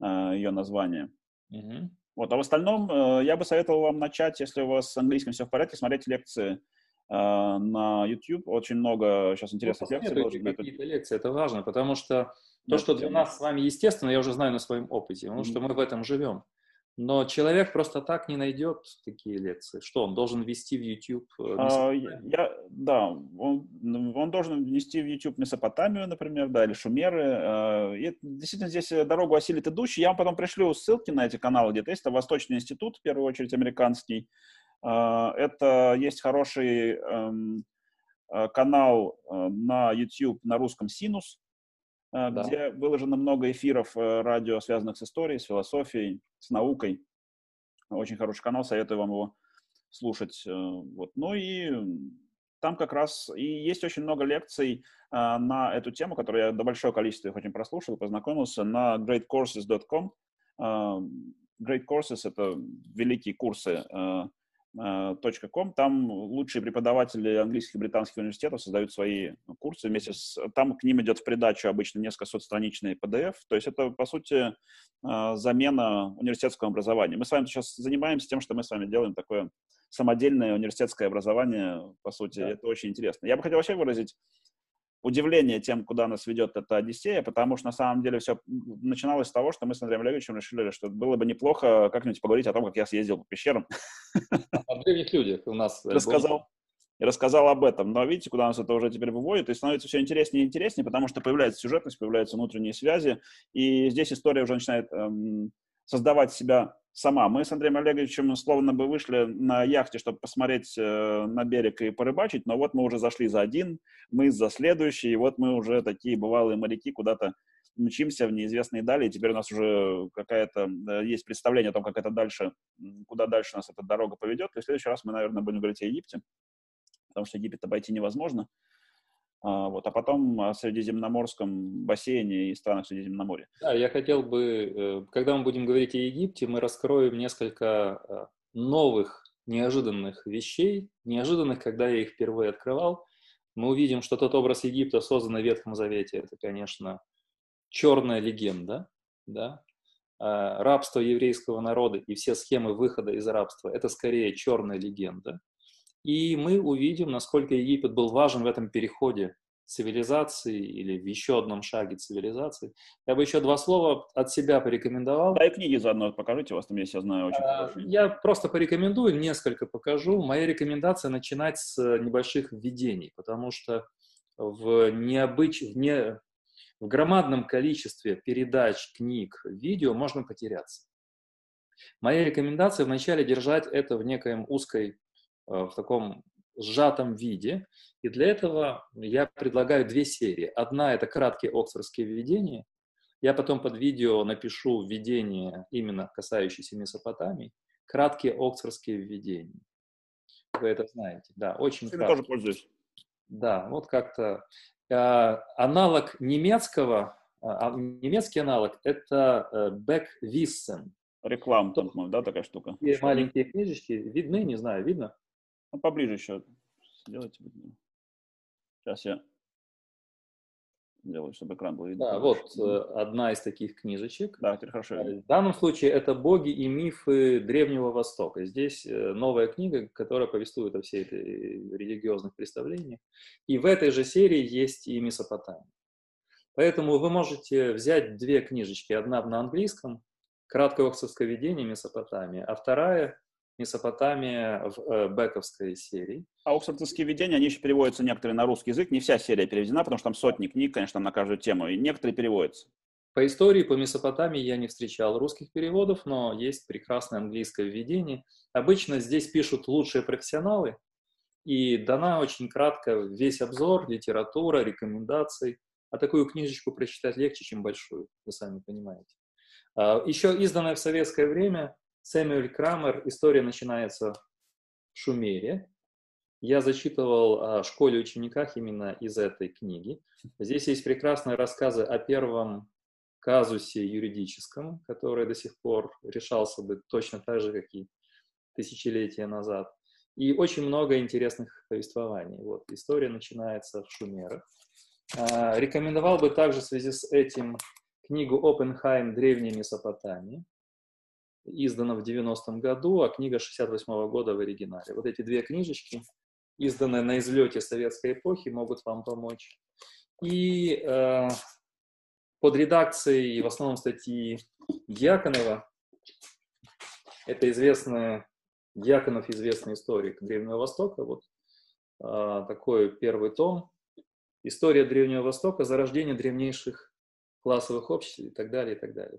э, ее название. Угу. Вот, а в остальном э, я бы советовал вам начать, если у вас с английским все в порядке, смотреть лекции э, на YouTube. Очень много сейчас интересных ну, лекций. Какие-то лекции, это важно, потому что то, что для нас с вами естественно, я уже знаю на своем опыте, потому что мы в этом живем. Но человек просто так не найдет такие лекции. Что, он должен вести в YouTube? Э, а, я, да, он, он должен вести в YouTube Месопотамию, например, да, или Шумеры. А, и действительно здесь дорогу осилит идущий. Я вам потом пришлю ссылки на эти каналы, где-то есть. Это Восточный институт, в первую очередь, американский. А, это есть хороший эм, э, канал э, на YouTube на русском «Синус», да. где выложено много эфиров радио, связанных с историей, с философией с наукой. Очень хороший канал, советую вам его слушать. Э, вот. Ну и там как раз и есть очень много лекций на эту тему, которые я до большого количества их очень прослушал, познакомился на greatcourses.com. Great Courses — это великие курсы .com. Там лучшие преподаватели английских и британских университетов создают свои курсы вместе с... Там к ним идет в придачу обычно несколько сотстраничный PDF. То есть это, по сути, а, замена университетского образования. Мы с вами сейчас занимаемся тем, что мы с вами делаем такое самодельное университетское образование, по сути. Да. Это очень интересно. Я бы хотел вообще выразить удивление тем, куда нас ведет эта Одиссея, потому что на самом деле все начиналось с того, что мы с Андреем Олеговичем решили, что было бы неплохо как-нибудь поговорить о том, как я съездил по пещерам. (laughs) О древних людях у нас. Рассказал, рассказал об этом. Но видите, куда нас это уже теперь выводит, и становится все интереснее и интереснее, потому что появляется сюжетность, появляются внутренние связи, и здесь история уже начинает эм, создавать себя сама. Мы с Андреем Олеговичем словно бы вышли на яхте, чтобы посмотреть э, на берег и порыбачить, но вот мы уже зашли за один, мы за следующий, и вот мы уже такие бывалые моряки куда-то мчимся в неизвестные дали, и теперь у нас уже какая-то есть представление о том, как это дальше, куда дальше нас эта дорога поведет. И в следующий раз мы, наверное, будем говорить о Египте, потому что Египет обойти невозможно. А, вот, а потом о Средиземноморском бассейне и странах Средиземноморья. Да, я хотел бы, э, когда мы будем говорить о Египте, мы раскроем несколько э, новых, неожиданных вещей, неожиданных, когда я их впервые открывал. Мы увидим, что тот образ Египта, созданный в Ветхом Завете, это, конечно, черная легенда, да, рабство еврейского народа и все схемы выхода из рабства – это скорее черная легенда. И мы увидим, насколько Египет был важен в этом переходе цивилизации или в еще одном шаге цивилизации. Я бы еще два слова от себя порекомендовал. Да, и книги заодно покажите, у вас там есть, я знаю, очень а, хорошие. Я просто порекомендую, несколько покажу. Моя рекомендация начинать с небольших введений, потому что в, необыч... в, не... в громадном количестве передач, книг, видео можно потеряться. Моя рекомендация вначале держать это в некоем узкой, э, в таком сжатом виде. И для этого я предлагаю две серии. Одна – это краткие оксфордские введения. Я потом под видео напишу введение, именно касающееся Месопотамии. Краткие оксфордские введения. Вы это знаете. Да, очень Я тоже пользуюсь. Да, вот как-то. Э, аналог немецкого, э, немецкий аналог – это Wissen. Реклам, там, да, такая штука. И маленькие книжечки, видны, не знаю, видно? Ну, поближе еще сделайте. Сейчас я сделаю, чтобы экран был виден. Да, вот э, одна из таких книжечек. Да, теперь хорошо. В данном случае это «Боги и мифы Древнего Востока». Здесь э, новая книга, которая повествует о всей этой религиозных представлениях. И в этой же серии есть и Месопотамия. Поэтому вы можете взять две книжечки. Одна на английском, краткое оксфордское видение Месопотамии, а вторая Месопотамия в э, бэковской серии. А оксфордские видения, они еще переводятся некоторые на русский язык. Не вся серия переведена, потому что там сотни книг, конечно, на каждую тему, и некоторые переводятся. По истории, по Месопотамии я не встречал русских переводов, но есть прекрасное английское введение. Обычно здесь пишут лучшие профессионалы, и дана очень кратко весь обзор, литература, рекомендации. А такую книжечку прочитать легче, чем большую, вы сами понимаете. А, еще изданная в советское время Сэмюэль Крамер, история начинается в Шумере. Я зачитывал о школе учениках именно из этой книги. Здесь есть прекрасные рассказы о первом казусе юридическом, который до сих пор решался бы точно так же, как и тысячелетия назад. И очень много интересных повествований. Вот, история начинается в Шумерах. Рекомендовал бы также в связи с этим книгу Оппенхайм «Древняя Месопотамия» издана в 90-м году, а книга 68-го года в оригинале. Вот эти две книжечки, изданные на излете советской эпохи, могут вам помочь. И э, под редакцией в основном статьи Дьяконова, это известный, Дьяконов известный историк Древнего Востока, вот э, такой первый том, История Древнего Востока, зарождение древнейших классовых обществ и так далее, и так далее.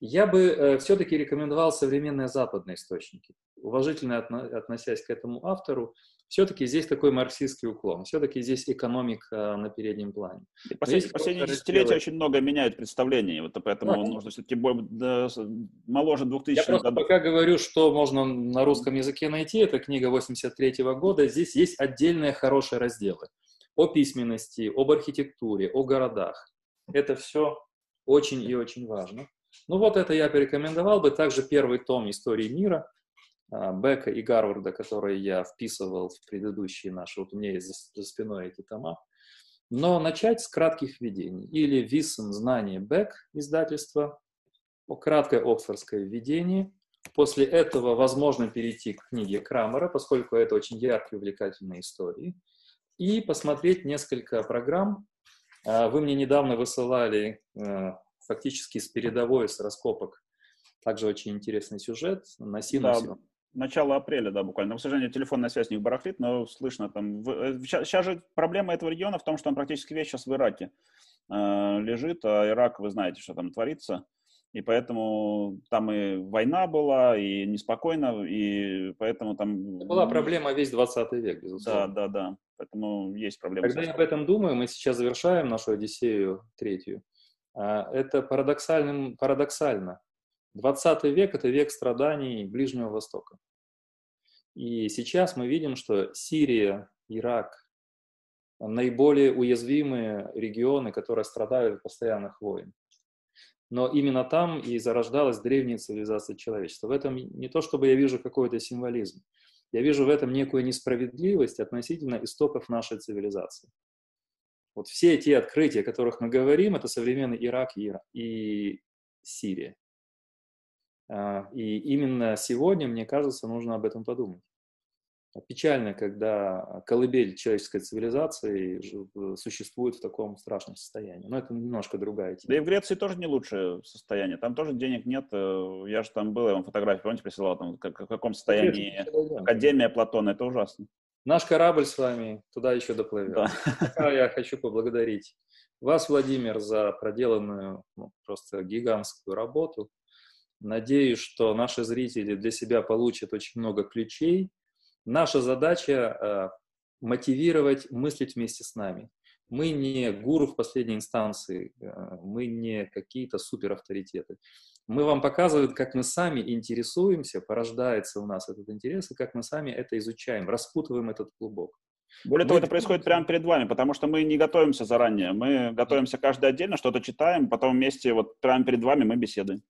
Я бы э, все-таки рекомендовал современные западные источники. Уважительно отно, относясь к этому автору, все-таки здесь такой марксистский уклон, все-таки здесь экономика на переднем плане. И послед, последние десятилетия очень много меняют представления, вот поэтому да. нужно все-таки да, моложе 2000 Я просто годов. пока говорю, что можно на русском языке найти, это книга 83 -го года, здесь есть отдельные хорошие разделы о письменности, об архитектуре, о городах. Это все очень и очень важно. Ну вот это я порекомендовал бы. Также первый том истории мира а, Бека и Гарварда, который я вписывал в предыдущие наши, вот у меня есть за спиной эти тома. Но начать с кратких введений. Или Виссен «Знание Бек» издательство, краткое оксфордское введение. После этого возможно перейти к книге Крамера, поскольку это очень яркие, увлекательные истории. И посмотреть несколько программ вы мне недавно высылали э, фактически с передовой, с раскопок, также очень интересный сюжет на Синусе. Да, начало апреля, да, буквально. К сожалению, телефонная связь не барахлит, но слышно там. Сейчас э, же проблема этого региона в том, что он практически весь сейчас в Ираке э, лежит, а Ирак, вы знаете, что там творится. И поэтому там и война была, и неспокойно, и поэтому там... Это была проблема весь 20 век, безусловно. Да, да, да. Поэтому есть проблемы. Когда я об этом думаю, мы сейчас завершаем нашу Одиссею третью. А, это парадоксальным, парадоксально. 20 век – это век страданий Ближнего Востока. И сейчас мы видим, что Сирия, Ирак – наиболее уязвимые регионы, которые страдают от постоянных войн но именно там и зарождалась древняя цивилизация человечества. В этом не то, чтобы я вижу какой-то символизм. Я вижу в этом некую несправедливость относительно истоков нашей цивилизации. Вот все те открытия, о которых мы говорим, это современный Ирак и, и Сирия. А, и именно сегодня, мне кажется, нужно об этом подумать. Печально, когда колыбель человеческой цивилизации существует в таком страшном состоянии. Но это немножко другая тема. Да и в Греции тоже не лучшее состояние. Там тоже денег нет. Э, я же там был, я вам фотографии, помните, присылал, там, в каком состоянии Академия Платона. Это ужасно. Наш корабль с вами туда еще доплывет. Да. Я хочу поблагодарить вас, Владимир, за проделанную ну, просто гигантскую работу. Надеюсь, что наши зрители для себя получат очень много ключей, Наша задача э, мотивировать мыслить вместе с нами. Мы не гуру в последней инстанции, э, мы не какие-то суперавторитеты. Мы вам показываем, как мы сами интересуемся, порождается у нас этот интерес, и как мы сами это изучаем, распутываем этот клубок. Более мы... того, это происходит прямо перед вами, потому что мы не готовимся заранее. Мы готовимся каждый отдельно, что-то читаем, потом вместе вот прямо перед вами мы беседуем.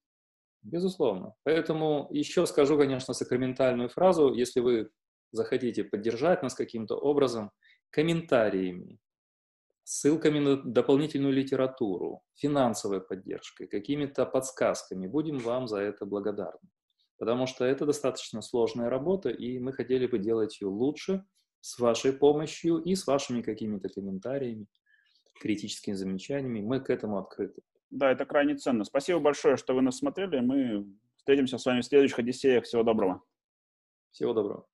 Безусловно. Поэтому еще скажу, конечно, сакраментальную фразу. Если вы захотите поддержать нас каким-то образом, комментариями, ссылками на дополнительную литературу, финансовой поддержкой, какими-то подсказками, будем вам за это благодарны. Потому что это достаточно сложная работа, и мы хотели бы делать ее лучше с вашей помощью и с вашими какими-то комментариями, критическими замечаниями. Мы к этому открыты. Да, это крайне ценно. Спасибо большое, что вы нас смотрели. Мы встретимся с вами в следующих Одиссеях. Всего доброго. Всего доброго.